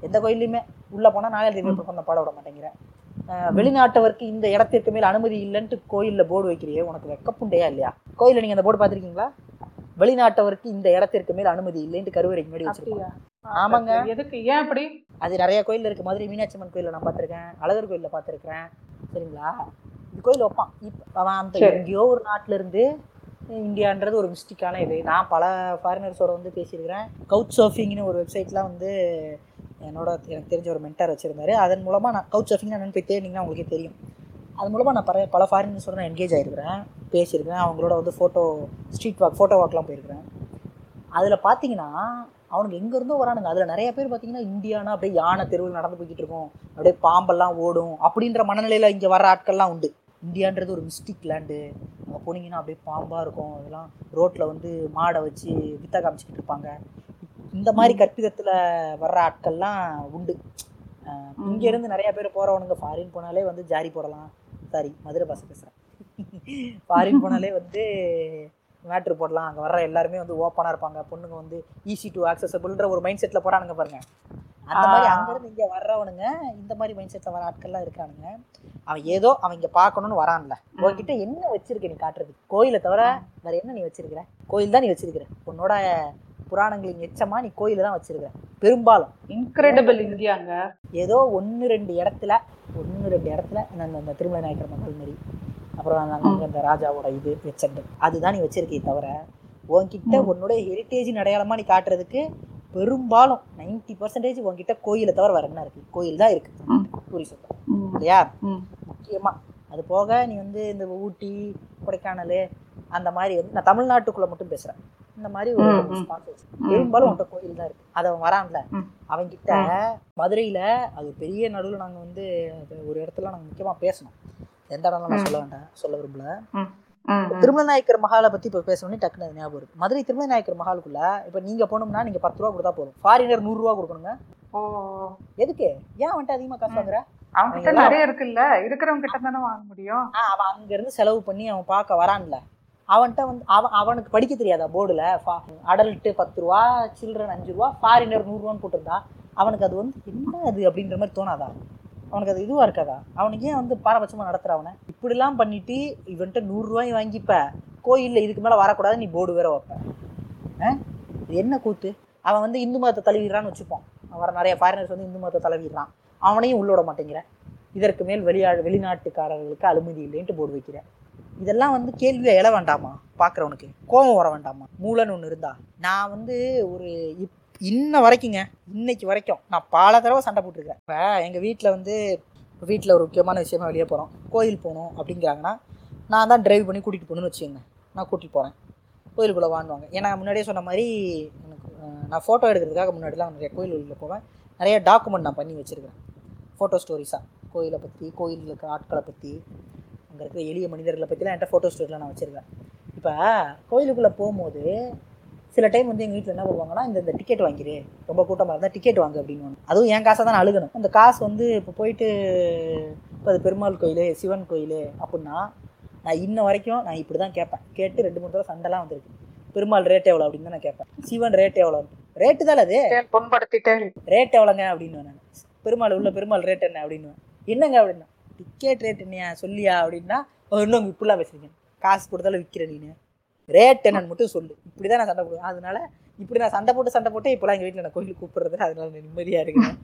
எந்த கோயிலையுமே உள்ளே போனால் நாலாயிரம் திவ்ய பிரபந்தம் பாட விட மாட்டேங்கிற. வெளிநாட்டவருக்கு இந்த இடத்திற்கு மேல் அனுமதி இல்லைன்ட்டு கோயிலில் போர்டு வைக்கிறியே உனக்கு வெக்கப்புண்டையா இல்லையா? கோயிலில் நீங்கள் அந்த போர்டு பார்த்துருக்கீங்களா? வெளிநாட்டவருக்கு இந்த இடத்திற்கு மேல் அனுமதி இல்லைன்ட்டு கருவறைக்கு முன்னாடி அப்படியா? ஆமாங்க. எதுக்கு? ஏன் அப்படி? அது நிறைய கோயில் இருக்கு. மதுரை மீனாட்சி அம்மன் கோயிலில் நான் பார்த்துருக்கேன். அழகர் கோயிலில் பார்த்துருக்கேன் சரிங்களா? கோயில் வைப்பான் இப்போ அவன் அந்த. எங்கேயோ ஒரு நாட்டுல இருந்து இந்தியான்றது ஒரு மிஸ்டிக்கான இது. நான் பல ஃபாரினர்ஸோட வந்து பேசியிருக்கிறேன். கவுச் சர்ஃபிங்னு ஒரு வெப்சைட்லாம் வந்து என்னோட எனக்கு தெரிஞ்ச ஒரு மென்டார் வச்சிருந்தாரு. அதன் மூலமாக நான் கவுச் சர்ஃபிங் என்னன்னு போய் தேடினீங்கன்னா உங்களுக்கே தெரியும். அது மூலமாக நான் பல பல ஃபாரினர்ஸோட நான் என்கேஜ் ஆகிருக்கிறேன் பேசியிருக்கிறேன். அவங்களோட வந்து ஃபோட்டோ ஸ்ட்ரீட் வாக் ஃபோட்டோ வாக்லாம் போயிருக்கிறேன். அதில் பார்த்தீங்கன்னா அவனுக்கு எங்க இருந்தோ வரானுங்க. அதில் நிறைய பேர் பார்த்தீங்கன்னா இந்தியானா அப்படியே யானை தெருவில் நடந்து போய்கிட்டு இருக்கும். அப்படியே பாம்பெல்லாம் ஓடும். அப்படின்ற மனநிலையில் இங்கே வர ஆட்கள்லாம் உண்டு. இந்தியான்றது ஒரு மிஸ்டிக் லேண்டு அங்கே போனீங்கன்னா அப்படியே பாம்பாக இருக்கும். அதெல்லாம் ரோட்டில் வந்து மாடை வச்சு வித்த காமிச்சிக்கிட்டு இருப்பாங்க. இந்த மாதிரி கற்பிதத்தில் வர்ற ஆட்கள்லாம் உண்டு. இங்கேருந்து நிறைய பேர் போகிறவனுங்க ஃபாரின் போனாலே வந்து ஜாரி போடலாம். சாரி மதுரை பாச பேசுகிறேன் ஃபாரின் போனாலே வந்து மேட்ரு போடலாம். அங்கே வர்ற எல்லாருமே வந்து ஓப்பனாக இருப்பாங்க. பொண்ணுங்க வந்து ஈஸி டு ஆக்சசபிள்ன்ற ஒரு மைண்ட் செட்டில் போகிறானுங்க பாருங்க. அந்த மாதிரி. அங்கேருந்து இங்கே வர்றவனுங்க இந்த மாதிரி மைண்ட் செட்டில் வர ஆட்கள்லாம் இருக்கானுங்க. அவன் ஏதோ அவன் இங்கே பார்க்கணும்னு வரான்ல. உன்கிட்ட என்ன வச்சிருக்க நீ காட்டுறதுக்கு கோயிலை தவிர வேற என்ன நீ வச்சிருக்கிற? கோயில் தான் நீ வச்சிருக்கிற. உன்னோட புராணங்களின் எச்சமா நீ கோயில தான் வச்சிருக்கிற. பெரும்பாலும். இன்கிரெடிபிள் இந்தியாங்க ஏதோ ஒன்று ரெண்டு இடத்துல ஒன்று ரெண்டு இடத்துல அந்த அந்த திருமலை நாயக்கர் மக்கள் மாதிரி அப்புறம் அந்த அங்க அந்த ராஜாவோட இது வச்சண்டு அதுதான் நீ வச்சிருக்கே தவிர உன்கிட்ட ம். உன்னோட ஹெரிட்டேஜின் அடையாளமா நீ காட்டுறதுக்கு பெரும்பாலும் நைன்டி பர்சன்டேஜ் உன்கிட்ட கோயிலை தவிர வேற என்ன இருக்கு? கோயில் தான் இருக்கு. ம். இல்லையா. முக்கியமா. அது போக நீ வந்து இந்த ஊட்டி கொடைக்கானல் அந்த மாதிரி வந்து நான் தமிழ்நாட்டுக்குள்ள மட்டும் பேசுறேன். இந்த மாதிரி ஒரு. பெரும்பாலும் உன்கிட்ட கோயில் தான் இருக்கு. அது அவன் வரான்ல. அவன்கிட்ட மதுரையில அது பெரிய நடுவில் நாங்க வந்து ஒரு இடத்துல நாங்க முக்கியமா பேசணும். எந்த இடம்லாம் நான். சொல்ல வேண்டாம். சொல்ல விரும்பல. ம், ம். திருமலை நாயக்கர் மஹாலை பத்தி இப்போ பேசணும்னு டக்குனு ஞாபகம் இருக்கு. மதுரை திருமலை நாயக்கர் மஹாலுக்குள்ள இப்போ நீங்க போனோம்னா நீங்க பத்து ரூபா கொடுத்தா போதும். ஃபாரினர் நூறு ரூபா கொடுக்கணுங்க. எதுக்கு? ஏன் வந்துட்டு அதிகமா காசு வாங்குற? அவங்க கிட்ட எல்லாம் நிறைய இருக்குல்ல. இருக்கிறவங்க கிட்ட தானே வாங்க முடியும். அவன் அங்க இருந்து செலவு பண்ணி அவன் பார்க்க வரான்ல. அவன்கிட்ட வந்து அவன் அவனுக்கு படிக்க தெரியாதா போர்டுல? அடல்ட்டு பத்து ரூபா சில்ட்ரன் அஞ்சு ரூபா ஃபாரினர் நூறுரூவான்னு போட்டிருந்தா அவனுக்கு அது வந்து என்ன அது அப்படின்ற மாதிரி தோணாதா? அவனுக்கு அது இதுவாக இருக்காதா? அவனுக்கு ஏன் வந்து பாரபட்சமாக நடத்துற அவனை? இப்படிலாம் பண்ணிட்டு இவன்கிட்ட நூறுரூவாய் வாங்கிப்ப. கோயில்ல இதுக்கு மேலே வரக்கூடாது நீ போர்டு வேற வைப்ப. ஆ? இது என்ன கூத்து? அவன் வந்து இந்து மதத்தை தழுவிடுறான்னு வச்சுப்போம். வர நிறைய ஃபாரினர்ஸ் வந்து இந்து மதத்தை தழுவிடுறான். அவனையும் உள்ளோட மாட்டேங்கிற. இதற்கு மேல் வெளியா வெளிநாட்டுக்காரர்களுக்கு அனுமதி இல்லைன்ட்டு போர்டு வைக்கிற. இதெல்லாம் வந்து கேள்வியை எழ வேண்டாமா? பார்க்குறவனுக்கு. கோபம் வர வேண்டாமா? மூலன்னு ஒன்று இருந்தா. நான் வந்து ஒரு இப் இன்ன வரைக்குங்க இன்னைக்கு வரைக்கும் நான் பல தடவை சண்டை போட்டிருக்கேன் இப்போ எங்கள் வீட்டில் வந்து வீட்டில் ஒரு முக்கியமான விஷயமா வெளியே போகிறோம் கோயில் போகணும் அப்படிங்கிறாங்கன்னா நான் தான் டிரைவ் பண்ணி கூட்டிகிட்டு போகணும்னு வச்சுக்கோங்க. நான் கூட்டிகிட்டு போகிறேன் கோயிலுக்குள்ளே வாங்குவாங்க ஏன்னா முன்னாடியே சொன்ன மாதிரி எனக்கு நான் ஃபோட்டோ எடுக்கிறதுக்காக முன்னாடிலாம் நிறைய கோயில்களில் போவேன். நிறைய டாக்குமெண்ட் நான் பண்ணி வச்சுருக்கிறேன். ஃபோட்டோ ஸ்டோரிஸாக கோயிலை பற்றி கோயிலில் இருக்க ஆட்களை பற்றி அங்கே இருக்கிற எளிய மனிதர்களை பற்றிலாம் என்கிட்ட ஃபோட்டோ ஸ்டோரிலாம் நான் வச்சுருக்கேன் இப்போ கோயிலுக்குள்ளே போகும்போது சில டைம் வந்து எங்கள் வீட்டில் என்ன பண்ணுவாங்கன்னா இந்த இந்த டிக்கெட் வாங்கிரு ரொம்ப கூட்டமாக இருந்தால் டிக்கெட் வாங்கு அப்படின்னு அதுவும் என் காசை தான் அழுகணும். அந்த காசு வந்து இப்போ போயிட்டு இப்போ அது பெருமாள் கோயில் சிவன் கோயில் அப்படின்னா நான் இன்ன வரைக்கும் நான் இப்படி தான் கேட்பேன். கேட்டு ரெண்டு மூணு தடவை சண்டைலாம் வந்திருக்கு. பெருமாள் ரேட் எவ்வளோ அப்படின்னு தான் நான் கேட்பேன். சிவன் ரேட் எவ்வளோ ரேட்டு தான் அது? புண்படுத்திட்டேன் ரேட் எவ்வளோங்க அப்படின்னு நான் பெருமாள் உள்ள பெருமாள் ரேட் என்ன அப்படின்னு என்னங்க அப்படின்னா டிக்கெட் ரேட் என்னையா சொல்லியா அப்படின்னா "ஓ, இன்னும் இப்படிலாம் பேசுறீங்க. காசு கொடுத்தாலும் விற்கிற நீனு. ரேட் என்னன்னு மட்டும் சொல்லு. இப்படி தான் நான் சண்டை போடுவேன். அதனால இப்படி நான் சண்டை போட்டு சண்டை போட்டு இப்போலாம் எங்கள் வீட்டில் நான் கோயிலுக்கு கூப்பிடுறது அதனால நிம்மதியாக இருக்கிறேன்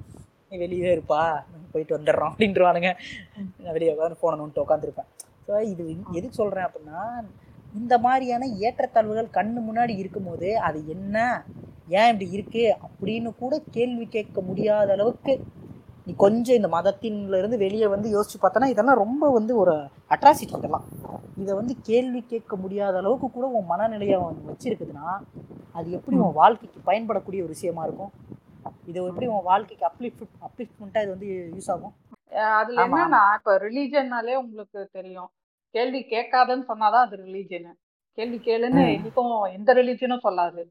நீ வெளியே இருப்பா. நாங்கள் போயிட்டு வந்துடுறோம் அப்படின்றவானுங்க. நான் வெளியே உட்காந்து ஃபோனை நோண்டு உட்காந்துருப்பேன் ஸோ இது எதுக்கு சொல்கிறேன் அப்படின்னா இந்த மாதிரியான ஏற்றத்தாழ்வுகள் கண்ணு முன்னாடி இருக்கும்போது அது என்ன ஏன் இப்படி இருக்கு அப்படின்னு கூட கேள்வி கேட்க முடியாத அளவுக்கு நீ கொஞ்சம் இந்த மதத்தின்ல இருந்து வெளியே வந்து யோசிச்சு பார்த்தனா இதெல்லாம் ரொம்ப வந்து ஒரு அட்ராசிட்டி இதெல்லாம். இதை வந்து கேள்வி கேட்க முடியாத அளவுக்கு கூட உன் மனநிலையை வந்து வச்சிருக்குதுன்னா அது எப்படி உன் வாழ்க்கைக்கு பயன்படக்கூடிய ஒரு விஷயமா இருக்கும்? இது எப்படி உன் வாழ்க்கைக்கு அப்லிஃப்ட் அப்லிஃப்ட்மெண்ட்டாக இது வந்து யூஸ் ஆகும்? அதுல என்னன்னா இப்ப ரிலீஜன்னாலே உங்களுக்கு தெரியும். கேள்வி கேட்காதன்னு சொன்னாதான் அது ரிலீஜன் கேள்வி கேளுன்னு ம். என்னைக்கும் எந்த ரிலீஜனும் சொல்லாது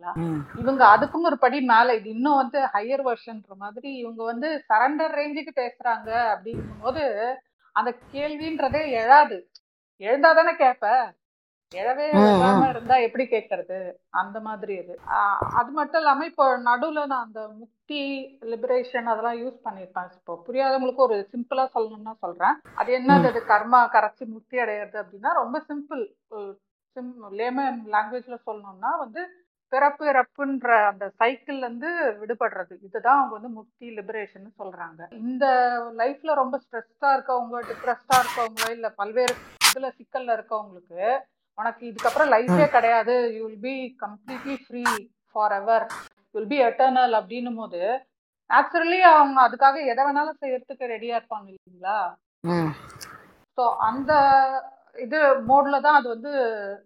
இவங்க அதுக்கும் ஒரு படி மேல இது இன்னும் வந்து ஹையர் வெர்ஷன்ற மாதிரி இவங்க வந்து சரண்டர் ரேஞ்சுக்கு பேசுறாங்க அப்படிங்கும் போது அந்த கேள்வின்றதே எழாது. எழுந்தாதானே கேட்ப எழவே இல்லாம. இருந்தா எப்படி கேட்கறது அந்த மாதிரி இது. ஆஹ் அது மட்டும் இல்லாம இப்போ நடுவுல நான் அந்த முக்தி லிபரேஷன் அதெல்லாம் யூஸ் பண்ணியிருப்பேன். இப்போ புரியாதவங்களுக்கு ஒரு சிம்பிளா சொல்லணும்னா சொல்றேன். அது என்னது அது கர்மா கரைச்சி முக்தி அடையிறது அப்படின்னா ரொம்ப சிம்பிள் சிம் லேமன் லாங்குவேஜ்ல சொல்லணும்னா வந்து பிறப்பு இறப்புன்ற அந்த சைக்கிள்ல இருந்து விடுபடுறது. இதுதான் அவங்க வந்து முக்தி லிபரேஷன் சொல்றாங்க. இந்த லைஃப்ல ரொம்ப ஸ்ட்ரெஸ்டா இருக்கவங்க டிப்ரெஸ்டா இருக்கவங்க இல்ல பல்வேறு இதுல சிக்கல்ல இருக்கவங்களுக்கு உனக்கு இதுக்கப்புறம் லைஃபே கிடையாது. You will be completely free forever will be eternal அப்படின்னும் போது நேச்சுரலி அவங்க அதுக்காக எதை வேணாலும் செய்யறதுக்கு ரெடியா இருப்பாங்க இல்லைங்களா? ஸோ அந்த இது மோட்ல தான் அது வந்து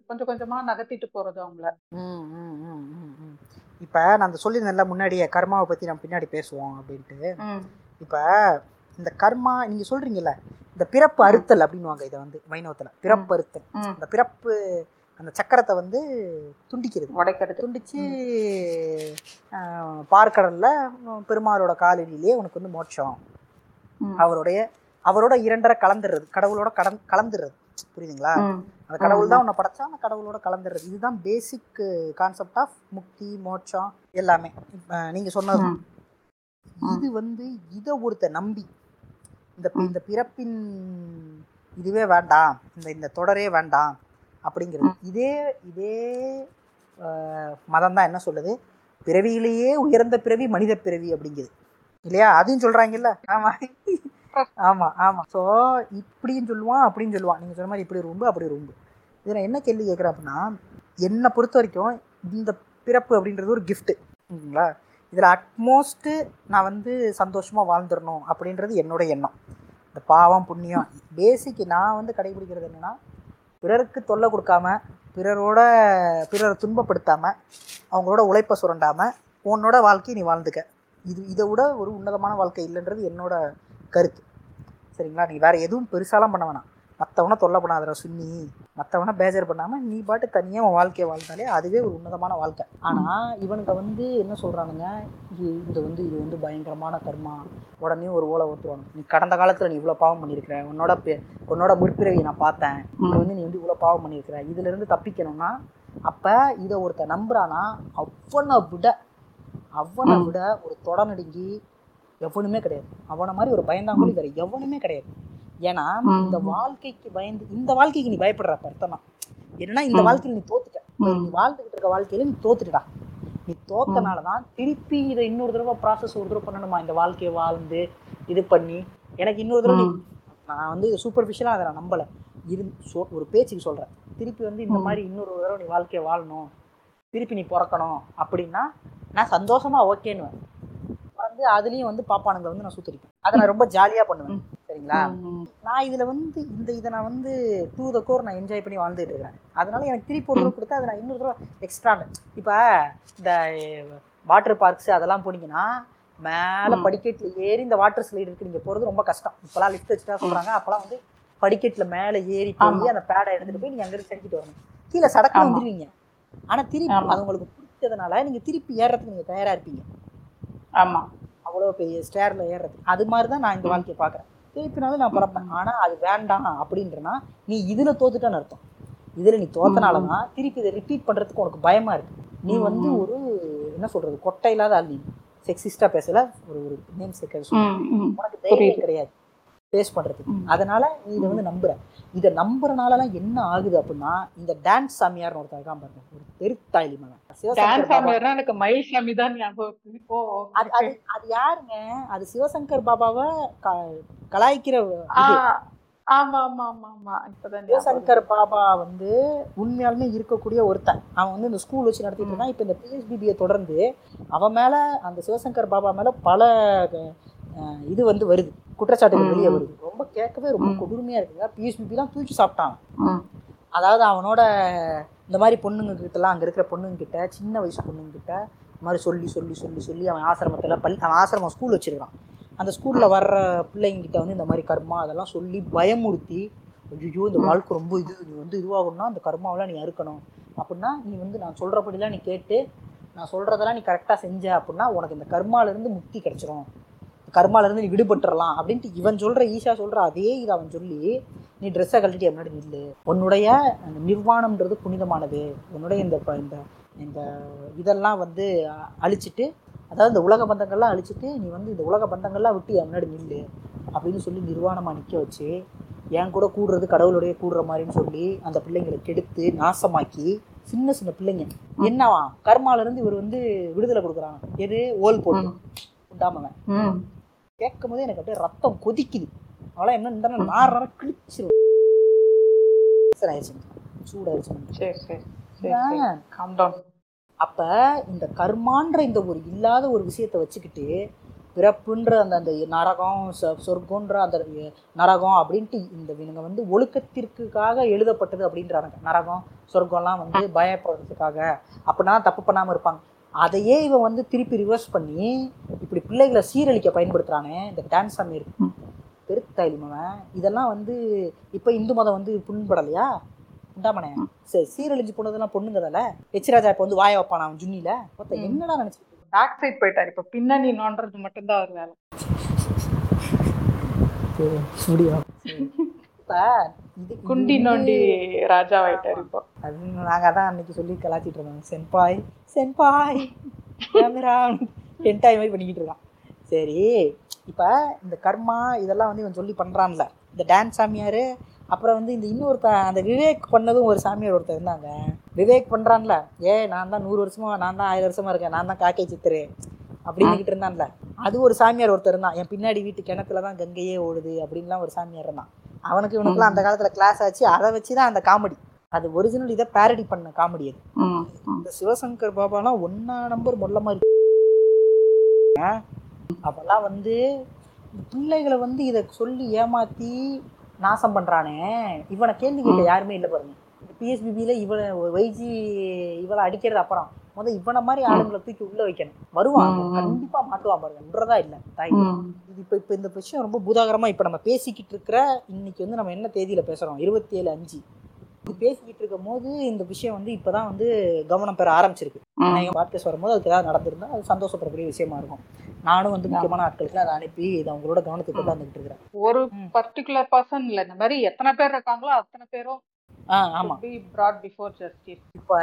கொஞ்சம் கொஞ்சமா நகர்த்திட்டு போறது அவங்கள. இப்ப நான் அந்த சொல்லியிருந்தேன்ல முன்னாடியே கர்மாவை பத்தி நம்ம பின்னாடி பேசுவோம் அப்படின்ட்டு. இப்ப இந்த கர்மா நீங்க சொல்றீங்கல்ல இந்த பிறப்பு அறுத்தல் அப்படின்னுவாங்க இதை வந்து வைணவத்துல. பிறப்பு அறுத்தல். ம். அந்த பிறப்பு அந்த சக்கரத்தை வந்து துண்டிக்கிறது. உடைக்கிறது துண்டிச்சு பார்க்கடல்ல பெருமாளோட காலடியிலேயே உனக்கு வந்து மோட்சம். அவருடைய அவரோட இரண்டரை கலந்துடுறது கடவுளோட கலந் கலந்துடுறது புரியுதுங்களா. அந்த கடவுள் தான் உன்னை படைச்சா அந்த கடவுளோட கலந்துடுறது இதுதான் பேசிக் கான்செப்ட் ஆஃப் முக்தி மோட்சம் எல்லாமே. நீங்க சொன்னது. இது வந்து இதை ஒருத்த நம்பி. இந்த இந்த பிறப்பின் இதுவே வேண்டாம். இந்த இந்த தொடரே வேண்டாம். அப்படிங்கிறது. இதே இதே மதம் தான் என்ன சொல்லுது? பிறவியிலேயே உயர்ந்த பிறவி மனித பிறவி அப்படிங்குது. இல்லையா? அதையும் சொல்றாங்கல்ல. ஆமா. ஆமா ஆமா. ஸோ இப்படின்னு சொல்லுவான் அப்படின்னு சொல்லுவான். நீங்க சொன்ன மாதிரி இப்படி ரொம்ப அப்படி ரொம்ப. இதில் என்ன கேள்வி கேட்குறேன் அப்படின்னா என்னை பொறுத்த வரைக்கும் இந்த பிறப்பு அப்படின்றது ஒரு கிஃப்ட்டு ஓகேங்களா இதில் அட்மோஸ்ட்டு நான் வந்து சந்தோஷமாக வாழ்ந்துடணும் அப்படின்றது என்னோட எண்ணம். இந்த பாவம் புண்ணியம் பேசிக் நான் வந்து கடைபிடிக்கிறது என்னென்னா பிறருக்கு தொல்லை கொடுக்காம பிறரோட பிறரை துன்பப்படுத்தாம அவங்களோட உழைப்பை சுரண்டாம உன்னோட வாழ்க்கையை நீ வாழ்ந்துக்க. இது இதை விட ஒரு உன்னதமான வாழ்க்கை இல்லைன்றது என்னோட கருத்து. சரிங்களா? நீ வேற எதுவும் பெருசாலாம் பண்ண வேணாம். மற்றவனை தொல்லை பண்ணாதடா சுன்னி. மற்றவனை பேஜர் பண்ணாமல் நீ பாட்டு தனியாக உன் வாழ்க்கையை வாழ்ந்தாலே அதுவே ஒரு உன்னதமான வாழ்க்கை. ஆனால் இவனுங்க வந்து என்ன சொல்கிறானுங்க இது இந்த வந்து இது வந்து பயங்கரமான கர்மா. உடனே ஒரு ஓலை ஊற்றுவாங்க நீ கடந்த காலத்தில் நீ இவ்வளோ பாவம் பண்ணியிருக்கிற. உன்னோட பெ- உன்னோட முற்பிறவியை நான் பார்த்தேன். இது வந்து நீ வந்து இவ்வளோ பாவம் பண்ணியிருக்கிற. இதுலேருந்து தப்பிக்கணும்னா அப்போ இதை ஒருத்தன் நம்புறானா? அவனை விட அவனை. விட ஒரு தொடநடுங்கி எவனுமே கிடையாது. அவனை மாதிரி ஒரு பயந்தாங்குழி வேற எவனுமே கிடையாது. ஏன்னா. இந்த வாழ்க்கைக்கு பயந்து இந்த வாழ்க்கைக்கு நீ பயப்படுற அர்த்தம் என்னன்னா இந்த. வாழ்க்கையில் நீ தோத்துட்ட. நீ வாழ்ந்துகிட்டு இருக்க வாழ்க்கையில நீ தோத்துட்டா நீ தோத்தனால தான் திருப்பி இதை இன்னொரு தடவை ப்ராசஸ் ஒரு தடவை பண்ணணுமா? இந்த வாழ்க்கையை வாழ்ந்து இது பண்ணி எனக்கு இன்னொரு தடவை. நான் வந்து சூப்பர்ஃபிஷியலாக அதை நான் நம்பலை. இரு சொ ஒரு பேச்சுக்கு சொல்கிறேன் திருப்பி வந்து இந்த. மாதிரி இன்னொரு தடவை நீ வாழ்க்கையை வாழணும். திருப்பி நீ பிறக்கணும் அப்படின்னா நான் சந்தோஷமா ஓகேன்னு வந்து அதுலேயும் வந்து பாப்பானுங்களை வந்து நான் சுத்தரிப்பேன் அதை நான் ரொம்ப ஜாலியாக பண்ணுவேன். சரிங்களா. நான் இதில் வந்து இந்த இதை நான் வந்து டூ த கோர் நான் என்ஜாய் பண்ணி வாழ்ந்துட்டு இருக்கிறேன். அதனால எனக்கு திருப்பி ஒரு கொடுத்தா அதை நான் இன்னொரு தடவை எக்ஸ்ட்ரா இப்போ இந்த வாட்டர் பார்க்ஸ் அதெல்லாம் போனீங்கன்னா மேலே. படிக்கட்டில் ஏறி இந்த வாட்டர் ஸ்லைடு இருக்கு. நீங்கள் போகிறது ரொம்ப கஷ்டம். இப்போலாம் லிஃப்ட் வச்சுட்டா சொல்கிறாங்க அப்போலாம் வந்து படிக்கட்டில் மேலே ஏறி போய். அந்த பேடை எடுத்துகிட்டு போய் நீங்கள் அங்கிருந்து சறுக்கிட்டு வரணும். கீழே சடக்கு ஆமா. வந்துடுவீங்க ஆனால் திருப்பி. அது உங்களுக்கு பிடிச்சதுனால நீங்கள் திருப்பி ஏறுறதுக்கு நீங்கள் தயாராக இருப்பீங்க. ஆமா. அவ்வளோ பெரிய ஸ்டேரில் ஏறுறது அது மாதிரி தான் நான் இந்த வாழ்க்கையை பார்க்குறேன். திருப்பினாலும் நான் பிறப்பேன். ஆனால் அது வேண்டாம் அப்படின்றனா நீ இதில் தோத்துட்டான்னு அர்த்தம். இதில் நீ தோத்தனால தான் திருப்பி இதை ரிப்பீட் பண்ணுறதுக்கு உனக்கு பயமா இருக்கு. நீ வந்து. ஒரு என்ன சொல்றது கொட்டை இல்லாத நீ. செக்ஸிஸ்டாக பேசல ஒரு ஒரு நேம் சேர்க்க. உனக்கு தைரியம். கிடையாது. ஃபேஸ் பண்ணுறதுக்கு. அதனால இதை வந்து நம்புற. இதை நம்புறனாலலாம் என்ன ஆகுது அப்படின்னா இந்த டான்ஸ் சாமியார்னு ஒருத்தர் இருக்கான் பாருங்க. ஒரு பெருத்தாயிலி மகன். எனக்கு மயில் சாமி தான் அது அது அது யாருங்க? அது சிவசங்கர் பாபாவை க- கலாய்க்கிற. சிவசங்கர் பாபா வந்து உண்மையாலுமே இருக்கக்கூடிய ஒருத்தன். அவன் வந்து இந்த ஸ்கூல் வச்சு நடத்திட்டு இருக்கான். இப்போ இந்த பிஎஸ்பிபியை தொடர்ந்து அவன் மேல அந்த சிவசங்கர் பாபா மேல பல இது வந்து வருது குற்றச்சாட்டுகள். வெளியே வருது ரொம்ப கேட்கவே ரொம்ப ம். கொடுமையா இருக்குங்க பிஎஸ்பிபிலாம் தூக்கி சாப்பிட்டான். அதாவது அவனோட இந்த மாதிரி பொண்ணுங்க கிட்டலாம் அங்கே இருக்கிற பொண்ணுங்க கிட்ட சின்ன வயசு பொண்ணுங்க கிட்ட இந்த மாதிரி சொல்லி சொல்லி சொல்லி சொல்லி அவன் ஆசிரமத்தில் பள்ளி அவன் ஆசிரமம் ஸ்கூல் வச்சிருக்கான் அந்த ஸ்கூலில் வர்ற பிள்ளைங்க கிட்ட வந்து இந்த மாதிரி கர்மா அதெல்லாம் சொல்லி பயமுறுத்தி ஐயோ இந்த. வாழ்க்கை ரொம்ப இது நீ வந்து இதுவாகணும்னா அந்த கர்மாவெல்லாம் நீ அறுக்கணும் அப்படின்னா நீ வந்து நான் சொல்கிறபடிலாம் நீ கேட்டு நான் சொல்கிறதெல்லாம் நீ கரெக்டாக செஞ்ச அப்படின்னா உனக்கு இந்த கர்மாலேருந்து முக்தி கிடைச்சிரும் கர்மாலேருந்து நீ விடுபட்டுறலாம் அப்படின்ட்டு இவன் சொல்கிற ஈஷா சொல்கிற அதே இதை அவன் சொல்லி நீ ட்ரெஸ்ஸை கழட்டிட்டு முன்னாடி நில்லு. உன்னுடைய அந்த நிர்வாணம்ன்றது புனிதமானது. உன்னுடைய இந்த இந்த இந்த இதெல்லாம் வந்து அழிச்சிட்டு அதாவது இந்த உலக பந்தங்கள்லாம் அழிச்சிட்டு நீ வந்து இந்த உலக பந்தங்கள்லாம் விட்டு என் முன்னாடி நில்லு அப்படின்னு சொல்லி நிர்வாணமாக நிற்க வச்சு என் கூட கூடுறது கடவுளுடைய கூடுற மாதிரின்னு சொல்லி அந்த பிள்ளைங்களை கெடுத்து நாசமாக்கி சின்ன சின்ன பிள்ளைங்க. என்னவா? கர்மால இருந்து இவர் வந்து விடுதலை கொடுக்குறாங்க எது? ஓல் போட்டு. உண்டாமவன். கேட்கும் போது எனக்கு அப்படியே ரத்தம் கொதிக்குது. அவளாம் என்ன இந்த நார் ஆயிடுச்சு சூடாயிருச்சு அப்ப இந்த கர்மான்ற இந்த ஒரு இல்லாத ஒரு விஷயத்தை வச்சுக்கிட்டு பிறப்புன்ற அந்த அந்த நரகம் சொ- சொர்க்கம்ன்ற அந்த நரகம் அப்படின்ட்டு இந்த இவங்க வந்து ஒழுக்கத்திற்காக எழுதப்பட்டது அப்படின்றாங்க நரகம் சொர்க்கம்லாம் வந்து பயப்படுறதுக்காக அப்படின்னா தப்பு பண்ணாம இருப்பாங்க. அதையே இவன் வந்து திருப்பி ரிவர்ஸ் பண்ணி இப்படி பிள்ளைகளை சீரழிக்க பயன்படுத்துறானே இந்த டான்ஸ் அமீர் ம். பெருத்தாயிலிமவன் இதெல்லாம் வந்து இப்போ இந்து மதம் வந்து புண்படலையா? உண்டாமனே சரி சீரழிஞ்சு போனதெல்லாம் பொண்ணுங்க தானே எச்ராஜா இப்போ வந்து வாய வைப்பான் அவன் ஜுன்னில மொத்தம் ம். என்னடா நினைச்சிட்டு இருக்க? பேக் சைட் போயிட்டாரு. இப்ப பின்னணி நோண்டுறது மட்டும்தான் அவர் வேலை. சரி முடியும். இப்ப இது இது குண்டி நோண்டி ராஜாவாயிட்டாரு இப்போ. அது நாங்க அதான் அன்னைக்கு சொல்லி கலாச்சிட்டு இருந்தோம். சென்பாய் சென்பாய் கேமரா டென்டாய் மாதிரி பண்ணிக்கிட்டு இருக்கான். சரி இப்போ இந்த கர்மா இதெல்லாம் வந்து இவன் சொல்லி பண்ணுறான்ல இந்த டான்ஸ் சாமியார் அப்புறம் வந்து இந்த இன்னொருத்த அந்த விவேக் பண்ணதும் ஒரு சாமியார் ஒருத்தர் இருந்தாங்க. விவேக் பண்ணுறான்ல ஏ நான் தான் நூறு வருஷமா நான் தான் ஆயிரம் வருஷமா இருக்கேன் நான் தான் காக்கை சித்திரு அப்படின்னுக்கிட்டு இருந்தான்ல. அது ஒரு சாமியார் ஒருத்தர் இருந்தான். என் பின்னாடி வீட்டு கிணத்துல தான் கங்கையே ஓடுது அப்படின்லாம் ஒரு சாமியார் இருந்தான். அவனுக்கு இவனுக்குலாம் அந்த காலத்தில் கிளாஸ் ஆச்சு. அதை வச்சு தான் அந்த காமெடி. அது ஒரிஜினல் இதை பேரடி பண்ண காமெடி அது. இந்த சிவசங்கர் பாபாலாம் ஒன்னா நம்பர் மொல்லமா இருக்கு. அப்பெல்லாம் வந்து பிள்ளைகளை வந்து இதை சொல்லி ஏமாத்தி நாசம் பண்றானே. இவனை கேள்வி கேட்க யாருமே இல்லை பாருங்க. பிஎஸ்பிபியில இவனை வைஜி இவளை அடிக்கிறது அப்புறம். முத இவனை மாதிரி ஆளுங்களை தூக்கி உள்ள வைக்கணும். வருவான். கண்டிப்பா மாட்டுவான் பாருங்க. விடுறதா இல்லை. தாய். இது இப்போ இப்போ இந்த விஷயம் ரொம்ப பூதாகரமாக இப்போ நம்ம பேசிக்கிட்டு இருக்கிற இன்னைக்கு வந்து நம்ம என்ன தேதியில் பேசுகிறோம் இருபத்தி ஏழு அஞ்சு. இது பேசிக்கிட்டு இருக்கும் போது இந்த விஷயம் வந்து இப்போ தான் வந்து கவனம் பெற ஆரம்பிச்சிருக்கு. ம். எங்கள் பாட்காஸ்ட் வரும்போது அதுக்கு ஏதாவது நடந்திருந்தா அது சந்தோஷப்படக்கூடிய விஷயமா இருக்கும். நானும் வந்து முக்கியமான ஆட்களுக்கு அதை அனுப்பி இதை அவங்களோட கவனத்துக்கு கொண்டு வந்துட்டு இருக்கிறேன். ஒரு. பர்டிகுலர் பர்சன் இல்ல இந்த மாதிரி எத்தனை பேர் இருக்காங்களோ அத்தனை பேரும் இப்போ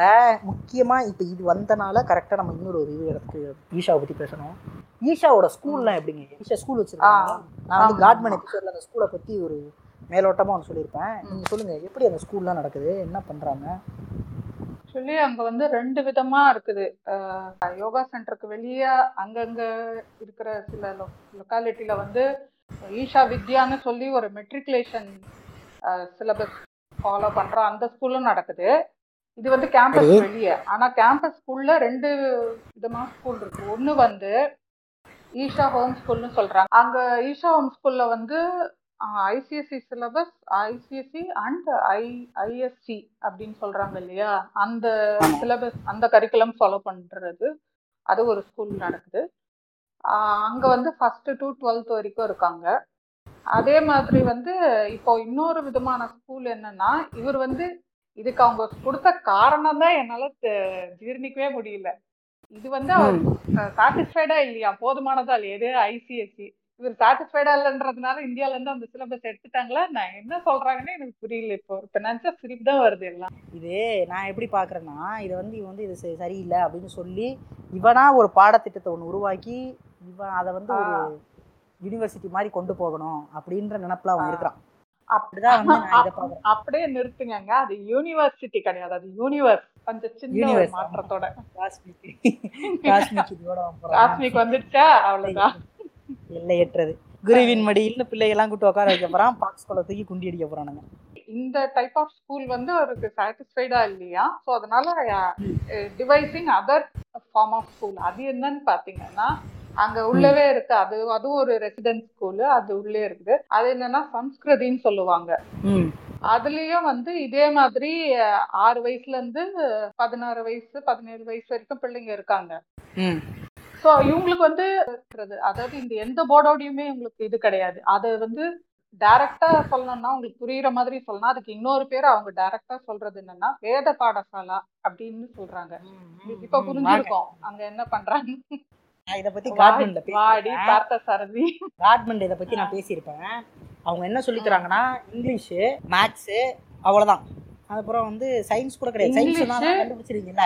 முக்கியமாக இப்போ இது வந்தனால கரெக்டாக நம்ம இன்னொரு ஒரு இது இடத்துக்கு ஈஷாவை பற்றி பேசணும். ஈஷாவோட ஸ்கூல்லாம் எப்படிங்க? ஈஷா ஸ்கூல் வச்சிருக்காங்க நான் வந்து காட்மேன். எபிசோட்ல அந்த ஸ்கூலை பற்றி ஒரு மேலோட்டமாக ஒன்று சொல்லியிருப்பேன். நீங்கள் சொல்லுங்கள் எப்படி அந்த ஸ்கூல்லாம் நடக்குது? என்ன பண்ணுறாங்க ஆக்சுவலி அங்க வந்து ரெண்டு விதமா இருக்குது. யோகா சென்டருக்கு வெளியே அங்கங்க இருக்கிற சில லொக்காலிட்டியில வந்து ஈஷா வித்யான்னு சொல்லி ஒரு மெட்ரிகுலேஷன் சிலபஸ் ஃபாலோ பண்ற அந்த ஸ்கூலும் நடக்குது. இது வந்து கேம்பஸ். வெளியே. ஆனா கேம்பஸ் ஸ்கூல்ல ரெண்டு விதமா ஸ்கூல் இருக்கு. ஒன்னு வந்து ஈஷா ஹோம் ஸ்கூல்னு சொல்றாங்க. அங்க ஈஷா ஹோம் ஸ்கூல்ல வந்து ICSE syllabus ICSE and I ISC அப்படின்னு சொல்றாங்க இல்லையா? அந்த. சிலபஸ் அந்த கரிக்குலம் ஃபாலோ பண்றது அது ஒரு ஸ்கூல் நடக்குது. அங்க வந்து ஃபர்ஸ்ட் டு டுவெல்த் வரைக்கும் இருக்காங்க. அதே மாதிரி வந்து இப்போ இன்னொரு விதமான ஸ்கூல் என்னன்னா இவர் வந்து இதுக்கு அவங்க கொடுத்த காரணம் தான் என்னால ஜீரணிக்கவே முடியல. இது வந்து அவர் சாட்டிஸ்ஃபைடா இல்லையா? போதுமானதா இல்லையா? எது ஐசிஎஸ்சி இவர் சாட்டிஸ்ஃபைடா இல்லைன்றதுனால இந்தியால இருந்து அந்த சிலபஸ் எடுத்துட்டாங்களா? நான் என்ன சொல்றாங்கன்னு எனக்கு புரியல இப்போ. இப்ப நினைச்சா சிரிப்பு தான் வருது எல்லாம். இது நான் எப்படி பார்க்குறேன்னா இதை வந்து இவன் வந்து இது சரி- சரியில்லை அப்படின்னு சொல்லி இவனா ஒரு பாடத்திட்டத்தை ஒன்று உருவாக்கி இவன் அதை வந்து ஒரு யூனிவர்சிட்டி மாதிரி கொண்டு போகணும் அப்படின்ற நினப்புல அவன். இருக்கிறான். அப்- அப்படிதான் அப்படியே நிறுத்துங்க அது யூனிவர்சிட்டி கிடையாது. அது யூனிவர்ஸ் கொஞ்சம் சின்ன மாற்றத்தோட. காஸ்மிக். காஸ்மிக் வந்துடுச்சா அவ்வளவுதான். எல்லையற்றது. குருவின் மடியில் பிள்ளைகள்லாம் கூட்டு உட்கார வைக்க போறான். பாக்ஸ் கொலை தூக்கி குண்டி அடிக்க போறானுங்க. இந்த டைப் ஆஃப் ஸ்கூல் வந்து அவருக்கு சாட்டிஸ்ஃபைடா இல்லையா? ஸோ அதனால devising other form of school அது என்னன்னு பாத்தீங்கன்னா அங்க உள்ளவே இருக்கு அது அதுவும் ஒரு ரெசிடென்ட் ஸ்கூலு அது உள்ளே இருக்குது. அது என்னன்னா சம்ஸ்கிருதின்னு சொல்லுவாங்க. அதுலயும் வந்து இதே மாதிரி ஆறு வயசுல இருந்து பதினாறு வயசு பதினேழு வயசு வரைக்கும் பிள்ளைங்க இருக்காங்க. ம். ஸோ இவங்களுக்கு வந்து அதாவது இந்த எந்த போர்டோடையுமே இவங்களுக்கு இது கிடையாது. அது வந்து டைரக்டா சொல்லணும்னா உங்களுக்கு புரியுற மாதிரி சொல்லணும். அதுக்கு இன்னொரு பேர் அவங்க டைரக்டா சொல்றது என்னன்னா வேத பாடசாலா அப்படின்னு சொல்றாங்க. இப்ப புரிஞ்சிருக்கோம். அங்க என்ன பண்றாங்க? இதை பத்தி வாடி கார்மெண்ட்ல வாடி பார்த்த சாரதி. கார்மெண்ட் இதை பத்தி நான் பேசியிருப்பேன். அவங்க என்ன சொல்லி தராங்கன்னா இங்கிலீஷு மேத்ஸு அவ்வளவுதான். அதுக்கப்புறம் வந்து சயின்ஸ் கூட கிடையாது. சயின்ஸ் கண்டுபிடிச்சிருக்கீங்கல்ல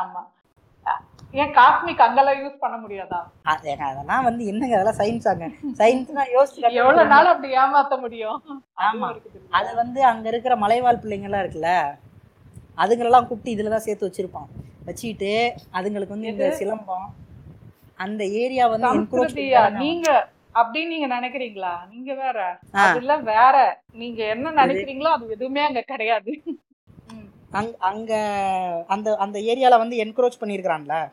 ஆமா. ஏன் காஸ்மிக் அங்கெல்லாம் யூஸ் பண்ண முடியாதா? அது- அதெல்லாம் வந்து என்னங்க அதெல்லாம் சயின்ஸ் ஆங்க. சயின்ஸ்னா யோசிச்சு எவ்வளவு. நாள் அப்படி ஏமாத்த முடியும்? ஆமா. அது வந்து அங்க இருக்கிற மலைவாழ் பிள்ளைங்கலாம் இருக்குல்ல அதுங்களெல்லாம் கூப்பிட்டு இதுல தான் சேர்த்து வச்சிருப்பான். வச்சுக்கிட்டு அதுங்களுக்கு வந்து இந்த சிலம்பம் அந்த ஏரியா வந்து நீங்க அப்படின்னு நீங்க நினைக்கிறீங்களா? நீங்க வேற. அதுல வேற. நீங்க என்ன நினைக்கிறீங்களோ அது எதுவுமே அங்க கிடையாது. அங்க அந்த அந்த ஏரியால வந்து என்க்ரோச் பண்ணியிருக்கிறான்ல.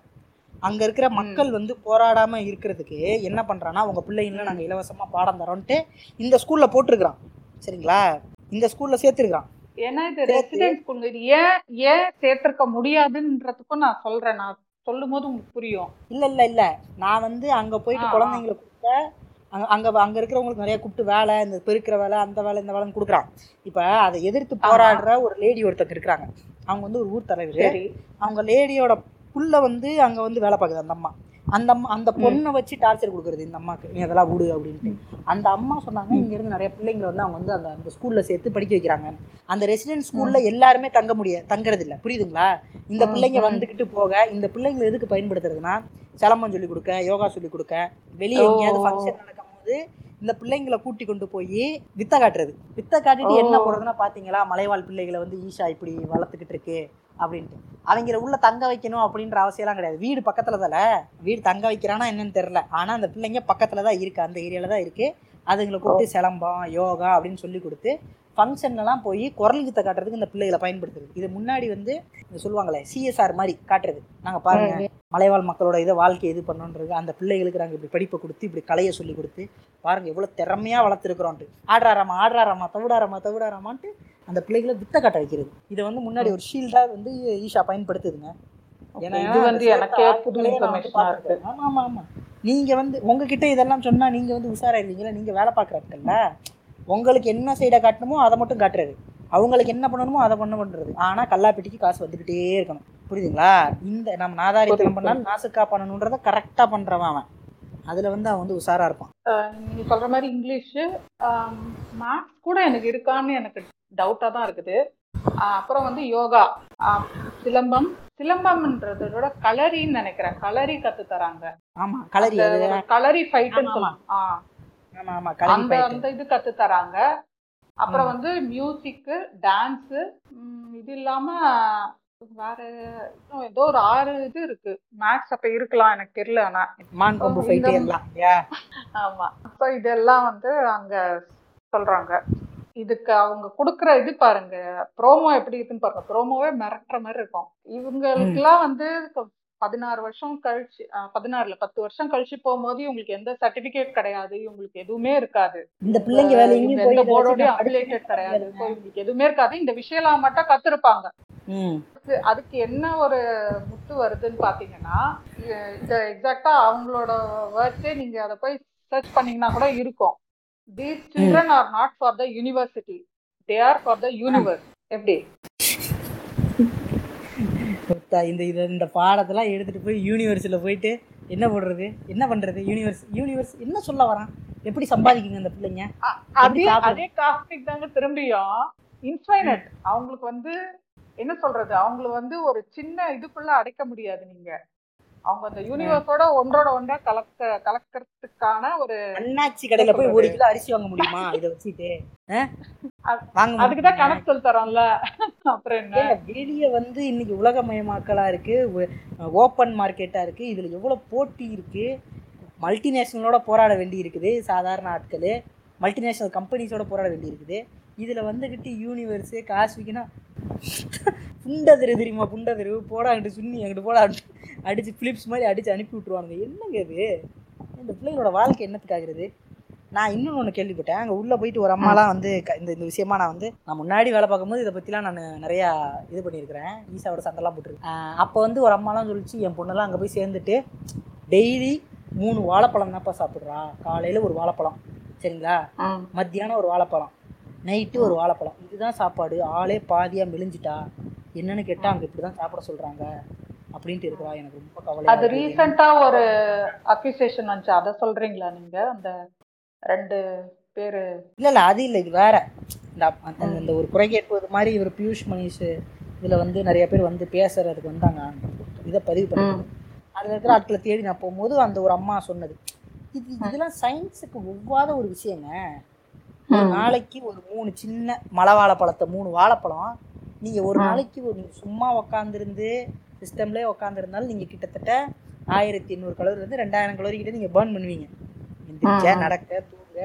அங்க இருக்கிற மக்கள் வந்து போராடாம இருக்கிறதுக்கு என்ன பண்றான்னா உங்க பிள்ளைங்கள நாங்க இலவசமா பாடம் தரோன்ட்டு இந்த ஸ்கூல்ல போட்டிருக்கிறான். சரிங்களா? இந்த ஸ்கூல்ல சேர்த்திருக்கிறான். ஏன்னா இது ரெசிடென்ட் ஸ்கூல் இது ஏன் ஏன் சேர்த்திருக்க முடியாதுன்றதுக்கும் நான் சொல்றேன். நான் சொல்லும் போது உங்களுக்கு புரியும். இல்ல இல்ல இல்ல. நான் வந்து அங்க போயிட்டு ஆ, ஆ. குழந்தைங்களை கூப்பிட்ட அங்க அங்க அங்க இருக்கிறவங்களுக்கு நிறைய கூப்பிட்டு வேலை இந்த பெருக்கிற வேலை அந்த வேலை இந்த வேலைன்னு கொடுக்குறான். இப்ப அதை எதிர்த்து போராடுற ஒரு லேடி ஒருத்தங்க இருக்கிறாங்க. அவங்க வந்து ஒரு ஊர் தலைவர். அவங்க லேடியோட புள்ள வந்து அங்க வந்து வேலை பார்க்குது அந்த அம்மா. அந்த அம்மா அந்த பொண்ணை வச்சு டார்ச்சர் கொடுக்குறது இந்த அம்மாக்கு. நீ அதெல்லாம் விடு அப்படின்ட்டு. அந்த அம்மா சொன்னாங்க இங்க இருந்து நிறைய பிள்ளைங்களை வந்து அவங்க வந்து அந்த அந்த ஸ்கூல்ல சேர்த்து படிக்க வைக்கிறாங்க. அந்த ரெசிடென்ட் ஸ்கூல்ல எல்லாருமே தங்க முடியாது தங்குறது இல்ல புரியுதுங்களா? இந்த பிள்ளைங்க ம். வந்துகிட்டு போக இந்த பிள்ளைங்களை எதுக்கு பயன்படுத்துறதுன்னா சிலம்பம் சொல்லி கொடுக்க யோகா சொல்லி கொடுக்க வெளியே. எங்கேயாவது ஃபங்க்ஷன் நடக்கும்போது இந்த பிள்ளைங்களை கூட்டி கொண்டு போய் வித்தை காட்டுறது. வித்தை காட்டிட்டு என்ன. போடுறதுன்னா பாத்தீங்களா மலைவாழ் பிள்ளைகளை வந்து ஈஷா இப்படி வளர்த்துக்கிட்டு இருக்கு அப்படின்ட்டு. அவங்கள உள்ள தங்க வைக்கணும் அப்படின்ற அவசியம்லாம் கிடையாது. வீடு பக்கத்துல தானே? வீடு தங்க வைக்கிறானா என்னன்னு தெரியல. ஆனா அந்த பிள்ளைங்க பக்கத்துல தான் இருக்கு. அந்த ஏரியால தான் இருக்கு. அதுங்களை கூப்பிட்டு சிலம்பம் யோகா அப்படின்னு சொல்லி கொடுத்து ஃபங்க்ஷன்லலாம் போய் குரல் வித்தை காட்டுறதுக்கு இந்த பிள்ளைகளை பயன்படுத்துறது. இது முன்னாடி வந்து சொல்லுவாங்களே சிஎஸ்ஆர் மாதிரி காட்டுறது. நாங்க பாருங்க மலைவாழ் மக்களோட இதை வாழ்க்கை இது பண்ணணுன்றது அந்த பிள்ளைகளுக்கு நாங்கள் இப்படி படிப்பை கொடுத்து இப்படி கலையை சொல்லி கொடுத்து பாருங்க எவ்வளோ திறமையாக வளர்த்துருக்குறோன்ட்டு. ஆடுறாராமா ஆடுறாராமா தவிடாராமா தவிடாராமான்ட்டு அந்த பிள்ளைகளை வித்த காட்ட வைக்கிறது. இதை வந்து முன்னாடி ஒரு ஷீல்டாக வந்து ஈஷா பயன்படுத்துதுங்க. ஏன்னா இது வந்து எனக்கே புது ஆட்களையே நான் வந்து information ஆ இருக்கு. பார்த்திருக்கேன். ஆமா ஆமா ஆமா. நீங்க வந்து உங்ககிட்ட இதெல்லாம் சொன்னா நீங்க வந்து உஷாராயிருவீங்களா நீங்க வேலை பார்க்குறாங்கல்ல உங்களுக்கு என்ன சைடை காட்டணுமோ அதை மட்டும் காட்டுறது. அவங்களுக்கு என்ன பண்ணணுமோ அதை பண்ண பண்றது ஆனா கல்லாப்பெட்டிக்கு காசு வந்துகிட்டே இருக்கணும். புரியுதுங்களா? இந்த நம்ம நாதாரித்தனம் புரியுது, பண்ணாலும் நாசுக்கா பண்ணணுன்றத கரெக்டா பண்றவன் அவன். அதுல வந்து அவன் வந்து உஷாரா இருப்பான். நீங்க சொல்ற மாதிரி இங்கிலீஷ் மேத்ஸ் கூட எனக்கு இருக்கான்னு எனக்கு டவுட்டா தான் இருக்குது. அப்புறம் வந்து யோகா. சிலம்பம். சிலம்பம்ன்றதை விட கலரின்னு நினைக்கிறேன். கலரி கத்து தராங்க. ஆமா கலரி கலரி ஃபைட்டுன்னு சொல்லலாம் அந்த அந்த இது கத்து தராங்க. அப்புறம் வந்து மியூசிக்கு டான்ஸு இது இல்லாம வேற ஏதோ ஒரு ஆறு இது இருக்கு. மேக்ஸ் அப்ப இருக்கலாம் எனக்கு தெரியல ஆனா. மான் கொம்பு எல்லாம் ஆமா. ஸோ இதெல்லாம் வந்து அங்க சொல்றாங்க. இதுக்கு அவங்க கொடுக்குற இது பாருங்க. ப்ரோமோ எப்படி இருக்குன்னு பாருங்க. ப்ரோமோவே மிரட்டுற மாதிரி இருக்கும். இவங்களுக்குலாம் வந்து பதினாறு வருஷம் கழிச்சு பதினாறுல பத்து வருஷம் கழிச்சு போகும்போது இவங்களுக்கு எந்த சர்டிபிகேட் கிடையாது இவங்களுக்கு எதுவுமே இருக்காது. இந்த பிள்ளைங்க வேலை எந்த போர்டோடய அபிலேட்டட் கிடையாது. இவங்களுக்கு எதுவுமே இருக்காது. இந்த விஷயம்லாம் மட்டும் கத்துருப்பாங்க. அதுக்கு- என்ன ஒரு முத்து வருதுன்னு பாத்தீங்கன்னா எக்ஸாக்டா அவங்களோட வேர்ட்ஸே நீங்க அதை போய் சர்ச் பண்ணீங்கன்னா கூட இருக்கும். These children are not for the university they are for the universe எப்படி? இந்த இது இந்த பாடத்தெல்லாம் எடுத்துட்டு போய் யூனிவர்ஸில் போயிட்டு என்ன போடுறது? என்ன பண்றது? யூனிவர்ஸ் யூனிவர்ஸ் என்ன சொல்ல வரான்? எப்படி சம்பாதிக்குங்க அந்த பிள்ளைங்க? அதே? அதே காஸ்டிக் தாங்க திரும்பியும். இன்ஃபைனட் அவங்களுக்கு வந்து என்ன சொல்றது? அவங்கள வந்து ஒரு சின்ன இதுக்குள்ள அடைக்க முடியாது நீங்க. அவங்க அந்த யூனிவர்ஸோட ஒன்றோட ஒன்றா கலக்க கலக்கிறதுக்கான ஒரு அண்ணாச்சி கடையில போய் ஒரு கிலோ அரிசி வாங்க முடியுமா? இதை வச்சுட்டு வாங்க அதுக்குதான்? கணக்கு சொல்லி தரோம்ல. அப்புறம் என்ன? வெளிய வந்து இன்னைக்கு உலகமயமாக்கலா இருக்கு. ஓப்பன் மார்க்கெட்டா இருக்கு. இதுல எவ்வளவு போட்டி இருக்கு? மல்டிநேஷனலோட போராட வேண்டி இருக்குது சாதாரண ஆட்கள். மல்டிநேஷனல் கம்பெனிஸோட போராட வேண்டி இருக்குது இதுல வந்துகிட்டு யூனிவர்ஸு காஸ்விக்குன்னா புண்டதிரு தெரியுமா புண்டதிரு? போடா அங்கிட்டு சுண்ணி அங்கிட்டு போடா அடிச்சு பிலிப்ஸ் மாதிரி அடிச்சு அனுப்பி விட்டுருவானுங்க. என்னங்க இது? இந்த பிள்ளைங்களோட வாழ்க்கை என்னத்துக்காகிறது நான் இன்னொன்று ஒன்று கேள்விப்பட்டேன். அங்கே உள்ளே போயிட்டு ஒரு அம்மாலாம் வந்து இந்த இந்த விஷயமா நான் வந்து நான் முன்னாடி வேலை பார்க்கும்போது இதை பற்றிலாம் நான் நிறையா இது பண்ணியிருக்கிறேன். ஈசாவோட சண்டைலாம் போட்டிருக்கேன். அப்போ வந்து ஒரு அம்மாலாம் சொல்லிச்சு என் பொண்ணெல்லாம் அங்கே போய் சேர்ந்துட்டு டெய்லி மூணு வாழைப்பழம் தான்ப்பா சாப்பிட்றா. காலையில் ஒரு வாழைப்பழம். சரிங்களா. மத்தியானம் ஒரு வாழைப்பழம். நைட்டு ஒரு வாழைப்பழம். இதுதான் சாப்பாடு. ஆளே பாதியாக மெலிஞ்சிட்டா என்னன்னு கேட்டால் அங்கே இப்படி தான் சாப்பிட சொல்கிறாங்க அப்படின்ட்டு இருக்கிறா. எனக்கு ரொம்ப கவலை அது ரீசெண்டா ஒரு அக்யூசேஷன் வந்துச்சு. அத சொல்றீங்களா நீங்க? அந்த ரெண்டு பேரு. இல்லை இல்லை அது இல்லை. இது வேற. இந்த அப்- அந்த இந்த ஒரு குறை கேட்பது மாதிரி இவர் பியூஷ் மணிஷ் இதில் வந்து நிறைய பேர் வந்து பேசுறதுக்கு வந்தாங்க. இதை பதிவு பண்ணி அதில் இருக்கிற ஆட்களை தேடி நான் போகும்போது அந்த ஒரு அம்மா சொன்னது. இது இதெல்லாம் சயின்ஸுக்கு ஒவ்வாத ஒரு விஷயங்க. ஒரு நாளைக்கு ஒரு மூணு சின்ன மலை வாழைப்பழத்தை மூணு வாழைப்பழம். நீங்கள் ஒரு. நாளைக்கு ஒரு சும்மா உக்காந்துருந்து சிஸ்டம்லேயே உக்காந்துருந்தாலும் நீங்கள் கிட்டத்தட்ட ஆயிரத்தி எண்ணூறு கலோரி வந்து ரெண்டாயிரம் கலோரி கிட்ட நீங்கள் பேர்ன் பண்ணுவீங்க. எந்திரிக்க ம். நடக்க தூங்க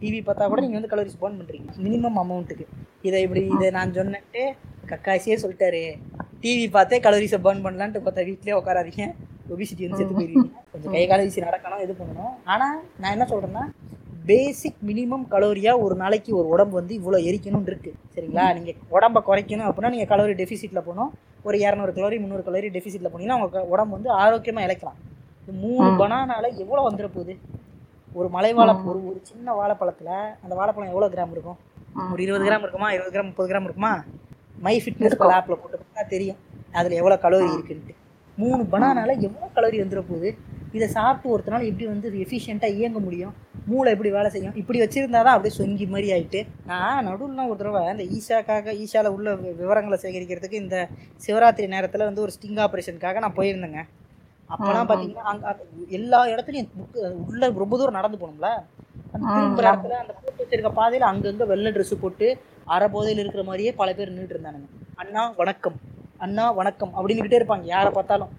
டிவி பார்த்தா கூட நீங்கள் வந்து கலோரிஸ் பேர்ன் பண்ணுறீங்க மினிமம் அமௌண்ட்டுக்கு இதை இப்படி இதை நான் சொன்னட்டு கக்காசியே சொல்லிட்டாரு. டிவி பார்த்தே கலோரிஸை பேர்ன் பண்ணலான்ட்டு பார்த்தா வீட்லயே உட்காராதீங்க ஒபிசிட்டி வந்து செத்து போயிருவீங்க. கொஞ்சம் கை கால வீசி நடக்கணும் இது பண்ணணும். ஆனால் நான் என்ன சொல்கிறேன்னா பேசிக் மினிமம் கலோரியாக ஒரு நாளைக்கு ஒரு உடம்பு வந்து இவ்வளோ எரிக்கணும்னு இருக்கு. சரிங்களா? நீங்கள் உடம்ப குறைக்கணும் அப்படின்னா நீங்கள் கலோரி டெஃபிசிட்டில் போகணும் ஒரு இரநூறு கலோரி முந்நூறு கலோரி டெஃபிசிட்டில் போனீங்கன்னா உங்க உடம்பு வந்து ஆரோக்கியமாக இழைக்கலாம். இந்த மூணு. பனானால எவ்வளோ வந்துட போகுது? ஒரு மலை வாழை. ஒரு ஒரு சின்ன வாழைப்பழத்தில் அந்த வாழைப்பழம் எவ்வளோ கிராம் இருக்கும்? ஒரு இருபது கிராம் இருக்குமா? இருபது கிராம் முப்பது கிராம் இருக்குமா? My fitness. ஆப்பில் போட்டு பார்த்தா தெரியும். அதில் எவ்வளோ கலோரி இருக்குன்ட்டு. மூணு பனானால எவ்வளோ கலோரி வந்துட போகுது? இதை சாப்பிட்டு ஒருத்தனால எப்படி வந்து எஃபிஷியண்ட்டாக இயங்க முடியும்? மூளை எப்படி வேலை செய்யும்? இப்படி வச்சிருந்தா தான் அப்படியே சொங்கி மாதிரி ஆயிட்டு. நான் நடுவில் ஒரு தடவை இந்த ஈஷாக்காக ஈஷாவில் உள்ள விவரங்களை சேகரிக்கிறதுக்கு இந்த சிவராத்திரி நேரத்தில் வந்து ஒரு ஸ்டிங் ஆப்ரேஷனுக்காக நான் போயிருந்தேங்க. அப்போலாம் பார்த்தீங்கன்னா அங்கே எல்லா இடத்துலையும் புக்கு உள்ள ரொம்ப தூரம் நடந்து போகணும்ல? அந்த திரும்புற. இடத்துல அந்த போட்டு வச்சிருக்க பாதையில் அங்கங்கே வெள்ளை ட்ரெஸ் போட்டு அரை போதையில் இருக்கிற மாதிரியே பல பேர் நின்றுட்டு இருந்தானுங்க. அண்ணா வணக்கம். அண்ணா வணக்கம். அப்படின்னுக்கிட்டே இருப்பாங்க. யாரை பார்த்தாலும்.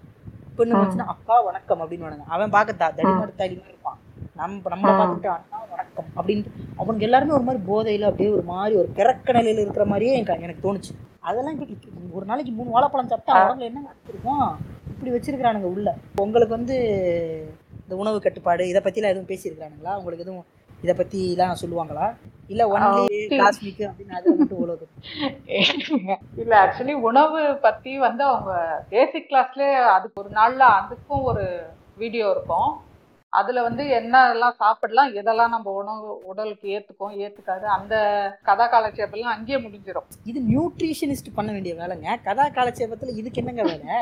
பெண்ணு. வச்சுன்னா அக்கா வணக்கம் அப்படின்னு அவன் பார்க்க த- தடிமாடு தடிமா இருப்பான். நம்ம நம்மளை ம். பார்த்துக்கிட்டு அண்ணா வணக்கம் அப்படின்ட்டு. அவனுக்கு எல்லாருமே ஒரு மாதிரி போதையில் அப்படியே ஒரு மாதிரி ஒரு கிறக்க நிலையில இருக்கிற மாதிரியே எனக்கு எனக்கு தோணுச்சு. அதெல்லாம் ஒரு நாளைக்கு மூணு வாழைப்பழம் சாப்பிட்டா. உடம்புல என்ன இருக்கும் இப்படி வச்சிருக்கிறானுங்க உள்ள. உங்களுக்கு வந்து இந்த உணவு கட்டுப்பாடு இதை பற்றிலாம் எதுவும் பேசியிருக்கிறானுங்களா? உங்களுக்கு எதுவும் இதை பற்றிலாம் சொல்லுவாங்களா? இல்லை ஒன்லி காஸ்மிக் அப்படின்னு அதை மட்டும் உலகம் இல்ல ஆக்சுவலி உணவு பத்தி வந்து அவங்க பேசிக் கிளாஸ்லயே அதுக்கு ஒரு நாள்ல அதுக்கும் ஒரு வீடியோ இருக்கும். அதுல வந்து என்னெல்லாம் சாப்பிடலாம் எதெல்லாம் நம்ம உணவு உடலுக்கு ஏத்துக்கும் ஏத்துக்காது அந்த கதா காலட்சேபெல்லாம் அங்கேயே முடிஞ்சிடும் இது நியூட்ரிஷனிஸ்ட் பண்ண வேண்டிய வேலைங்க. கதா காலட்சேபத்தில் இதுக்கு என்னங்க வேலை?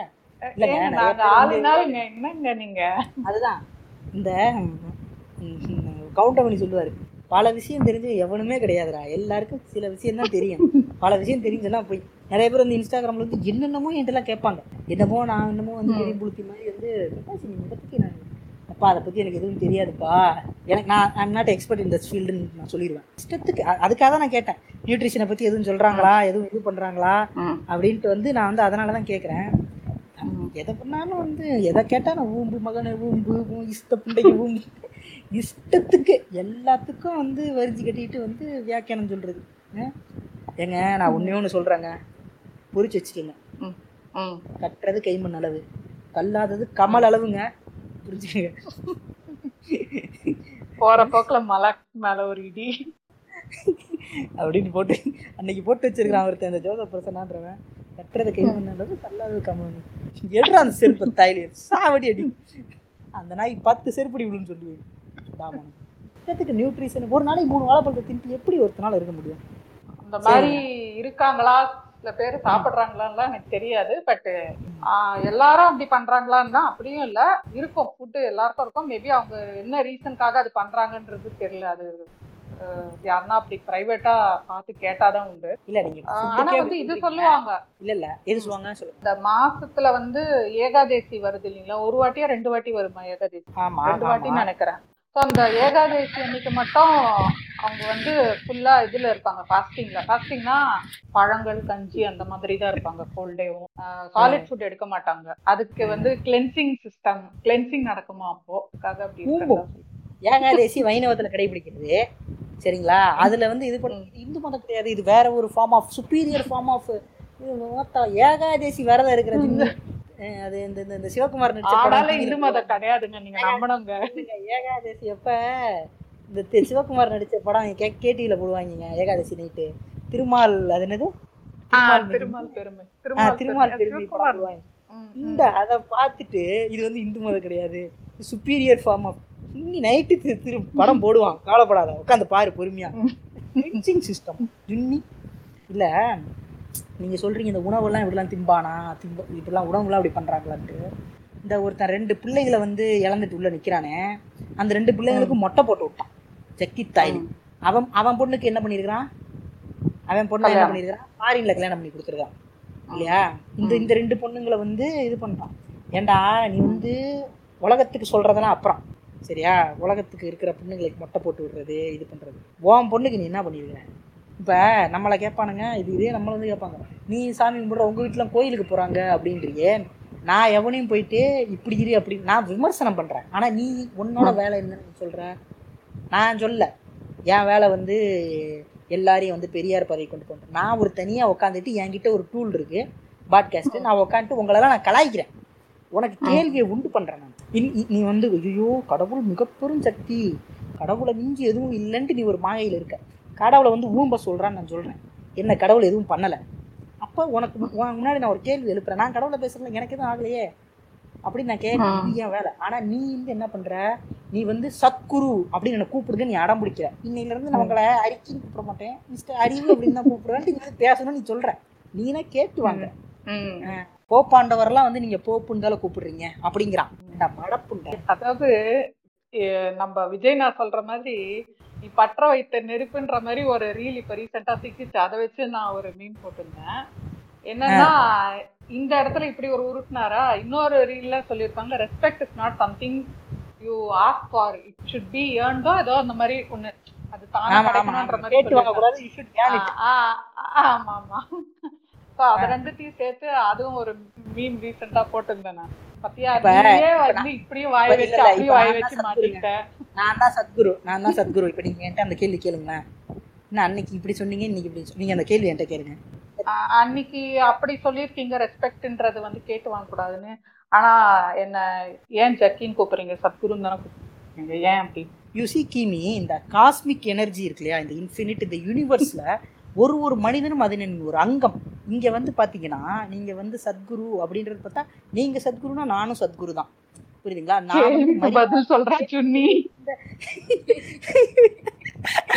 இல்லைங்க, என்னங்க நீங்க? அதுதான். இந்த கவுண்டமணி சொல்லுவார் பல விஷயம் தெரிஞ்சு எவனுமே கிடையாதுடா. எல்லாருக்கும் சில விஷயம் தான் தெரியும். பல விஷயம் தெரிஞ்சுன்னா போய் நிறைய பேர் வந்து இன்ஸ்டாகிராம்ல வந்து என்னென்னமோ என்கிட்டலாம் கேட்பாங்க. என்னமோ நான் என்னமோ வந்து ம். பெரிய புளுத்தி மாதிரி வந்து பற்றி நான் அப்பா அதை பற்றி எனக்கு எதுவும் தெரியாதுப்பா. எனக்கு நான் I'm not expert in this ஃபீல்டுன்னு நான் சொல்லிடுவேன். இஷ்டத்துக்கு அதுக்காக தான் நான் கேட்டேன். நியூட்ரிஷனை பற்றி எதுவும் சொல்கிறாங்களா எதுவும் இது பண்ணுறாங்களா அப்படின்ட்டு வந்து நான் வந்து அதனால தான் கேட்குறேன். எதை பண்ணாலும் வந்து எதை கேட்டாலும் ஊம்பு மகனை ஊம்பு இஷ்ட பிள்ளைக்கு ஊம்பு. இஷ்டத்துக்கு எல்லாத்துக்கும் வந்து வரிஞ்சு கட்டிட்டு வந்து வியாக்கியானம் சொல்கிறது ஏங்க நான் ஒன்றே ஒன்று சொல்கிறேங்க புரிச்சு வச்சுக்கோங்க ம். கட்டுறது கைமண் அளவு. கல்லாதது கமல் அளவுங்க. புரிஞ்சுக்கங்க. போற போக்குல மலை மேல ஒரு இடி. அப்படின்னு போட்டு அன்னைக்கு போட்டு வச்சிருக்கான் ஒருத்தன் அந்த ஜோத பிரசனான்றவன் கட்டுறது அளவு கல்லாதது கமல் எடுறா அந்த செருப்பு தாயிலே சாவடி அடி. அந்த நாய் பத்து செருப்படி விழுன்னு சொல்லி தாமனம் நியூட்ரிஷன் ஒரு நாளைக்கு மூணு வாழைப்பழத்தை தின்ட்டு எப்படி ஒருத்தனால இருக்க முடியும்? அந்த மாதிரி இருக்காங்களா? சில பேர் சாப்பிடுறாங்களான்லாம் எனக்கு தெரியாது. பட் எல்லாரும் அப்படி பண்றாங்களான்னு தான் அப்படியும் இல்ல. இருக்கும். ஃபுட்டு எல்லாருக்கும் இருக்கும். மேபி அவங்க என்ன ரீசனுக்காக அது பண்றாங்கன்றது தெரியல. அது யாருன்னா அப்படி பிரைவேட்டா பார்த்து கேட்டாதான் உண்டு. இல்ல நீங்க ஆனா வந்து இது. சொல்லுவாங்க. இல்ல இல்ல எது சொல்லுவாங்க சொல்லுங்க இந்த மாசத்துல வந்து ஏகாதேசி வருது இல்லைங்களா? ஒரு வாட்டியா ரெண்டு வாட்டி வருமா ஏகாதேசி? ஆமா ரெண்டு வாட்டி நினைக்கிறேன். ஸோ அந்த ஏகாதேசி அன்னைக்கு மட்டும் அவங்க வந்து ஃபுல்லா இதுல இருப்பாங்க ஃபாஸ்டிங்ல ஃபாஸ்டிங்னா பழங்கள் கஞ்சி அந்த மாதிரி தான் இருப்பாங்க ஃபுல் டேவும் சாலிட் ஃபுட் எடுக்க மாட்டாங்க. அதுக்கு வந்து கிளென்சிங் சிஸ்டம் கிளென்சிங் நடக்குமா அப்போ? அதுக்காக அப்படி. ஏகாதேசி வைணவத்துல கடைபிடிக்கிறது. சரிங்களா? அதுல வந்து இது பண்ண இந்து மதம் கிடையாது. இது வேற ஒரு form of superior form of Ekadashi விரதம் இருக்கிறது. அது இந்த இந்த- சிவகுமார் நடிச்ச இந்து மதம் கிடையாதுங்க. நீங்க நம்பணுங்க. ஏகாதசி அப்ப இந்த சிவகுமார் நடிச்ச படம் கே கேடிவில போடுவாங்க ஏகாதசி நைட்டு. திருமால் அது என்னது? திருமால் திருமால் பெருமை. திருமால் பெருமை. இந்த அதை பார்த்துட்டு இது வந்து இந்து மதம் கிடையாது. சுப்பீரியர் ஃபார்ம் ஆஃப் இன்னி நைட்டு திரு திரு படம் போடுவான். கவலைப்படாத. உட்காந்து பாரு பொறுமையா. கிளென்சிங் சிஸ்டம் ஜுன்னி இல்ல நீங்க சொல்றீங்க இந்த உணவெல்லாம் இப்படிலாம் திம்பானா திம்ப இப்படிலாம் உணவுலாம் இப்படி பண்றாங்களான்ட்டு. இந்த ஒருத்தன் ரெண்டு பிள்ளைகளை வந்து இழந்துட்டு உள்ள நிக்கிறானே. அந்த ரெண்டு பிள்ளைங்களுக்கும் மொட்டை போட்டு விட்டான். ஜக்கி தாய். அவன் அவன் பொண்ணுக்கு என்ன பண்ணியிருக்கிறான்? அவன் பொண்ணு என்ன. பண்ணியிருக்கிறான்? ஃபாரின்ல கல்யாணம் பண்ணி கொடுத்துருக்கான். இல்லையா? இந்த இந்த ரெண்டு பொண்ணுங்களை வந்து இது பண்றான். ஏன்டா நீ வந்து உலகத்துக்கு சொல்றதெல்லாம் அப்புறம். சரியா? உலகத்துக்கு இருக்கிற பொண்ணுங்களுக்கு மொட்டை போட்டு விடுறது இது பண்றது. உன் பொண்ணுக்கு நீ என்ன பண்ணிருக்க? இப்ப நம்மளை கேட்பானுங்க இது இதே நம்மள வந்து கேட்பாங்க. நீ சாமி கும்பிடுற உங்க வீட்டுல கோயிலுக்கு போறாங்க அப்படின்றியே நான் எவனையும் போயிட்டு இப்படி இரு அப்படி நான் விமர்சனம் பண்றேன். ஆனா நீ உன்னோட வேலை என்னன்னு சொல்ற? நான் சொல்ல. என் வேலை வந்து எல்லாரையும் வந்து பெரியார் பதவி கொண்டு போகிறேன் நான் ஒரு தனியாக உட்காந்துட்டு என்கிட்ட ஒரு டூல் இருக்கு பாட்காஸ்ட் நான் உட்காந்துட்டு உங்களெல்லாம் நான் கலாய்க்கிறேன். உனக்கு கேள்வியை உண்டு பண்றேன் நான். இன்- நீ வந்து ஐயோ கடவுள் மிகப்பெரும் சக்தி. கடவுளை மிஞ்சி எதுவும் இல்லைன்ட்டு நீ ஒரு மாயையில் இருக்க. கடவுளை வந்து ஊம்ப சொல்றான்னு நான் சொல்றேன். என்ன கடவுள் எதுவும் பண்ணலை. அப்போ உனக்கு முன்னாடி நான் ஒரு கேள்வி எழுப்புறேன். நான் கடவுளை பேசுறேன் எனக்கு எதுவும் ஆகலையே? அப்படின்னு நான் கேட்கறேன் இது என் வேலை? ஆனா நீ வந்து என்ன பண்ற? நீ வந்து சத்குரு அப்படின்னு என்ன கூப்பிடுங்க நீ அடம் பிடிக்கிற. இன்னையில இருந்து நான் உங்களை அறிக்கைன்னு கூப்பிட மாட்டேன். மிஸ்டர் அறிவு அப்படின்னு தான் கூப்பிடுறேன் நீ பேசணும்னு நீ சொல்ற. நீனா கேட்டு வாங்க. ம். போப்பாண்டவரெல்லாம் வந்து நீங்க தானே கூப்பிடுறீங்க அப்படிங்கிறான். இந்த மடப்புண்ட. அதாவது நம்ம விஜய் நான் சொல்ற மாதிரி நீ பற்ற வைத்த நெருப்புன்ற மாதிரி ஒரு ரீல் இப்ப ரீசெண்டா சிக்கிச்சு. அதை வச்சு நான் ஒரு மீன் போட்டிருந்தேன். என்னன்னா இந்த இடத்துல இப்படி ஒரு உருட்டினாரா? இன்னொரு ரீல்ல சொல்லியிருப்பாங்க respect is not something you ask for it should be ஏர்ன்டோ ஏதோ அந்த மாதிரி ஒண்ணு. அது தானே கிடைக்கணுன்ற மாதிரி ஆமா ஆமா. So, அத ரெண்டுத்தையும் சேர்த்து அதுவும் ஒரு மீம் ரீசெண்டா போட்டிருந்தேன் நான். பத்தியா? வந்து இப்படியும் வாய் வச்சு அப்படியும் வாய் நான் வச்சு நான் தான் சத்குரு. நான் தான் சத்குரு. இப்போ நீங்க என்கிட்ட அந்த கேள்வி கேளுங்களேன். என்ன அன்னைக்கு இப்படி சொன்னீங்க இன்னைக்கு இப்படி நீங்க அந்த கேள்வி என்கிட்ட கேளுங்க. அன்னைக்கு அப்படி சொல்லியிருக்கீங்க ரெஸ்பெக்ட்ன்றது வந்து கேட்டு வாங்க கூடாதுன்னு ஆனா என்ன ஏன் ஜக்கின்னு கூப்பிடுறீங்க? சத்குருன்னு தானே கூப்பிடுறீங்க. ஏன் அப்படி? யூ சி கீமி இந்த காஸ்மிக் எனர்ஜி இருக்கு இல்லையா? இந்த இன்ஃபினிட் இந்த யூனிவர்ஸ்ல ஒரு ஒரு மனிதனும் அதனின் ஒரு அங்கம். இங்க வந்து பாத்தீங்கன்னா நீங்க வந்து சத்குரு அப்படின்றது பார்த்தா நீங்க சத்குருனா நானும் சத்குரு தான். புரியுதுங்களா? நான் வந்து கேள்விக்கு மரி- பதில் சொல்றேன் சுன்னி.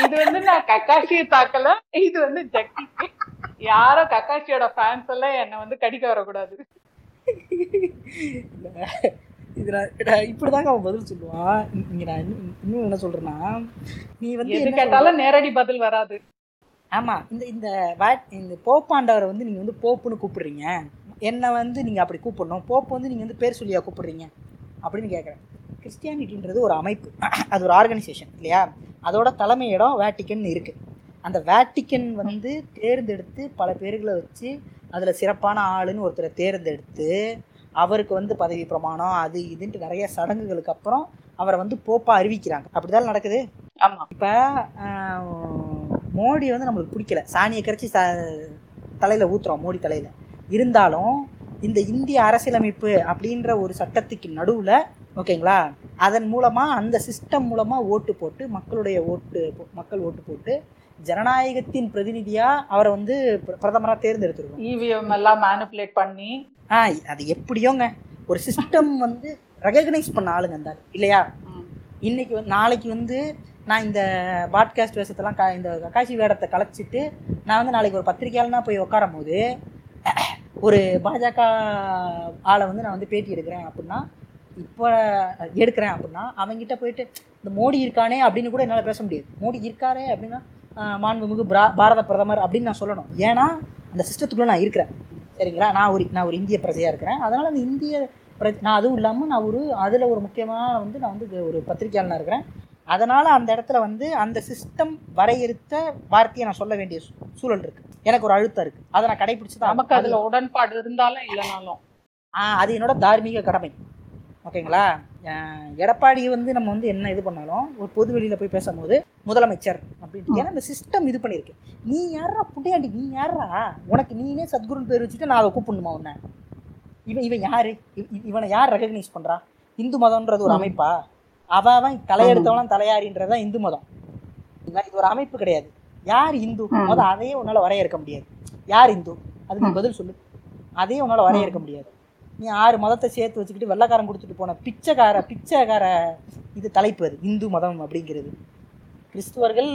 இது வந்து நான் கக்காசியை தாக்கல. இது வந்து ஜக்கி. யாரோ கக்காசியோட ஃபேன்ஸ் எல்லாம் என்ன வந்து கடிக்க வரக்கூடாது. இது நான் நான் இப்படிதாங்க அவன் பதில் சொல்லுவான். இங்க நான் இன்னும் என்ன சொல்றேன்னா நீ வந்து? கேட்டாலும் நேரடி பதில் வராது. ஆமா. இந்த இந்த வாட் இந்த போப்பாண்டவரை வந்து நீங்க வந்து போப்புன்னு கூப்பிடுறீங்க. என்னை வந்து நீங்க அப்படி கூப்பிடணும். போப்பு வந்து நீங்க வந்து பேர் சொல்லியா கூப்பிடுறீங்க? அப்படின்னு கேட்குறேன். கிறிஸ்டியானிட்டின்றது ஒரு அமைப்பு. அது ஒரு ஆர்கனைசேஷன் இல்லையா? அதோட தலைமை இடம் வேட்டிக்கன் இருக்கு. அந்த வேட்டிக்கன் வந்து தேர்ந்தெடுத்து பல பேர்களை வச்சு அதில் சிறப்பான ஆளுன்னு ஒருத்தரை தேர்ந்தெடுத்து அவருக்கு வந்து பதவி பிரமாணம் அது இதுன்ட்டு நிறைய சடங்குகளுக்கு அப்புறம் அவரை வந்து போப்பா அறிவிக்கிறாங்க. அப்படிதான் நடக்குது? ஆமா. இப்போ மோடி வந்து நம்மளுக்கு பிடிக்கல. சாணியை கரைச்சி ச தலையில் ஊத்துறோம் மோடி தலையில். இருந்தாலும் இந்த இந்திய அரசியலமைப்பு அப்படின்ற ஒரு சட்டத்துக்கு நடுவில் ஓகேங்களா அதன் மூலமாக அந்த சிஸ்டம் மூலமாக ஓட்டு போட்டு மக்களுடைய ஓட்டு மக்கள் ஓட்டு போட்டு ஜனநாயகத்தின் பிரதிநிதியாக அவரை வந்து பிரதமராக தேர்ந்தெடுத்துருக்கோம். இவிஎம் எல்லாம் மேனிப்புலேட் பண்ணி. ஆ அது எப்படியோங்க? ஒரு சிஸ்டம் வந்து ரெகக்னைஸ் பண்ண ஆளுங்க ஆளு, இல்லையா? இன்னைக்கு வந்து நாளைக்கு வந்து நான் இந்த பாட்காஸ்ட் வேஷத்தெல்லாம் க இந்த கக்காசி வேடத்தை கலைச்சிட்டு நான் வந்து நாளைக்கு ஒரு பத்திரிக்கையாளனா போய் உட்காரும் போது ஒரு பாஜக ஆளை வந்து நான் வந்து பேட்டி எடுக்கிறேன் அப்படின்னா இப்போ எடுக்கிறேன் அப்படின்னா அவங்ககிட்ட போயிட்டு இந்த மோடி இருக்கானே அப்படின்னு கூட என்னால் பேச முடியாது. மோடி இருக்காரே அப்படின்னா மாண்புமிகு பிரா பாரத பிரதமர் அப்படின்னு நான் சொல்லணும். ஏன்னா அந்த சிஸ்டத்துக்குள்ளே நான் இருக்கிறேன். சரிங்களா? நான் ஒரு நான் ஒரு இந்திய பிரஜையாக இருக்கிறேன். அதனால் அந்த இந்திய பிரஜ நான் அதுவும் இல்லாமல் நான் ஒரு அதில் ஒரு முக்கியமான வந்து நான் வந்து ஒரு பத்திரிகையாளனாக இருக்கிறேன். அதனால் அந்த இடத்துல வந்து அந்த சிஸ்டம் வரையறுத்த வார்த்தையை நான் சொல்ல வேண்டிய சூழல் இருக்குது எனக்கு ஒரு அழுத்தம் இருக்குது அதை நான் கடைபிடிச்சு தான் நமக்கு அதுல உடன்பாடு இருந்தாலும் இல்லைனாலும். ஆ அது என்னோட தார்மீக கடமை. ஓகேங்களா? எடப்பாடி வந்து நம்ம வந்து என்ன இது பண்ணாலும் ஒரு பொது வெளியில போய் பேசும்போது முதலமைச்சர் அப்படின்ட்டு. ஏன்னா இந்த சிஸ்டம் இது பண்ணியிருக்கு. நீ யாரா புண்டையாண்டி நீ யாரா உனக்கு நீனே சத்குருன்னு பேர் வச்சுட்டு நான் அதை கூப்பிடணுமா உன்னை? இவன் இவன் யாரு? இவ- இவ- இவனை யார் ரெகக்னைஸ் பண்றா? இந்து மதம்ன்றது ஒரு. அமைப்பா? அவன் தலையெடுத்தவன் தலையாரின்றது தான் இந்து மதம். இது இது ஒரு அமைப்பு கிடையாது. யார் இந்து? ம். முத அதையே உன்னால வரையறுக்க முடியாது. யார் இந்து? அதுக்கு. பதில் சொல்லு. அதையே உன்னால வரையறுக்க முடியாது. நீ ஆறு மதத்தை சேர்த்து வச்சுக்கிட்டு வெள்ளைக்காரன் கொடுத்துட்டு போன பிச்சைக்கார பிச்சைக்கார இது தலைப்பு அது. இந்து மதம் அப்படிங்கிறது. கிறிஸ்துவர்கள்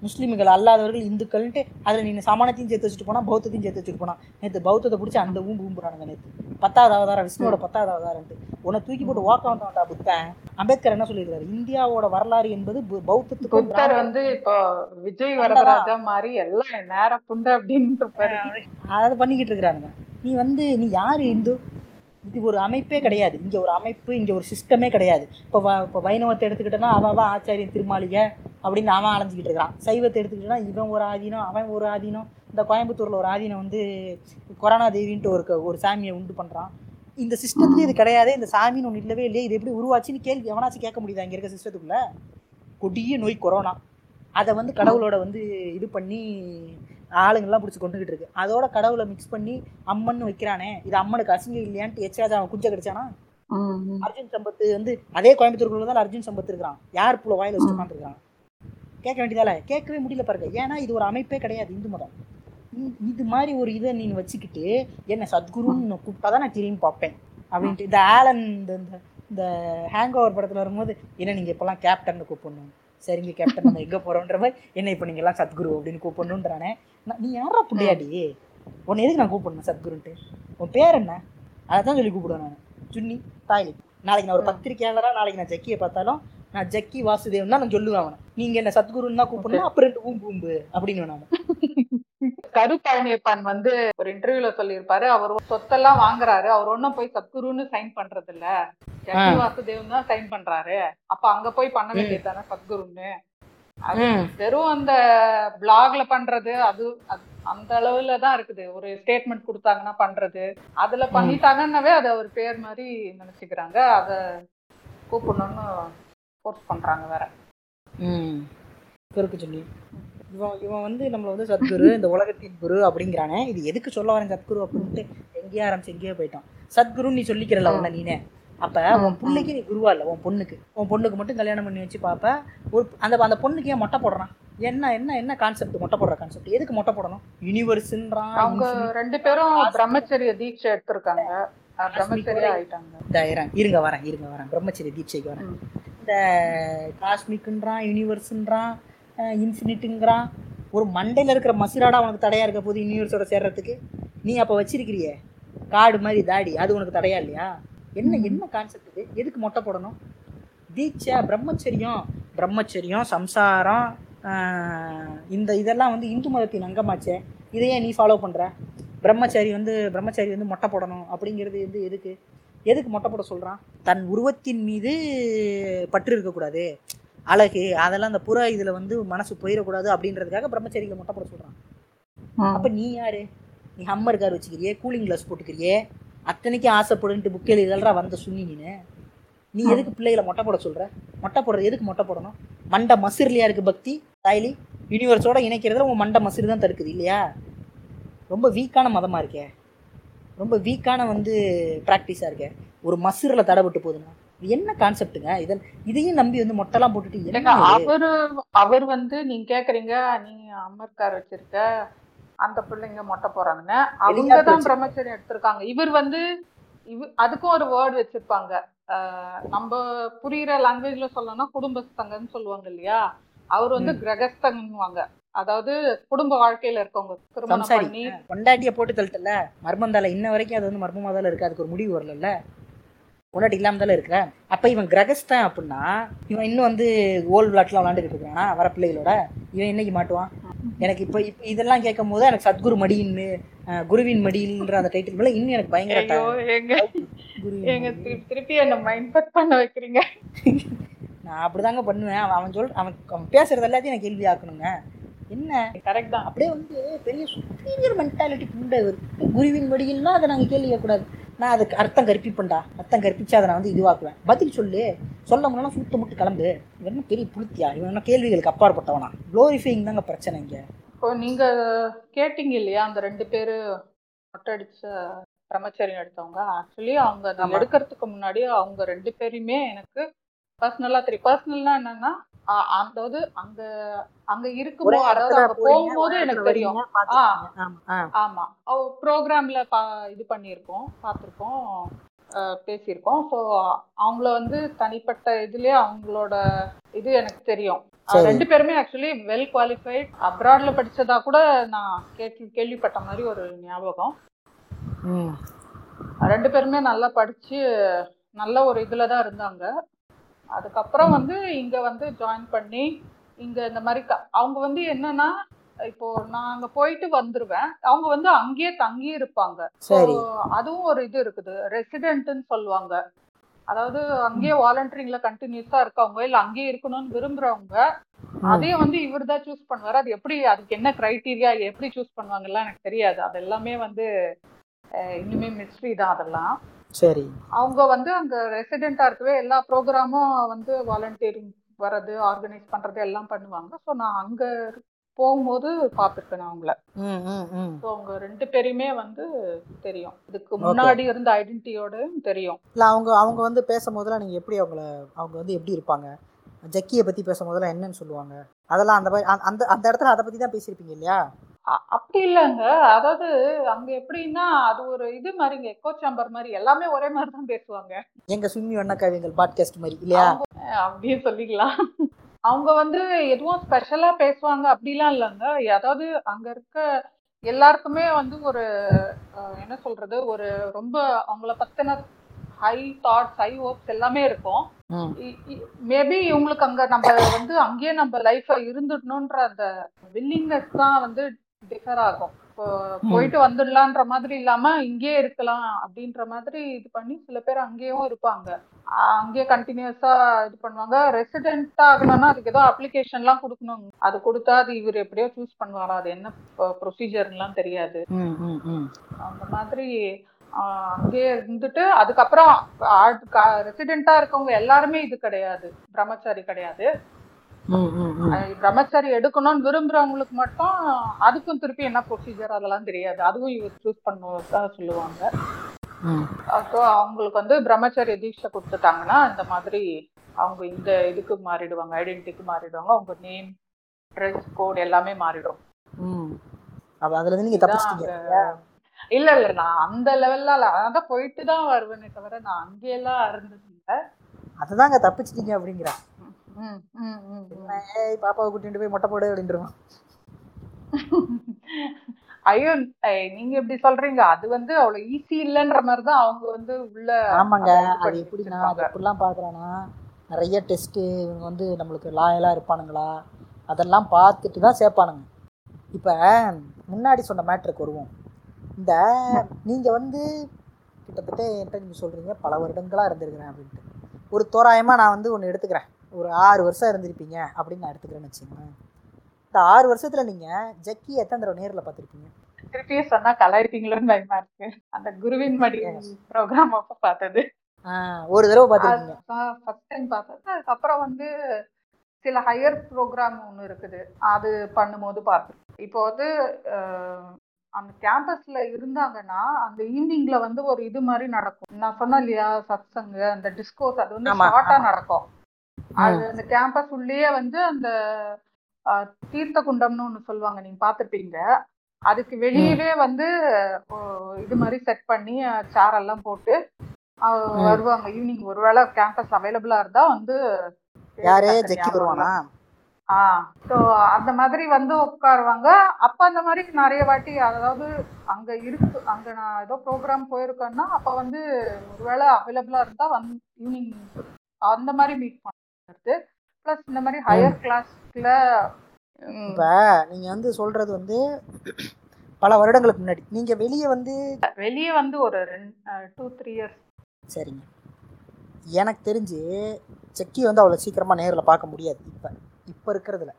முஸ்லிம்கள் அல்லாதவர்கள் இந்துக்கள்ன்ட்டு அதில் நீ சமானத்தையும் சேர்த்து வச்சுட்டு போனா பௌத்தத்தையும் சேர்த்து வச்சுட்டு போனா நேற்று பௌத்தத்தை பிடிச்சி அந்த ஊம்பு ஊம்புறானுங்க நேற்று பத்தாவது அவதாரம் விஷ்ணுவோட பத்தாவது அவதாரம்ட்டு உன்னை தூக்கி போட்டு வாக்க வந்தான்டா புத்தன். அம்பேத்கர் என்ன சொல்லியிருக்காரு? இந்தியாவோட வரலாறு என்பது பு- பௌத்தத்துக்கும் புத்தர் வந்து இப்போ விஜய் வரதராஜா மாதிரி எல்லாம் நேர புண்டை இருப்பாரு அதை பண்ணிக்கிட்டு இருக்கிறானுங்க. நீ வந்து நீ யார் இந்து? இது ஒரு அமைப்பே கிடையாது. இங்கே ஒரு அமைப்பு இங்கே ஒரு சிஸ்டமே கிடையாது. இப்போ வ இப்போ வைணவத்தை எடுத்துக்கிட்டோன்னா அவன் அவன் ஆச்சாரியன் திருமாளிகை அப்படின்னு அவன் அலைஞ்சிக்கிட்டு இருக்கான் சைவத்தை எடுத்துக்கிட்டோன்னா இவன் ஒரு ஆதீனம் அவன் ஒரு ஆதீனம். இந்த கோயம்புத்தூரில் ஒரு ஆதீனம் வந்து கொரோனா தேவின்ட்டு ஒரு க- ஒரு சாமியை உண்டு பண்ணுறான் இந்த சிஸ்டத்துலேயே இது கிடையாது இந்த சாமின்னு ஒன்று இல்லவே இல்லையே இது எப்படி உருவாச்சுன்னு கேள்வி எவனாச்சும் கேட்க முடியுதா இங்கே இருக்க சிஸ்டத்துக்குள்ளே கொடிய நோய் கொரோனா. அதை வந்து கடவுளோட வந்து இது பண்ணி ஆளுங்கள்லாம் பிடிச்சி கொண்டுகிட்டு இருக்கு. அதோட கடவுளை மிக்ஸ் பண்ணி அம்மன் வைக்கிறானே இது அம்மனுக்கு அசிங்கம் இல்லையான்ட்டு எச்சாஜா அவன் குஞ்ச கிடைச்சானா. அர்ஜுன் சம்பத்து வந்து அதே கோயம்புத்தூருக்குள்ள தான் அர்ஜுன் சம்பத் இருக்கிறான். யார் புள்ள வாயில வச்சுட்டு உட்காந்துருக்கான் கேட்க வேண்டியதால கேட்கவே முடியல பாருங்க. ஏன்னா இது ஒரு அமைப்பே கிடையாது இந்து மதம். இது மாதிரி ஒரு இதை நீங்க வச்சுக்கிட்டு என்ன சத்குருன்னு கூப்பிட்டா தான் நான் திரும்பி பார்ப்பேன். அப்படின்ட்டு இந்த ஆலன் இந்த இந்த- ஹேங் ஓவர் படத்துல வரும்போது என்ன நீங்க இப்பெல்லாம் கேப்டன் கூப்பிடணும். சரிங்க கேப்டன் நம்ம எங்க போறோன்ற மாதிரி என்ன இப்போ நீங்க எல்லாம் சத்குரு அப்படின்னு கூப்பிடணுன்றானே நான், நீ யாரா புண்டையாடி உன்னை எதுக்கு நான் கூப்பிடணும் சத்குருன்ட்டு? உன் பேர் என்ன? அதை தான் சொல்லி கூப்பிடுவேன் நான். சுன்னி தாய்லி. நாளைக்கு நான் ஒரு பத்திரிக்கையாளரா நாளைக்கு நான் ஜக்கியை பார்த்தாலும் நான் ஜக்கி வாசுதேவன் தான் நான் சொல்லுவேன் அவனை. நீங்க என்ன சத்குருன்னு தான் கூப்பிடணும் அப்புறம் ரெண்டு ஊம்பு ஊம்பு. அப்படின்னு நான். கரு பழனியப்பன் வந்து ஒரு இன்டர்வியூல சொல்லியிருப்பாரு. அவர் சொத்தெல்லாம் வாங்குறாரு. அவர் ஒன்னும் போய் சத்குருன்னு சைன் பண்றது இல்ல ஜக்கி வாசுதேவன் தான் சைன் பண்றாரு. அப்ப அங்க போய் பண்ண வேண்டியது தானே சத்குருன்னு? அது வெறும் அந்த பிளாக்ல பண்றது அது அந்த அளவுல தான் இருக்குது. ஒரு ஸ்டேட்மெண்ட் கொடுத்தாங்கன்னா பண்றது. அதுல பண்ணிட்டாங்கன்னாவே அது அவர் பேர் மாதிரி நினைச்சுக்கிறாங்க. அத கூப்பிடணும்னு ஃபோர்ஸ் பண்றாங்க வேற. ம். சொல்லி இவன் இவன் வந்து நம்மளை வந்து சத்குரு இந்த உலகத்தின் குரு அப்படிங்கிறானே. இது எதுக்கு சொல்ல வரேன் சத்குரு அப்படின்ட்டு எங்கேயோ ஆரம்பிச்சு எங்கேயோ போயிட்டான். சத்குருன்னு நீ சொல்லிக்கிறல உன்ன நீனே. அப்ப உன் பிள்ளைக்கு நீ குருவா இல்ல உன் பொண்ணுக்கு. உன் பொண்ணுக்கு மட்டும் கல்யாணம் பண்ணி வச்சு பாப்ப ஒரு அந்த அந்த பொண்ணுக்கு ஏன் மொட்டை போடுறான்? என்ன என்ன என்ன கான்செப்ட் மொட்டை போடுற கான்செப்ட் எதுக்கு மொட்டை போடணும்? யூனிவர்ஸ்ன்றான் அவங்க ரெண்டு பேரும் பிரம்மச்சரிய தீட்சை எடுத்திருக்காங்க. பிரம்மச்சரியா ஆயிட்டாங்க. இருங்க வரேன் இருங்க வரேன். பிரம்மச்சரிய தீட்சைக்கு வரேன். இந்த காஸ்மிக்குன்றான் யூனிவர்ஸுன்றான் இன்ஃபினிட்டுங்கிறான். ஒரு மண்டையில் இருக்கிற மசிராடா உனக்கு தடையாக இருக்க போது யூனிவர்ஸோட சேர்றதுக்கு? நீ அப்போ வச்சிருக்கிறியே? காடு மாதிரி தாடி அது உனக்கு தடையா இல்லையா? என்ன என்ன கான்செப்ட் இது? எதுக்கு மொட்டை போடணும்? தீட்சை பிரம்மச்சரியம். பிரம்மச்சரியம் சம்சாரம் இந்த இதெல்லாம் வந்து இந்து மதத்தின் அங்கமாச்சே. இதையே நீ ஃபாலோ பண்ணுற பிரம்மச்சாரி வந்து பிரம்மச்சாரி வந்து மொட்டை போடணும் அப்படிங்கிறது வந்து எதுக்கு? எதுக்கு மொட்டை போட சொல்கிறான் தன் உருவத்தின் மீது பற்று இருக்கக்கூடாது. அழகு அதெல்லாம் அந்த புற இதுல வந்து மனசு போயிடக்கூடாது அப்படின்றதுக்காக பிரம்மச்சாரிகளை மொட்டை போட சொல்றான். அப்ப நீ யாரு? நீ ஹம்மர் கார் வச்சுக்கிறியே கூலிங் கிளாஸ் போட்டுக்கிறியே அத்தனைக்கும் ஆசைப்படுன்ட்டு புக் எழுதல்றா வந்த சுண்ணி நீனு. நீ எதுக்கு பிள்ளைகளை மொட்டை போட சொல்ற? மொட்டை போடுறது எதுக்கு மொட்டை போடணும்? மண்டை மசிர்லையா இருக்கு பக்தி? தாய்லி யூனிவர்ஸோட இணைக்கிறதுல உன் மண்டை மசிறு தான் தடுக்குது இல்லையா? ரொம்ப வீக்கான மதமா இருக்கே. ரொம்ப வீக்கான வந்து ப்ராக்டிஸாக இருக்கே. ஒரு மசிரில் தடைபட்டு போகுதுன்னா. இது என்ன கான்செப்ட்டுங்க இதன் இதையும் நம்பி வந்து மொட்டைலாம் போட்டுட்டு? அவரு அவர் வந்து நீங்க கேக்குறீங்க நீ அமர்கார் வச்சிருக்க அந்த பிள்ளைங்க மொட்டை போறாங்கன்னு அவங்க தான். பிரம்மச்சரியம் எடுத்திருக்காங்க. இவர் வந்து இவ அதுக்கும் ஒரு வேர்டு வச்சிருப்பாங்க. நம்ம புரியுற லாங்குவேஜ்ல சொல்லணும்னா குடும்பஸ்தங்கன்னு சொல்லுவாங்க இல்லையா? அவர் வந்து கிரகஸ்தங்கன்னுவாங்க. அதாவது குடும்ப வாழ்க்கையில இருக்கவங்க. திருமணம் பண்ணி பொண்டாட்டியை போட்டு தள்ளிட்டல மர்மந்தால இன்ன வரைக்கும் அது வந்து மர்மமாக தான் இருக்கு. அதுக்கு ஒரு முடிவு வரல பொண்டாட்டி இல்லாம தானே இருக்கிற அப்ப இவன் கிரகஸ்தான் அப்படின்னா இவன் இன்னும் வந்து ஓல்டு விளாட்லாம் விளாண்டுக்கிட்டு இருக்கிறானா வர பிள்ளைகளோட? இவன் என்னைக்கு மாட்டுவான்? எனக்கு இப்போ இப்போ இதெல்லாம் கேட்கும் போது எனக்கு சத்குரு மடின்னு குருவின் மடியில்ன்ற அந்த டைட்டில் மேல இன்னும் எனக்கு பயங்கர. திருப்பி என்ன மைண்ட் பண்ண வைக்கிறீங்க? நான் அப்படிதாங்க பண்ணுவேன். அவன் சொல் அவன் அவன் பேசுறது எல்லாத்தையும் நான் கேள்வி ஆக்கணுங்க. என்ன? கரெக்ட் தான். அப்படியே வந்து பெரிய சுப்பீரியர் மென்டாலிட்டி புண்டை இருக்கு குருவின் மடியில்னா அதை நாங்கள் கேள்வி கேட்கக்கூடாது. நான் அதுக்கு அர்த்தம் கற்பிப்பேன்டா. அர்த்தம் கற்பிச்சு அதை நான் வந்து இதுவாக்குவேன். பதில் சொல்லு. சொல்ல முடியலாம் சுத்த முட்டு கிளம்பு. இவன் பெரிய புளுத்தியா? இவன் என்ன கேள்விகளுக்கு அப்பாற்பட்டவனா? க்ளோரிஃபைங் தாங்க பிரச்சனை இங்கே. இப்போ நீங்க கேட்டீங்க இல்லையா? அந்த ரெண்டு பேரு மொட்டை அடிச்ச பிரம்மச்சரி எடுத்தவங்க. ஆக்சுவலி அவங்க ஆமா. எடுக்கிறதுக்கு முன்னாடி அவங்க ரெண்டு பேருமே எனக்கு பர்சனலா தெரியும். பர்சனல்னா என்னன்னா அதாவது அங்க அங்க இருக்கும்போது அதாவது அங்க போகும்போது எனக்கு தெரியும். ஆமா, ப்ரோக்ராம்ல இது பண்ணியிருக்கோம் பார்த்துருக்கோம் பேசியிருக்கோம். ஸோ அவங்கள வந்து தனிப்பட்ட இதுலயே அவங்களோட இது எனக்கு தெரியும். ரெண்டு பேருமே ஆக்சுவலி வெல் குவாலிஃபைட் அப்ராட்ல படிச்சதா கூட நான் கேள்வி கேள்விப்பட்ட மாதிரி ஒரு ஞாபகம். ம். ரெண்டு பேருமே நல்லா படிச்சு நல்ல ஒரு இதுல தான் இருந்தாங்க. அதுக்கப்புறம் வந்து இங்க வந்து ஜாயின் பண்ணி இங்க இந்த மாதிரி அவங்க வந்து என்னன்னா இப்போ நான் அங்க போயிட்டு வந்துருவேன். அவங்க வந்து அங்கேயே தங்கி இருப்பாங்க. அதுவும் ஒரு இது இருக்குது. ரெசிடென்ட்னு சொல்லுவாங்க. அதாவது அங்கேயே வாலண்டரிங்ல கண்டினியூஸா இருக்கவங்க இல்ல அங்கேயே இருக்கணும்னு விரும்புறவங்க அதையும் வந்து இவர் தான் சூஸ் பண்ணுவாரு. அது எப்படி அதுக்கு என்ன கிரைட்டீரியா எப்படி சூஸ் பண்ணுவாங்கலாம் எனக்கு தெரியாது. அது எல்லாமே வந்து இன்னுமே மிஸ்ட்ரி தான் அதெல்லாம். சரி. அவங்க வந்து அங்க ரெசிடென்ட்டா இருக்கவே எல்லா ப்ரோக்ராமும் வந்து வாலண்டியரிங் வர்றது ஆர்கனைஸ் பண்றது எல்லாம் பண்ணுவாங்க. ஸோ நான் அங்க போகும்போது பார்த்துருக்கேன் நான் அவங்கள. ஸோ அவங்க ரெண்டு பேரையுமே வந்து தெரியும். இதுக்கு முன்னாடி இருந்த ஐடென்டிட்டியோட தெரியும். இல்லை அவங்க அவங்க வந்து பேசும்போதெல்லாம் நீங்கள் எப்படி அவங்கள அவங்க வந்து எப்படி இருப்பாங்க? ஜக்கியை பற்றி பேசும்போதெல்லாம் என்னன்னு சொல்லுவாங்க? அதெல்லாம் அந்த மாதிரி அந்த- அந்த இடத்துல அதை பற்றி தான் பேசியிருப்பீங்க இல்லையா? அப்படி இல்லைங்க. அதாவது அங்க எப்படின்னா அது ஒரு இது மாதிரிங்க எக்கோ சாம்பர் மாதிரி. எல்லாமே ஒரே மாதிரி தான் பேசுவாங்க. எங்கள் சும்மி வண்ண பாட்காஸ்ட் மாதிரி இல்லையா? அப்படியே சொல்லிக்கலாம். அவங்க வந்து எதுவும் ஸ்பெஷலா பேசுவாங்க அப்படிலாம் இல்லைங்க. அதாவது அங்க இருக்க எல்லாருக்குமே வந்து ஒரு என்ன சொல்றது ஒரு ரொம்ப அவங்கள பத்தின ஹை தாட்ஸ் ஹை ஹோப்ஸ் எல்லாமே இருக்கும். மேபி இவங்களுக்கு அங்க நம்ம வந்து அங்கேயே நம்ம லைஃப்ல இருந்துடணும்ன்ற அந்த வில்லிங்னஸ் தான் வந்து டிஃபர் ஆகும். போயிட்டு வந்துடலான்ற மாதிரி இல்லாம இங்கேயே இருக்கலாம் அப்படின்ற மாதிரி இது பண்ணி சில பேர் அங்கேயும் இருப்பாங்க. அங்கேயே கண்டினியூஸா இது பண்ணுவாங்க. ரெசிடென்ட் ஆகணும்னா அதுக்கு ஏதோ அப்ளிகேஷன்லாம் கொடுக்கணும். அது கொடுத்தா அது இவர் எப்படியோ சூஸ் பண்ணுவாரா? அது என்ன ப்ரொசீஜர்லாம் தெரியாது. ம் ம் ம். அந்த மாதிரி அங்கேயே இருந்துட்டு அதுக்கப்புறம் ரெசிடென்ட்டா இருக்கவங்க எல்லாருமே இது கிடையாது. பிரம்மச்சாரி கிடையாது. பிரம்மச்சாரி எடுக்கணும்னு விரும்புறவங்களுக்கு மட்டும் அதுக்கும் திருப்பி என்ன ப்ரொசீஜர் அதெல்லாம் தெரியாது. அதுவும் இவர் சூஸ் பண்ணுவதா சொல்லுவாங்க. ம் ஸோ அவங்களுக்கு வந்து பிரம்மச்சரிய தீட்சை கொடுத்துட்டாங்கன்னா இந்த மாதிரி அவங்க இந்த இதுக்கு மாறிடுவாங்க ஐடென்டிட்டிக்கு மாறிடுவாங்க. அவங்க நேம் ட்ரெஸ் கோட் எல்லாமே மாறிடும். இல்ல இல்ல நான் அந்த லெவல்ல இல்ல. அதான் போயிட்டு தான் வருவேனே தவிர நான் அங்கேயெல்லாம் இருந்தது இல்ல அதுதாங்க தப்பிச்சிட்டீங்க அப்படிங்கிறா. ம், ம், ம், ம். ஏய் பாப்பாவை கூட்டிட்டு போய் மொட்டை போடு அப்படின்றவான் ஐயோ நீங்க எப்படி சொல்றீங்க. அது வந்து அவ்வளவு ஈஸி இல்லைன்ற மாதிரி தான் அவங்க வந்து உள்ள ஆமாங்க. அதை வச்சிருப்பாங்க. அது எப்படிலாம் பார்க்குறான்னா நிறைய டெஸ்ட்டு இவங்க வந்து நம்மளுக்கு லாயலாக இருப்பானுங்களா? அதெல்லாம் பார்த்துட்டு தான் சேர்ப்பானுங்க. இப்போ முன்னாடி சொன்ன மேட்ருக்கு வருவோம். இந்த நீங்கள் வந்து கிட்டத்தட்ட என்கிட்ட நீங்கள் சொல்கிறீங்க பல வருடங்களாக இருந்திருக்கிறேன் அப்படின்ட்டு. ஒரு தோராயமாக நான் வந்து ஒன்று எடுத்துக்கிறேன். ஒரு ஆறு வருஷம் இருந்திருப்பீங்க அப்படின்னு நான் எடுத்துக்கிறேன்னு வச்சுக்கோங்களேன். இந்த ஆறு வருஷத்தில் நீங்கள் ஜக்கி எத்தனை தடவை நேரில் பார்த்துருப்பீங்க? திருப்பியும் சொன்னா கலாய்ப்பீங்களோன்னு பயமா இருக்கு. அந்த குருவின் மடி ப்ரோக்ராம் அப்ப பார்த்தது. ஒரு தடவை பார்த்துருக்கீங்க ஃபர்ஸ்ட் டைம் பார்த்தது. அதுக்கப்புறம் வந்து சில ஹையர் ப்ரோக்ராம் ஒன்று இருக்குது. அது பண்ணும்போது பார்த்தேன் இப்போ வந்து அந்த கேம்பஸ்ல இருந்தாங்கன்னா அந்த ஈவினிங்ல வந்து ஒரு இது மாதிரி நடக்கும். நான் சொன்னேன் இல்லையா சத்சங்கு அந்த டிஸ்கோஸ் அது வந்து ஷார்ட்டா. நடக்கும். அது அந்த கேம்பஸ் உள்ளேயே வந்து அந்த தீர்த்த குண்டம்னு ஒன்று சொல்லுவாங்க. நீங்க பார்த்திருப்பீங்க. அதுக்கு வெளியவே வந்து இது மாதிரி செட் பண்ணி சேர் எல்லாம் போட்டு. வருவாங்க. ஈவினிங் ஒருவேளை கேம்பஸ் அவைலபிளா இருந்தா வந்து யாரு டக்குனு ஜக்கி ஞாபகம் வருவானா? இல்ல. ஆ ஸோ அந்த மாதிரி வந்து உட்காருவாங்க. அப்ப அந்த மாதிரி நிறைய வாட்டி அதாவது அங்க இருக்கு அங்க நான் ஏதோ ப்ரோக்ராம் போயிருக்கேன்னா அப்ப வந்து ஒருவேளை அவைலபிளா இருந்தா வந்து ஈவினிங் அந்த மாதிரி மீட் பண்ணுறது ப்ளஸ் இந்த மாதிரி ஹையர் கிளாஸ்ல இப்போ நீங்கள் வந்து சொல்கிறது வந்து பல வருடங்களுக்கு முன்னாடி. நீங்கள் வெளியே வந்து வெளியே வந்து ஒரு டூ த்ரீ இயர்ஸ் சரிங்க. எனக்கு தெரிஞ்சு செக்கி வந்து அவ்வளோ சீக்கிரமாக நேரில் பார்க்க முடியாது இப்போ. இப்போ இருக்கிறதுல.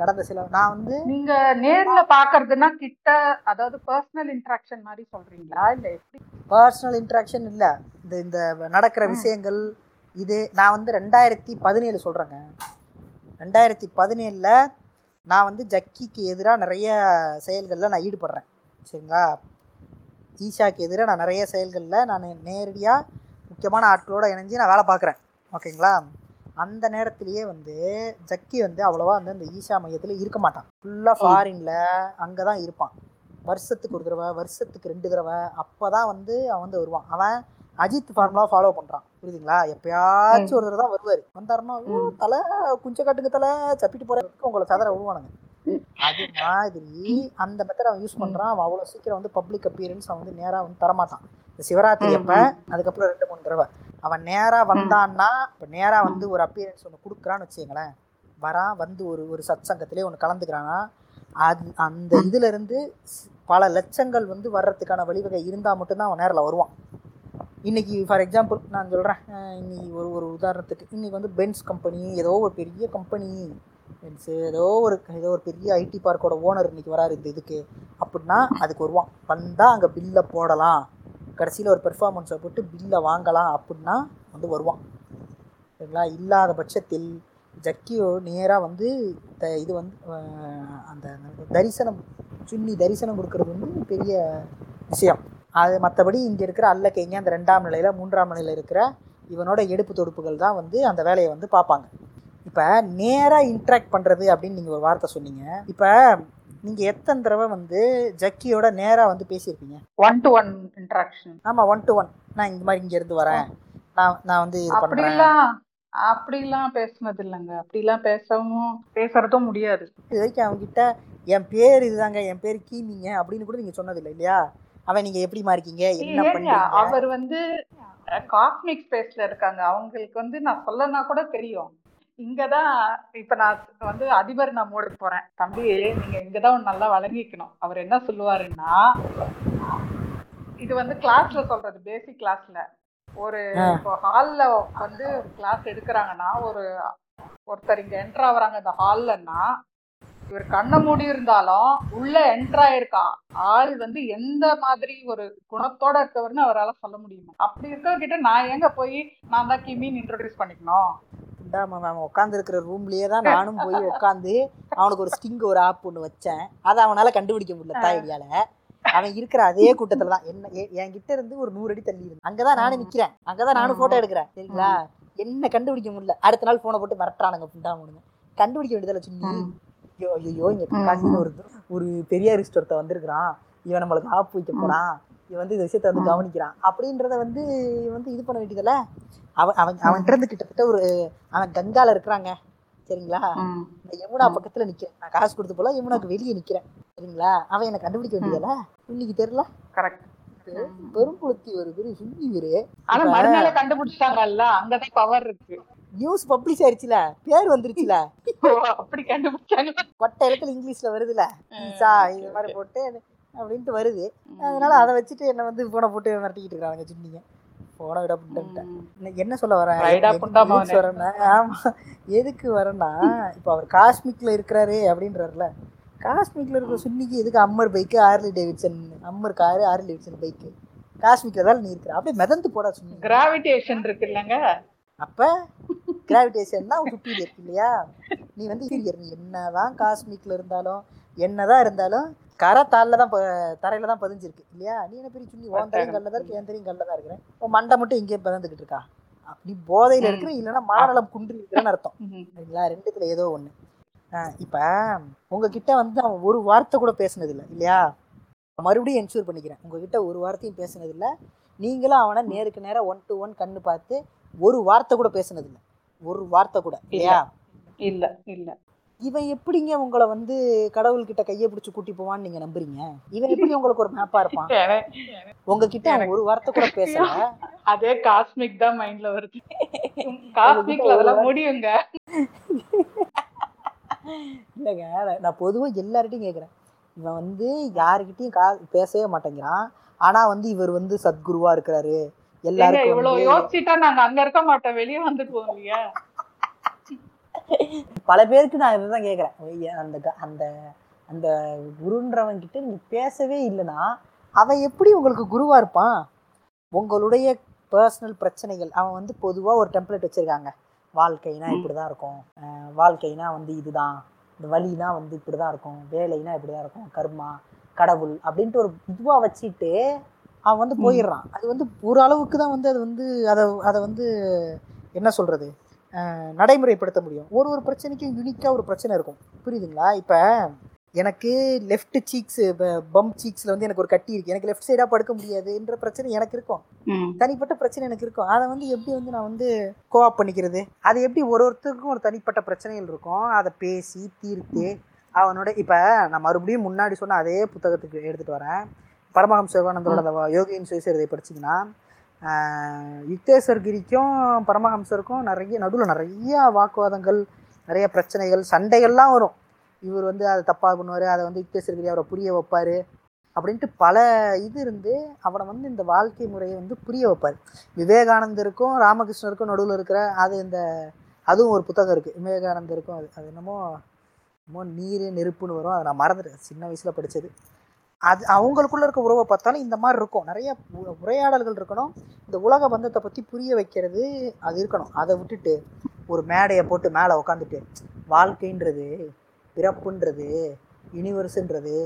கடந்த சில நான் வந்து நீங்க நேர்ல பாக்குறதுன்னா கிட்ட அதாவது பர்சனல் இன்ட்ராக்ஷன் மாதிரி சொல்றீங்களா? இல்ல எப்படி? பர்சனல் இன்ட்ராக்ஷன் இல்லை. இந்த இந்த நடக்கிற. விஷயங்கள் இது நான் வந்து ரெண்டாயிரத்தி பதினேழு சொல்கிறேங்க ரெண்டாயிரத்தி பதினேழில் நான் வந்து ஜக்கிக்கு எதிராக நிறைய செயல்களில் நான் ஈடுபடுறேன். சரிங்களா? ஈஷாக்கு எதிராக நான் நிறைய செயல்களில் நான் நேரடியாக முக்கியமான ஆட்களோட இணைஞ்சு நான் வேலை பார்க்குறேன். ஓகேங்களா? அந்த நேரத்திலேயே வந்து ஜக்கி வந்து அவ்வளோவா வந்து அந்த ஈஷா மையத்தில் இருக்க மாட்டான். ஃபுல்லாக ஃபாரினில் அங்கே தான் இருப்பான். வருஷத்துக்கு ஒரு தடவை வருஷத்துக்கு ரெண்டு தடவை அப்போ தான் வந்து அவன் வந்து வருவான். அவன் அஜித் ஃபார்முலா ஃபாலோ பண்ணுறான் புரியுதுங்களா? எப்பயாச்சும் ஒரு தடவை தான் வருவார். வந்தாருன்னா "ஓ, தலை குஞ்ச காட்டுங்க தலை சப்பிட்டு போகிறதுக்கு உங்களை சதற விடுவானுங்க. அது மாதிரி அந்த மெத்தட் அவன் யூஸ் பண்ணுறான் அவன் அவ்வளோ சீக்கிரம் வந்து பப்ளிக் அப்பியரன்ஸ் அவன் வந்து நேராக வந்து தரமாட்டான். இந்த சிவராத்திரி அப்போ அதுக்கப்புறம் ரெண்டு மூணு தடவை. அவன் நேராக வந்தான்னா இப்போ நேராக வந்து ஒரு அப்பியரன்ஸ் ஒன்று கொடுக்குறான்னு வச்சுங்களேன் வரான் வந்து ஒரு ஒரு சத் சங்கத்திலே ஒன்று கலந்துக்கிறான்னா அது அந்த இதுல இருந்து பல லட்சங்கள் வந்து வர்றதுக்கான வழிவகை இருந்தால் மட்டும்தான் அவன் நேரில் வருவான். இன்றைக்கி ஃபார் எக்ஸாம்பிள் நான் சொல்கிறேன் இன்னைக்கு ஒரு ஒரு உதாரணத்துக்கு இன்றைக்கி வந்து பென்ஸ் கம்பெனி ஏதோ ஒரு பெரிய கம்பெனி பென்ஸு ஏதோ ஒரு ஏதோ ஒரு பெரிய ஐடி பார்க்கோட ஓனர் இன்றைக்கி வராரு இந்த இதுக்கு. அப்படின்னா அதுக்கு வருவான். வந்தால் அங்கே பில்லை போடலாம். கடைசியில் ஒரு பெர்ஃபார்மன்ஸை போட்டு பில்லை வாங்கலாம். அப்படின்னா வந்து வருவான். சரிங்களா? இல்லாத பட்சத்தில் ஜக்கியோ நேராக வந்து த- இது வந்து அந்த தரிசனம் சுன்னி தரிசனம் கொடுக்கறது வந்து பெரிய விஷயம். அது மற்றபடி இங்கே இருக்கிற அல்ல கைங்க அந்த ரெண்டாம் நிலையில் மூன்றாம் நிலையில் இருக்கிற இவனோட எடுப்பு தொடுப்புகள் தான் வந்து அந்த வேலையை வந்து பார்ப்பாங்க. இப்போ நேராக இன்ட்ராக்ட் பண்ணுறது அப்படின்னு நீங்கள் ஒரு வார்த்தை சொன்னீங்க. இப்போ நீங்கள் எத்தனை தடவை வந்து ஜக்கியோட நேராக வந்து பேசியிருப்பீங்க? ஒன் டு ஒன் இன்ட்ராக்ஷன் ஆமாம் ஒன் டு ஒன் நான் இந்த மாதிரி இங்கேருந்து வரேன். நான் நான் வந்து இது பண்ணுறேன் அப்படிலாம் பேசுனது இல்லைங்க. அப்படிலாம் பேசவும் பேசுறதும் முடியாது. இது வரைக்கும் அவன்கிட்ட என் பேர் இதுதாங்க என் பேர் கீமிங்க அப்படின்னு கூட நீங்கள் சொன்னதில்லை இல்லையா? அவன் நீங்கள் எப்படிமா இருக்கீங்க என்ன அவர் வந்து காஸ்மிக் ஸ்பேஸ்ல இருக்காங்க. அவங்களுக்கு வந்து நான் சொல்லனா கூட தெரியும். இங்கதான் இப்ப நான் வந்து அதிபர் நான் மோடுக்கு போறேன். தம்பி நீங்க இங்கதான் நல்லா வழங்கிக்கணும். அவர் என்ன சொல்லுவாருன்னா இது வந்து கிளாஸ்ல சொல்றது பேசிக் கிளாஸ்ல ஒரு. இப்போ ஹால்ல வந்து கிளாஸ் எடுக்கிறாங்கன்னா ஒரு ஒருத்தர் இங்க என்டர் ஆகுறாங்க இந்த ஹால்லன்னா இவர் கண்ணை மூடி இருந்தாலும் உள்ள என்டர் ஆயிருக்கா? ஆள் வந்து எந்த மாதிரி ஒரு குணத்தோட இருக்கவர்னு அவரால சொல்ல முடியுமா? அப்படி இருக்கவர்கிட்ட நான் எங்க போய் நான் தான் கிமின்னு இன்ட்ரோடியூஸ் பண்ணிக்கணும். அவன் உட்காந்து இருக்கிற ரூம்லயே தான் நானும் போய் உட்காந்து அவனுக்கு ஒரு ஸ்டிங் ஒரு ஆப் ஒன்று வச்சேன். அதை அவனால கண்டுபிடிக்க முடியல தாயடியால. அவன் இருக்கிற அதே கூட்டத்துல தான். என்ன என்கிட்ட இருந்து ஒரு நூறு அடி தள்ளி இருந்து அங்கதான் நானும் நிக்கிறேன். அங்கதான் நானும் போட்டோ எடுக்கிறேன். சரிங்களா? என்ன கண்டுபிடிக்க முடியல. அடுத்த நாள் போனை போட்டு மிரட்டுறானுங்க. புண்டாமனுங்க கண்டுபிடிக்க வேண்டியதில்ல சுண்ணி ஐயோ ஐயோ இங்க காசின்னு ஒரு ஒரு பெரியாரிஸ்ட் ஒருத்தன் வந்திருக்கிறான். இவன் நம்மளுக்கு ஆப் வைக்க போறான். இவன் வந்து இந்த விஷயத்த வந்து கவனிக்கிறான். அப்படின்றத வந்து இவன் வந்து இது பண்ண வேண்டியதில்ல. அவன் அவன் அவன்கிட்ட இருந்து கிட்டத்தட்ட ஒரு அவன் கங்கால இருக்கிறாங்க. சரிங்களா? இந்த யமுனா பக்கத்துல நிக்கிறேன். நான் காசு கொடுத்து போல யமுனாக்கு வெளியே நிக்கிறேன். சரிங்களா? அவன் என்னை கண்டுபிடிக்க வேண்டியதில்ல. இன்னைக்கு தெரியல. கரெக்ட் பெரும்புளுத்தி ஒரு பெரிய ஒரு ஆனா மறுநாளே கண்டுபிடிச்சிட்டாங்கல்ல அங்கதான் பவர் இருக்கு. நியூஸ் பப்ளிஷ் ஆயிருச்சுல? பேர் வந்துருச்சுல? அப்படி கண்டுபிடிச்சாங்க. கொட்ட இடத்துல இங்கிலீஷ்ல வருதுல? ஈசா இது மாதிரி போட்டு அப்படின்ட்டு வருது. அதனால அதை வச்சுட்டு என்ன வந்து போனை போட்டு மிரட்டிக்கிட்டு இருக்காங்க சுண்ணிங்க போனை விட புண்டன்ட்டேன். என்ன- சொல்ல வரேன் வரேன்னா ஆமா. எதுக்கு வரேன்னா இப்போ அவர் காஸ்மிக்ல இருக்கிறாரு அப்படின்றாருல. காஸ்மிக்ல இருக்கிற சுன்னிக்கு எதுக்கு Hummer bike Harley Davidson Hummer car Harley Davidson bike காஸ்மிக்ல தான் நீ இருக்கிற. அப்படியே மிதந்து போடா சுன்னி. கிராவிடேஷன் இருக்கு இல்லைங்க அப்ப கிராவிடேஷன் தான் சுப்பீரியர் இல்லையா? நீ வந்து inferior. நீ என்னதான் காஸ்மிக்ல இருந்தாலும் என்னதான் இருந்தாலும் கரை தாளில் தான் தரையில தான் பதிஞ்சிருக்கு இல்லையா? நீ என்ன பெரிய சுண்ணி உன் தலையும் கல்ல தான் இருக்கு என் கல்ல தான் இருக்கிறேன் உன் மண்டை மட்டும் இங்கே பதிந்துக்கிட்டு இருக்கா? அப்படி போதையில இருக்கிற இல்லைன்னா மனநலம் குன்றி இருக்கிறேன்னு அர்த்தம். ம். சரிங்களா? ரெண்டுத்துல ஏதோ ஆஹ் இப்ப உங்ககிட்ட வந்து அவன் ஒரு வார்த்தை கூட பேசுனது இல்லை இல்லையா? மறுபடியும் என்ஷூர் பண்ணிக்கிறேன். உங்ககிட்ட ஒரு வார்த்தையும் பேசுனது இல்லை. நீங்களும் அவனை நேருக்கு நேரா ஒன் டு ஒன் கண்ணு பார்த்து ஒரு வார்த்தை கூட பேசுனது இல்லை ஒரு வார்த்தை கூட இல்லையா? இல்ல இல்ல. இவன் எப்படிங்க உங்களை வந்து கடவுள்கிட்ட கையை பிடிச்சி கூட்டி போவான்னு நீங்க நம்புறீங்க? இவன் எப்படி உங்களுக்கு ஒரு மேப்பா இருப்பான்? உங்ககிட்ட ஒரு வார்த்தை கூட பேசல. அதே காஸ்மிக் தான் மைண்ட்ல வருது. காஸ்மிக்ல அதெல்லாம் முடியுங்க. இல்லைங்க நான் பொதுவாக எல்லார்கிட்டையும் கேட்குறேன் இவன் வந்து யாருக்கிட்டையும் கா பேசவே மாட்டேங்கிறான். ஆனா வந்து இவர் வந்து சத்குருவா இருக்கிறாரு. ஏங்க எல்லாருக்கும் இவ்வளவு யோசிச்சுட்டா நாங்க அங்க இருக்க மாட்டோம் வெளியே வந்துட்டுவோம் இல்லையா? பல பேருக்கு நான் இதுதான் கேட்குறேன் அந்த அந்த அந்த குருன்றவன் கிட்ட நீங்க பேசவே இல்லைன்னா அவன் எப்படி உங்களுக்கு குருவா இருப்பான்? உங்களுடைய பர்சனல் பிரச்சனைகள் அவன் வந்து பொதுவா ஒரு டெம்ப்ளேட் வச்சிருக்காங்க. வாழ்க்கைனா. இப்படிதான் இருக்கும். வாழ்க்கைனா வந்து இதுதான். இந்த வழினா வந்து இப்படிதான் இருக்கும். வேலைனா இப்படிதான் இருக்கும். கர்மா கடவுள் அப்படின்ட்டு ஒரு இதுவா வச்சுட்டு அவன் வந்து. போயிடுறான். அது வந்து ஒரு அளவுக்கு தான் வந்து அது வந்து அதை அதை வந்து என்ன சொல்றது? அஹ் நடைமுறைப்படுத்த முடியும். ஒரு ஒரு பிரச்சனைக்கும் யூனிக்காக ஒரு பிரச்சனை இருக்கும். புரியுதுங்களா? இப்போ எனக்கு லெஃப்ட் சீக்ஸ் பம் சீக்ஸில் வந்து எனக்கு ஒரு கட்டி இருக்கு. எனக்கு லெஃப்ட் சைடாக படுக்க முடியாதுன்ற பிரச்சனை எனக்கு இருக்கும். தனிப்பட்ட பிரச்சனை எனக்கு இருக்கும். அதை வந்து எப்படி வந்து நான் வந்து கோஆப் பண்ணிக்கிறது? அது எப்படி ஒரு ஒருத்தருக்கும் ஒரு தனிப்பட்ட பிரச்சனைகள் இருக்கும்? அதை பேசி தீர்த்து அவனோட இப்போ நான் மறுபடியும் முன்னாடி சொன்ன அதே புத்தகத்துக்கு எடுத்துகிட்டு வரேன். பரமஹம்ச யோகானந்தரோட யோகியின் சுயசரிதை படிச்சிங்கன்னா ஆஹ் யுக்தேஸ்வர் கிரிக்கும் பரமஹம்சருக்கும் நிறைய நடுவில் நிறைய வாக்குவாதங்கள் நிறைய பிரச்சனைகள் சண்டைகள்லாம் வரும். இவர் வந்து அதை தப்பாக பண்ணுவார் அதை வந்து யுக்தேஸ்வர் கிரி அவரை புரிய வைப்பார் அப்படின்ட்டு பல இது இருந்து அவனை வந்து இந்த வாழ்க்கை முறையை வந்து புரிய வைப்பார். விவேகானந்தருக்கும் ராமகிருஷ்ணருக்கும் நடுவில் இருக்கிற அது இந்த அதுவும் ஒரு புத்தகம் இருக்குது விவேகானந்தருக்கும் அது அது என்னமோ என்னமோ நீர் நெருப்புன்னு வரும். அதை நான் மறந்துட்டேன். சின்ன வயசில் படித்தது அது அவங்களுக்குள்ள இருக்க உறவை பார்த்தாலும் இந்த மாதிரி இருக்கும். நிறைய உரையாடல்கள் இருக்கணும். இந்த உலக பந்தத்தை பற்றி புரிய வைக்கிறது அது இருக்கணும். அதை விட்டுட்டு ஒரு மேடையை போட்டு மேலே உக்காந்துட்டு வாழ்க்கைன்றது பிறப்புன்றது யூனிவர்ஸுன்றது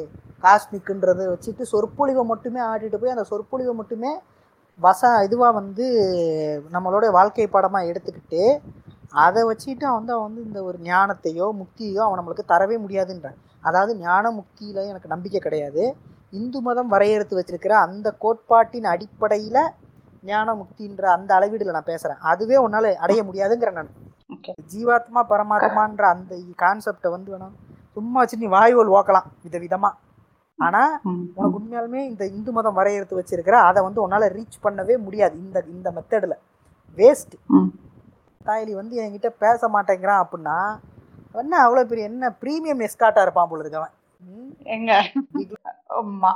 காஸ்மிக்ன்றது வச்சுட்டு சொற்பொழிவை மட்டுமே ஆடிட்டு போய் அந்த சொற்பொழிவை மட்டுமே வச இதுவாக வந்து நம்மளோட வாழ்க்கை பாடமாக எடுத்துக்கிட்டு அதை வச்சுட்டு அவன் வந்து அவன் வந்து இந்த ஒரு ஞானத்தையோ முக்தியோ அவன் நம்மளுக்கு தரவே முடியாதுன்றான். அதாவது ஞான முக்தியில் எனக்கு நம்பிக்கை கிடையாது. இந்து மதம் வரையறுத்து வச்சிருக்கிற அந்த கோட்பாட்டின் அடிப்படையில் ஞான முக்தின்ற அந்த அளவீடுல நான் பேசுகிறேன் அதுவே உன்னால் அடைய முடியாதுங்கிற நான். ஜீவாத்மா பரமாத்மான்ற அந்த கான்செப்டை வந்து வேணும் சும்மா வச்சு நீ வாயுவல் ஓக்கலாம் விதவிதமா. ஆனால் உனக்கு உண்மையாலுமே இந்த இந்து மதம் வரையறுத்து வச்சிருக்கிற அதை வந்து உன்னால் ரீச் பண்ணவே முடியாது இந்த இந்த மெத்தடில் வேஸ்ட். தாயலி வந்து என்கிட்ட பேச மாட்டேங்கிறான் அப்படின்னா என்ன அவ்வளோ பெரிய என்ன ப்ரீமியம் எஸ்காட்டாக இருப்பான் போல இருக்கவன். எங்க? ஆமா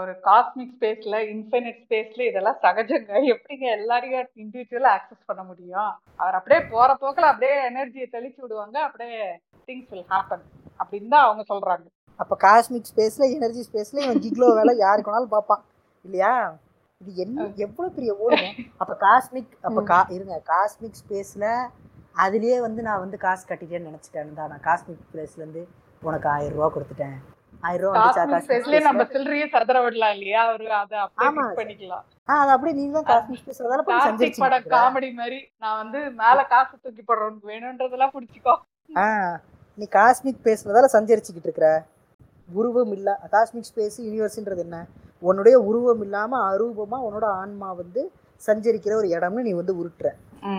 ஒரு காஸ்மிக் ஸ்பேஸ்ல இன்ஃபினிட் ஸ்பேஸ்ல இதெல்லாம் சகஜங்க. எப்படிங்க எல்லாரையும் இண்டிவிஜுவலா ஆக்சஸ் பண்ண முடியும்? அவர் அப்படியே போற போக்குல அப்படியே எனர்ஜியை தெளிச்சு விடுவாங்க. அப்படியே திங்ஸ் வில் ஹேப்பன் அப்படின்னு தான் அவங்க சொல்றாங்க. அப்போ காஸ்மிக் ஸ்பேஸில் எனர்ஜி ஸ்பேஸில் இவன் கிக்லோ வேலை யாருக்கு வேணாலும் பார்ப்பான். இல்லையா? இது என்ன எவ்வளோ பெரிய ஓடுங்க. அப்போ காஸ்மிக் அப்போ கா இருங்க. காஸ்மிக் ஸ்பேஸில் அதுலேயே வந்து நான் வந்து காசு கட்டிட்டேன்னு நினச்சிட்டேன். தான் நான் காஸ்மிக் ஸ்பேஸ்லேருந்து உனக்கு ஆயிரம் ரூபா கொடுத்துட்டேன். ஆயிரம் ரூபா நம்ம சில்லறையே சதுர விடலாம் இல்லையா? அவரு அதை அப்படியே ஆமா. fix பண்ணிக்கலாம். அது அப்படியே நீ தான் காஸ்மிக் பட செஞ்சிருச்சு காமெடி மாதிரி நான் வந்து மேல காசு தூக்கி போடுறவனுக்கு வேணும்ன்றதெல்லாம் புடிச்சுக்கோ. ஆ நீ காஸ்மிக் ஸ்பேஸில் தானே சஞ்சரிச்சுக்கிட்டு இருக்கிற? உருவம் இல்ல. காஸ்மிக் ஸ்பேஸ் யூனிவர்ஸ்ன்றது என்ன? உன்னுடைய உருவம் இல்லாமல் அரூபமாக உன்னோட ஆன்மா வந்து சஞ்சரிக்கிற ஒரு இடம்னு நீ வந்து உருட்டுற.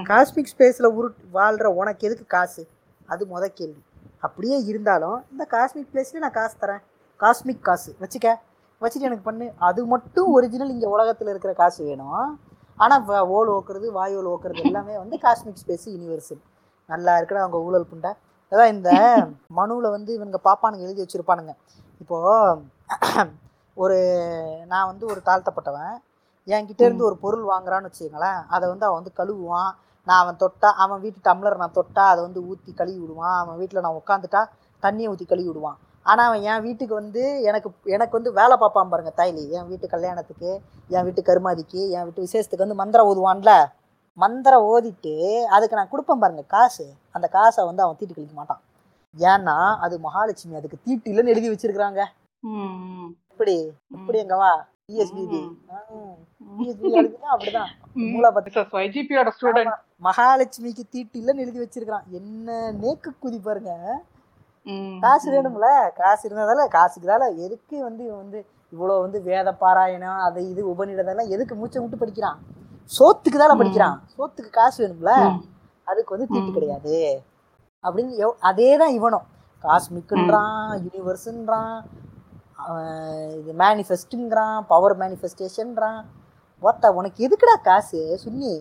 காஸ்மிக் ஸ்பேஸில் உரு வாழ்கிற உனக்கு எதுக்கு காசு? அது முத கேள்வி. அப்படியே இருந்தாலும் இந்த காஸ்மிக் பிளேஸில் நான் காசு தரேன். காஸ்மிக் காசு. வச்சுக்க. வச்சுட்டு எனக்கு பண்ணு. அது மட்டும் ஒரிஜினல் இங்கே உலகத்தில் இருக்கிற காசு வேணும். ஆனால் ஓல் ஓக்குறது வாயோல் ஓக்குறது எல்லாமே வந்து காஸ்மிக் ஸ்பேஸ் யூனிவர்சல் நல்லா இருக்குடா அவங்க ஊழல் புண்டை. அதான் இந்த மனுவில் வந்து இவனுங்க பாப்பானுங்க எழுதி வச்சுருப்பானுங்க. இப்போது ஒரு நான் வந்து ஒரு தாழ்த்தப்பட்டவன். என்கிட்ட இருந்து ஒரு பொருள் வாங்குறான்னு வச்சுக்கோங்களேன். அதை வந்து அவன் வந்து கழுவுவான். நான் அவன் தொட்டா அவன் வீட்டு டம்ளர் நான் தொட்டா அதை வந்து ஊற்றி கழுவி விடுவான். அவன் வீட்டில் நான் உட்காந்துட்டா தண்ணியை ஊற்றி கழுவி விடுவான். ஆனால் அவன் என் வீட்டுக்கு வந்து எனக்கு எனக்கு வந்து வேலை பார்ப்பான் பாருங்க தாய்லி. என் வீட்டு கல்யாணத்துக்கு என் வீட்டு கருமாதிக்கு என் வீட்டு விசேஷத்துக்கு வந்து மந்திரம் ஓதுவான்ல. மந்திரம் ஓதிட்டு அதுக்கு நான் கொடுப்பேன் பாருங்க காசு. அந்த காசை வந்து அவன் தீட்டு கழிக்க மாட்டான். ஏன்னா அது மகாலட்சுமி அதுக்கு தீட்டு இல்லைன்னு எழுதி வச்சிருக்கிறாங்க. எப்படி எப்படி எங்கவா பிஎஸ்பிபி பிஎஸ்பிபி மகாலட்சுமிக்கு தீட்டு இல்லைன்னு எழுதி வச்சிருக்கிறான். என்ன நேக்கு குதி பாருங்க. காசு வேணும்ல? காசு இருந்ததால காசுக்குதால எதுக்கு வந்து இவன் வந்து இவ்வளோ வந்து வேத பாராயணம் அது இது உபநிடதெல்லாம் எதுக்கு மூச்சை விட்டு படிக்கிறான்? சோத்துக்கு தானே படிக்கிறான். சோத்துக்கு காசு வேணும்ல? அதுக்கு வந்து தீட்டு. கிடையாது. அப்படின்னு அதே தான் இவனும். காஸ்மிக்குன்றான் யூனிவர்ஸுன்றான் இது மேனிஃபெஸ்ட்டுங்கிறான் பவர் மேனிஃபெஸ்டேஷன்றான் ஒத்த உனக்கு எதுக்குடா காசு? சுன்னி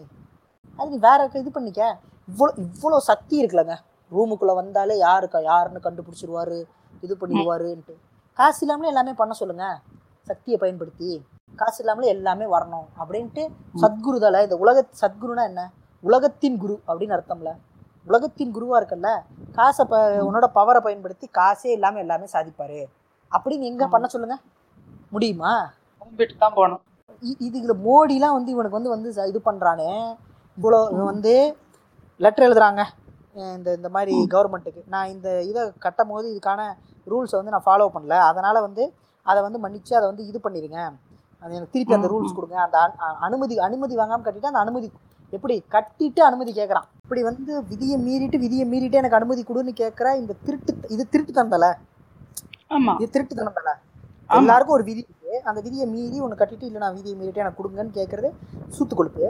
அது நீ வேற இது பண்ணிக்க? இவ்வளோ இவ்வளோ சக்தி இருக்குல்லங்க. ரூமுக்குள்ளே வந்தாலே யாருக்கா யாருன்னு கண்டுபிடிச்சிருவாரு இது பண்ணிடுவாருன்ட்டு. காசு இல்லாமலே எல்லாமே பண்ண சொல்லுங்க. சக்தியை பயன்படுத்தி காசு இல்லாமலே எல்லாமே வரணும் அப்படின்ட்டு சத்குருதால இந்த உலக சத்குருனா என்ன? உலகத்தின் குரு அப்படின்னு அர்த்தம்ல. உலகத்தின் குருவாக இருக்கல்ல. காசை ப உன்னோட பவரை பயன்படுத்தி காசே இல்லாமல் எல்லாமே சாதிப்பாரு. அப்படின்னு எங்க பண்ண சொல்லுங்க? முடியுமா? கும்பிட்டு தான் போகணும். இ- இதுல மோடிலாம் வந்து இவனுக்கு வந்து வந்து இது பண்றானே. இவ்வளோ வந்து லெட்டர் எழுதுறாங்க. இந்த இந்த மாதிரி கவர்மெண்ட்டுக்கு நான் இந்த இதை கட்டும் போது இதுக்கான ரூல்ஸை வந்து நான் ஃபாலோ பண்ணல. அதனால வந்து அதை வந்து மன்னிச்சு அதை வந்து இது பண்ணிடுங்க அது எனக்கு திருப்பி அந்த ரூல்ஸ் கொடுங்க. அந்த அனுமதி அனுமதி வாங்காமல் கட்டிட்டு அந்த அனுமதி எப்படி? கட்டிட்டு அனுமதி கேட்குறான் இப்படி வந்து விதியை மீறிட்டு விதியை மீறிட்டு எனக்கு அனுமதி கொடுன்னு கேட்குற இந்த திருட்டு இது திருட்டு தந்தல ஆமா. இது திருட்டு தந்தல ஆமா. எல்லாருக்கும் ஒரு விதி இருக்கு. அந்த விதியை மீறி ஒன்று கட்டிட்டு இல்லை நான் விதியை மீறிட்டு எனக்கு கொடுங்கன்னு கேட்குறது சூத்து கொழுப்பு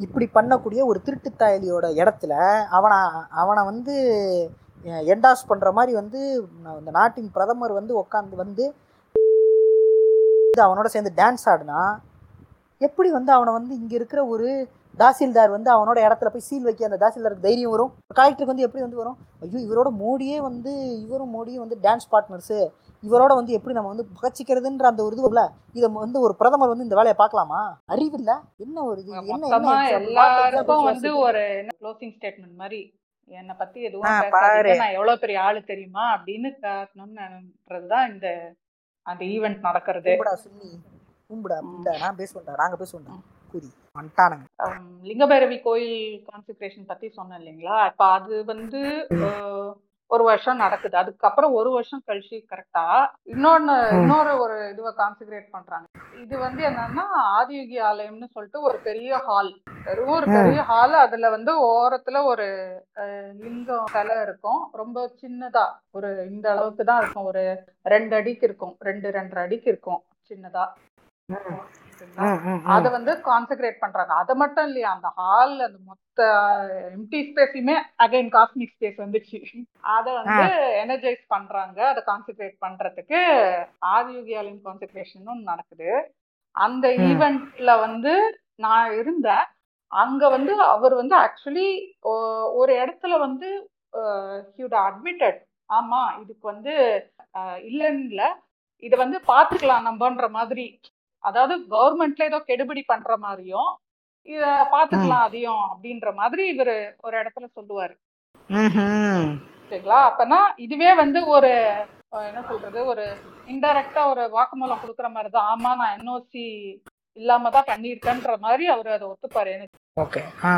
இப்படி பண்ணக்கூடிய ஒரு திருட்டுத்தாயலியோட இடத்துல அவனை அவனை வந்து என்டாஸ் பண்ணுற மாதிரி வந்து இந்த நாட்டின் பிரதமர் வந்து உட்காந்து வந்து அவனோட சேர்ந்து டான்ஸ் ஆடினா எப்படி வந்து அவனை வந்து இங்கே இருக்கிற ஒரு தாசில்தார் வந்து அவனோட இடத்துல போய் சீல் வைக்க அந்த தாசில்தாருக்கு தைரியம் வரும். கலெக்டருக்கு வந்து எப்படி வந்து வரும்? ஐயோ இவரோட மோடியே வந்து இவரும் மோடியும் வந்து டான்ஸ் பார்ட்னர்ஸு இவரோட வந்து எப்படி நம்ம வந்து பகச்சிக்கிறதுன்ற அந்த ஒரு இது இல்ல இதை வந்து ஒரு பிரதமர் வந்து இந்த வேலையை பார்க்கலாமா? அறிவில்ல? என்ன ஒரு இது? என்ன எல்லாருக்கும் வந்து. ஒரு க்ளோசிங் ஸ்டேட்மெண்ட் மாதிரி என்னை பத்தி எதுவும். நான் எவ்வளவு பெரிய ஆளு தெரியுமா? அப்படின்னு காட்டணும்ன்றதுதான் இந்த அந்த ஈவெண்ட் நடக்கிறது. கும்பிடா சுன்னி கும்பிடா புண்டா நான் பேசுவேன்டா நாங்க பேசுவோம்டா கூதி வந்துட்டானுங்க லிங்கபைரவி கோயில் கான்சென்ட்ரேஷன் பத்தி சொன்னேன் இல்லைங்களா? இப்ப அது வந்து ஒரு வருஷம் நடக்குது. அதுக்கப்புறம் ஒரு வருஷம் கழிச்சு கரெக்டா இன்னொன்னு இன்னொரு ஒரு இதுவை கான்சென்ட்ரேட் பண்றாங்க. இது வந்து என்னன்னா ஆதியோகி ஆலயம்னு சொல்லிட்டு ஒரு பெரிய ஹால் ஒரு பெரிய ஹால் அதுல வந்து ஓரத்துல ஒரு லிங்கம் சிலை இருக்கும். ரொம்ப சின்னதா ஒரு இந்த அளவுக்கு தான் இருக்கும். ஒரு ரெண்டு அடிக்கு இருக்கும். ரெண்டு ரெண்டரை அடிக்கு இருக்கும். சின்னதா. சரிங்களா? அத வந்து கான்சென்ட்ரேட் பண்றாங்க. அது மட்டும் இல்லையா அந்த ஹால் அந்த மொத்த எம்டி ஸ்பேஸுமே அகைன் காஸ்மிக் ஸ்பேஸ் வந்துச்சு. அத வந்து எனர்ஜைஸ் பண்றாங்க. அதை கான்சென்ட்ரேட் பண்றதுக்கு ஆதியோகி ஆலயம் கான்சென்ட்ரேஷனும் நடக்குது. அந்த ஈவெண்ட்ல வந்து நான் இருந்தேன். அங்க வந்து அவர் வந்து ஆக்சுவலி ஒரு இடத்துல வந்து ஹியூட் அட்மிட்டட் ஆமா இதுக்கு வந்து இல்லைன்னு இல்ல. இதை வந்து பாத்துக்கலாம் நம்மன்ற மாதிரி அதாவது கவர்மெண்ட்ல ஏதோ கெடுபிடி பண்ற மாதிரியும் இத பாத்துக்கலாம் அதையும் அப்படின்ற மாதிரி இவரு ஒரு இடத்துல சொல்லுவாரு. சரிங்களா? அப்பனா இதுவே வந்து ஒரு என்ன சொல்றது ஒரு இன்டைரக்டா ஒரு வாக்குமூலம் கொடுக்குற மாதிரி தான் ஆமா நான் என்ஓசி இல்லாம தான் பண்ணியிருக்கேன்ற மாதிரி அவர் அதை ஒத்துப்பாரு எனக்கு. ஓகே. ஆ.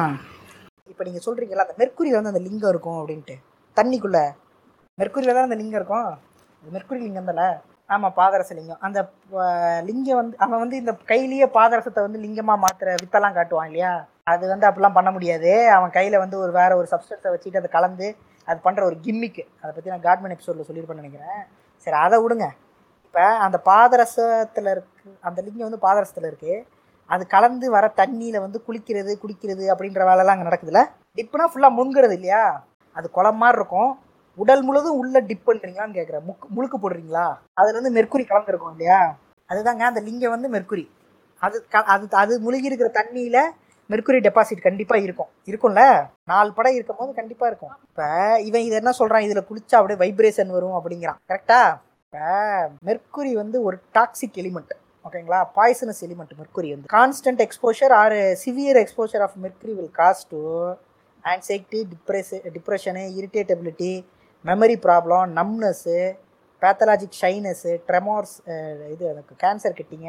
இப்போ நீங்க சொல்றீங்கல்ல அந்த மெர்க்குரியில வந்து அந்த லிங்கம் இருக்கும் அப்படின்ட்டு. தண்ணிக்குள்ள. மெர்க்குரியில தான் அந்த லிங்கம் இருக்கும். மெர்க்குரி லிங்கம் தானே? ஆமாம் பாதரச லிங்கம் அந்த லிங்கம் வந்து அவன் வந்து இந்த கையிலேயே பாதரசத்தை வந்து லிங்கமாக மாத்துற வித்தெல்லாம் காட்டுவான் இல்லையா? அது வந்து அப்படிலாம் பண்ண முடியாது. அவன் கையில் வந்து ஒரு வேற ஒரு சப்ஸ்டன்ஸை வச்சுட்டு அதை கலந்து அது பண்ணுற ஒரு கிம்மிக்கு அதை பற்றி நான் காட்மன் எபிசோடில் சொல்லியிருப்பேன்னு நினைக்கிறேன். சரி அதை விடுங்க. இப்போ அந்த பாதரசத்தில் இருக்கு அந்த லிங்கம் வந்து பாதரசத்தில் இருக்குது அது கலந்து வர தண்ணியில் வந்து குளிக்கிறது குடிக்கிறது அப்படின்ற வேலைலாம் அங்கே நடக்குதுல்ல? டிப்புனா ஃபுல்லாக முங்குறது இல்லையா? அது குளம் மாதிரி இருக்கும். உடல் முழுதும் உள்ள டிப் பண்ணுறீங்களான்னு கேட்குறேன் முக்கு முழுக்கு போடுறீங்களா? அதுல இருந்து மெர்க்குரி கலந்துருக்கும் இல்லையா? அதுதாங்க அந்த லிங்கம் வந்து மெர்க்குரி அது க- அது அது முழுகி இருக்கிற தண்ணியில மெர்க்குரி டெபாசிட் கண்டிப்பா இருக்கும். இருக்கும்ல? நாலு படம் இருக்கும் போது கண்டிப்பா இருக்கும். இப்ப இவன் இதை என்ன சொல்றான்? இதுல குளிச்சா அப்படியே வைப்ரேஷன் வரும் அப்படிங்கிறான். கரெக்டா இப்ப மெர்க்குரி வந்து ஒரு டாக்ஸிக் எலிமெண்ட் ஓகேங்களா பாய்சனஸ் எலிமெண்ட் மெர்க்குரி வந்து. Constant exposure or severe exposure of mercury will cause to anxiety depress depression irritability memory problem numbness pathologic shyness tremors இது எனக்கு cancer கிட்டிங்க.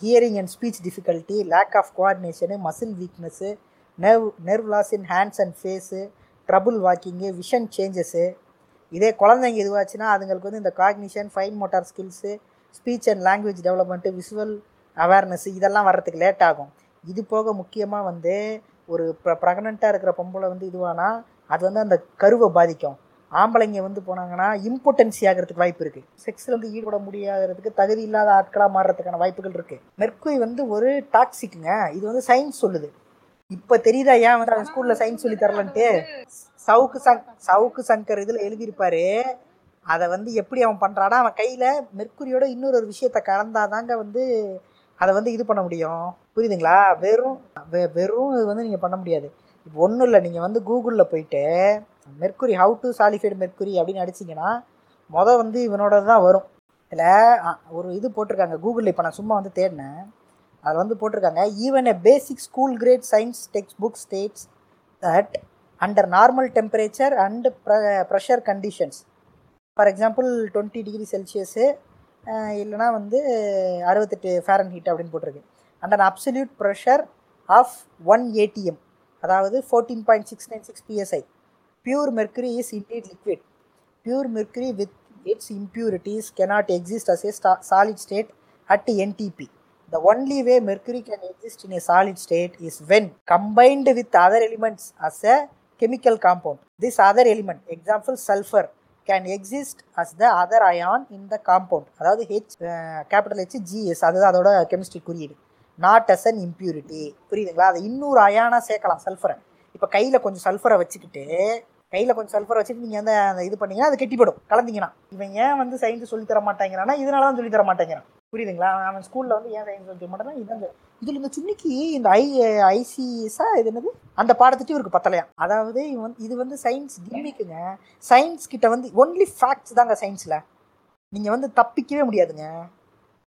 Hearing and speech difficulty lack of coordination muscle weakness nerve nerve loss in hands and face trouble walking vision changes இதே குழந்தைங்க இதுவாச்சுன்னா அதுங்களுக்கு வந்து இந்த cognition fine motor skills speech and language development visual awareness இதெல்லாம் வர்றதுக்கு late ஆகும். இது போக முக்கியமாக வந்து ஒரு ப்ரெக்னெண்ட்டாக இருக்கிற பொம்பளை வந்து இதுவானா அது வந்து அந்த கருவை பாதிக்கும். ஆம்பளைங்க வந்து போனாங்கன்னா இம்பார்ட்டன்சி ஆகிறதுக்கு வாய்ப்பு இருக்கு. செக்ஸில் வந்து ஈடுபட முடியாததுக்கு தகுதி இல்லாத ஆட்களாக மாறுறதுக்கான வாய்ப்புகள் இருக்கு. மெர்க்குரி வந்து ஒரு டாக்ஸிக்குங்க இது வந்து சயின்ஸ் சொல்லுது. இப்போ தெரியுதா ஏன் வந்து அவன் ஸ்கூலில் சயின்ஸ் சொல்லி தரலன்ட்டு? சவுக்கு சங் சவுக்கு சங்கர் இதில் எழுதியிருப்பாரு. அதை வந்து எப்படி அவன் பண்ணுறானா அவன் கையில் மெர்க்குரியோட இன்னொரு ஒரு விஷயத்த கலந்தாதாங்க வந்து அதை வந்து இது பண்ண முடியும். புரியுதுங்களா? வெறும் வெ- வெறும் இது வந்து நீங்கள் பண்ண முடியாது. இப்போ ஒன்றும் இல்லை. நீங்கள் வந்து கூகுளில் போயிட்டு mercury how to solidify mercury அப்படின்னு அடிச்சிங்கன்னா மொதல் வந்து இவனோட தான் வரும். இதில் ஒரு இது போட்டிருக்காங்க கூகுளில் இப்போ நான் சும்மா வந்து தேடினேன். அதில் வந்து போட்டிருக்காங்க even a basic school grade science text book states that under normal temperature and pressure conditions for example twenty degree celsius இல்லைனா வந்து அறுபத்தெட்டு ஃபேரன் ஹீட் அப்படின்னு போட்டிருக்கு. Under absolute pressure of one ATM அதாவது fourteen point six nine six PSI pure mercury is indeed liquid pure mercury with its impurities cannot exist as a sta- solid state at NTP. The only way mercury can exist in a solid state is when combined with other elements as a chemical compound. This other element, example sulfur, can exist as the other ion in the compound. அதாவது H capital H GS அதுதான் அதோட chemistry குறியீடு not as an impurity புரியுதுங்களா அதை இன்னொரு அயானா சேர்க்கலாம் சல்ஃபரை இப்போ கையில் கொஞ்சம் சல்ஃபரை வச்சுக்கிட்டு கையில் கொஞ்சம் சல்ஃபர் வச்சுட்டு நீங்கள் வந்து அந்த இது பண்ணீங்கன்னா அது கெட்டிப்படும். கலந்தீங்கன்னா. இவன் ஏன் வந்து சயின்ஸ் சொல்லி தர மாட்டேங்கிறான்னா இதனால தான் சொல்லி தர மாட்டேங்கிறான். புரியுதுங்களா? அவன் ஸ்கூலில் வந்து ஏன் சயின்ஸ் சொல்லி தர மாட்டேன்னா இதான் இதில் இந்த சுன்னிக்கு இந்த ஐ ஐசிஎஸ்ஸா இது என்னது? அந்த பாடத்திட்டு இவருக்கு பத்தலையா? அதாவது இவன் இது வந்து சயின்ஸ் கிம்மிக்குங்க சயின்ஸ் கிட்ட வந்து ஒன்லி ஃபேக்ட்ஸ் தாங்க சயின்ஸில் நீங்கள் வந்து தப்பிக்கவே முடியாதுங்க.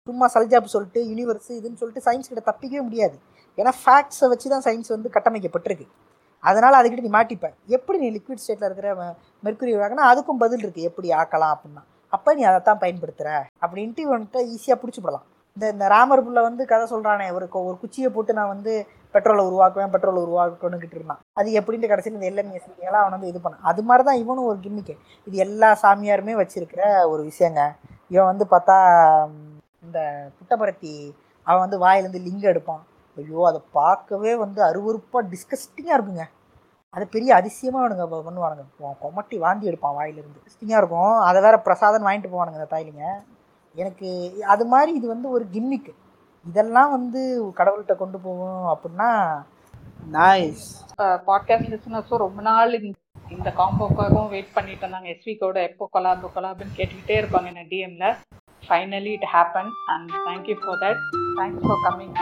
சும்மா சல்ஜாப் சொல்லிட்டு யூனிவர்ஸ் இதுன்னு சொல்லிட்டு சயின்ஸ் கிட்ட தப்பிக்கவே முடியாது. ஏன்னா ஃபேக்ட்ஸை வச்சு தான் சயின்ஸ் வந்து கட்டமைக்கப்பட்டிருக்கு. அதனால் அதுக்கிட்ட நீ மாட்டிப்ப. எப்படி நீ லிக்விட் ஸ்டேட்டில் இருக்கிற மெர்க்குரி ஆகினா அதுக்கும் பதில் இருக்குது எப்படி ஆக்கலாம் அப்படின்னா. அப்போ நீ அதை தான் பயன்படுத்துகிற அப்படின்ட்டு இவன்கிட்ட ஈஸியாக பிடிச்சி போடலாம். இந்த இந்த ராமர் புள்ள வந்து கதை சொல்கிறானே ஒரு கொ- ஒரு குச்சியை போட்டு நான் வந்து பெட்ரோலை உருவாக்குவேன் பெட்ரோலை உருவாக்கணுங்கிட்டு இருந்தான். அது எப்படின்ட்டு கடைசியில் இந்த எல்லாம் எல்லாம் அவன் வந்து இது பண்ணான். அது மாதிரி தான் இவனும் ஒரு கிம்மிக்கு இது எல்லா சாமியாருமே வச்சிருக்கிற ஒரு விஷயங்க. இவன் வந்து பார்த்தா இந்த புட்டபரத்தி அவன் வந்து வாயிலேருந்து லிங்கம் எடுப்பான். ஐயோ அதை பார்க்கவே வந்து அருவருப்பாக டிஸ்கஸ்டிங்காக இருக்குங்க. அது பெரிய அதிசயமாக அவனுங்க பண்ணுவானுங்க. கொமட்டி வாந்தி எடுப்பான் வாயிலிருந்து. டிஸ்டிங்காக இருக்கும். அதை வேற பிரசாதம் வாங்கிட்டு போவானுங்க இந்த தாய்லிங்க. எனக்கு அது மாதிரி இது வந்து ஒரு கிம்மிக்கு இதெல்லாம் வந்து கடவுள்கிட்ட கொண்டு போகும் அப்படின்னா நைஸ் பாட்காஸ்ட் லிசனர்ஸும் ரொம்ப நாள் இந்த- இந்த காம்போக்காகவும் வெயிட் பண்ணிட்டு இருந்தாங்க. எஸ்விக்கோட எப்போ கொலாபு கொலாபுன்னு கேட்டுக்கிட்டே இருப்பாங்க என்ன டிஎம்ல finally it happen and thank you for that thanks for coming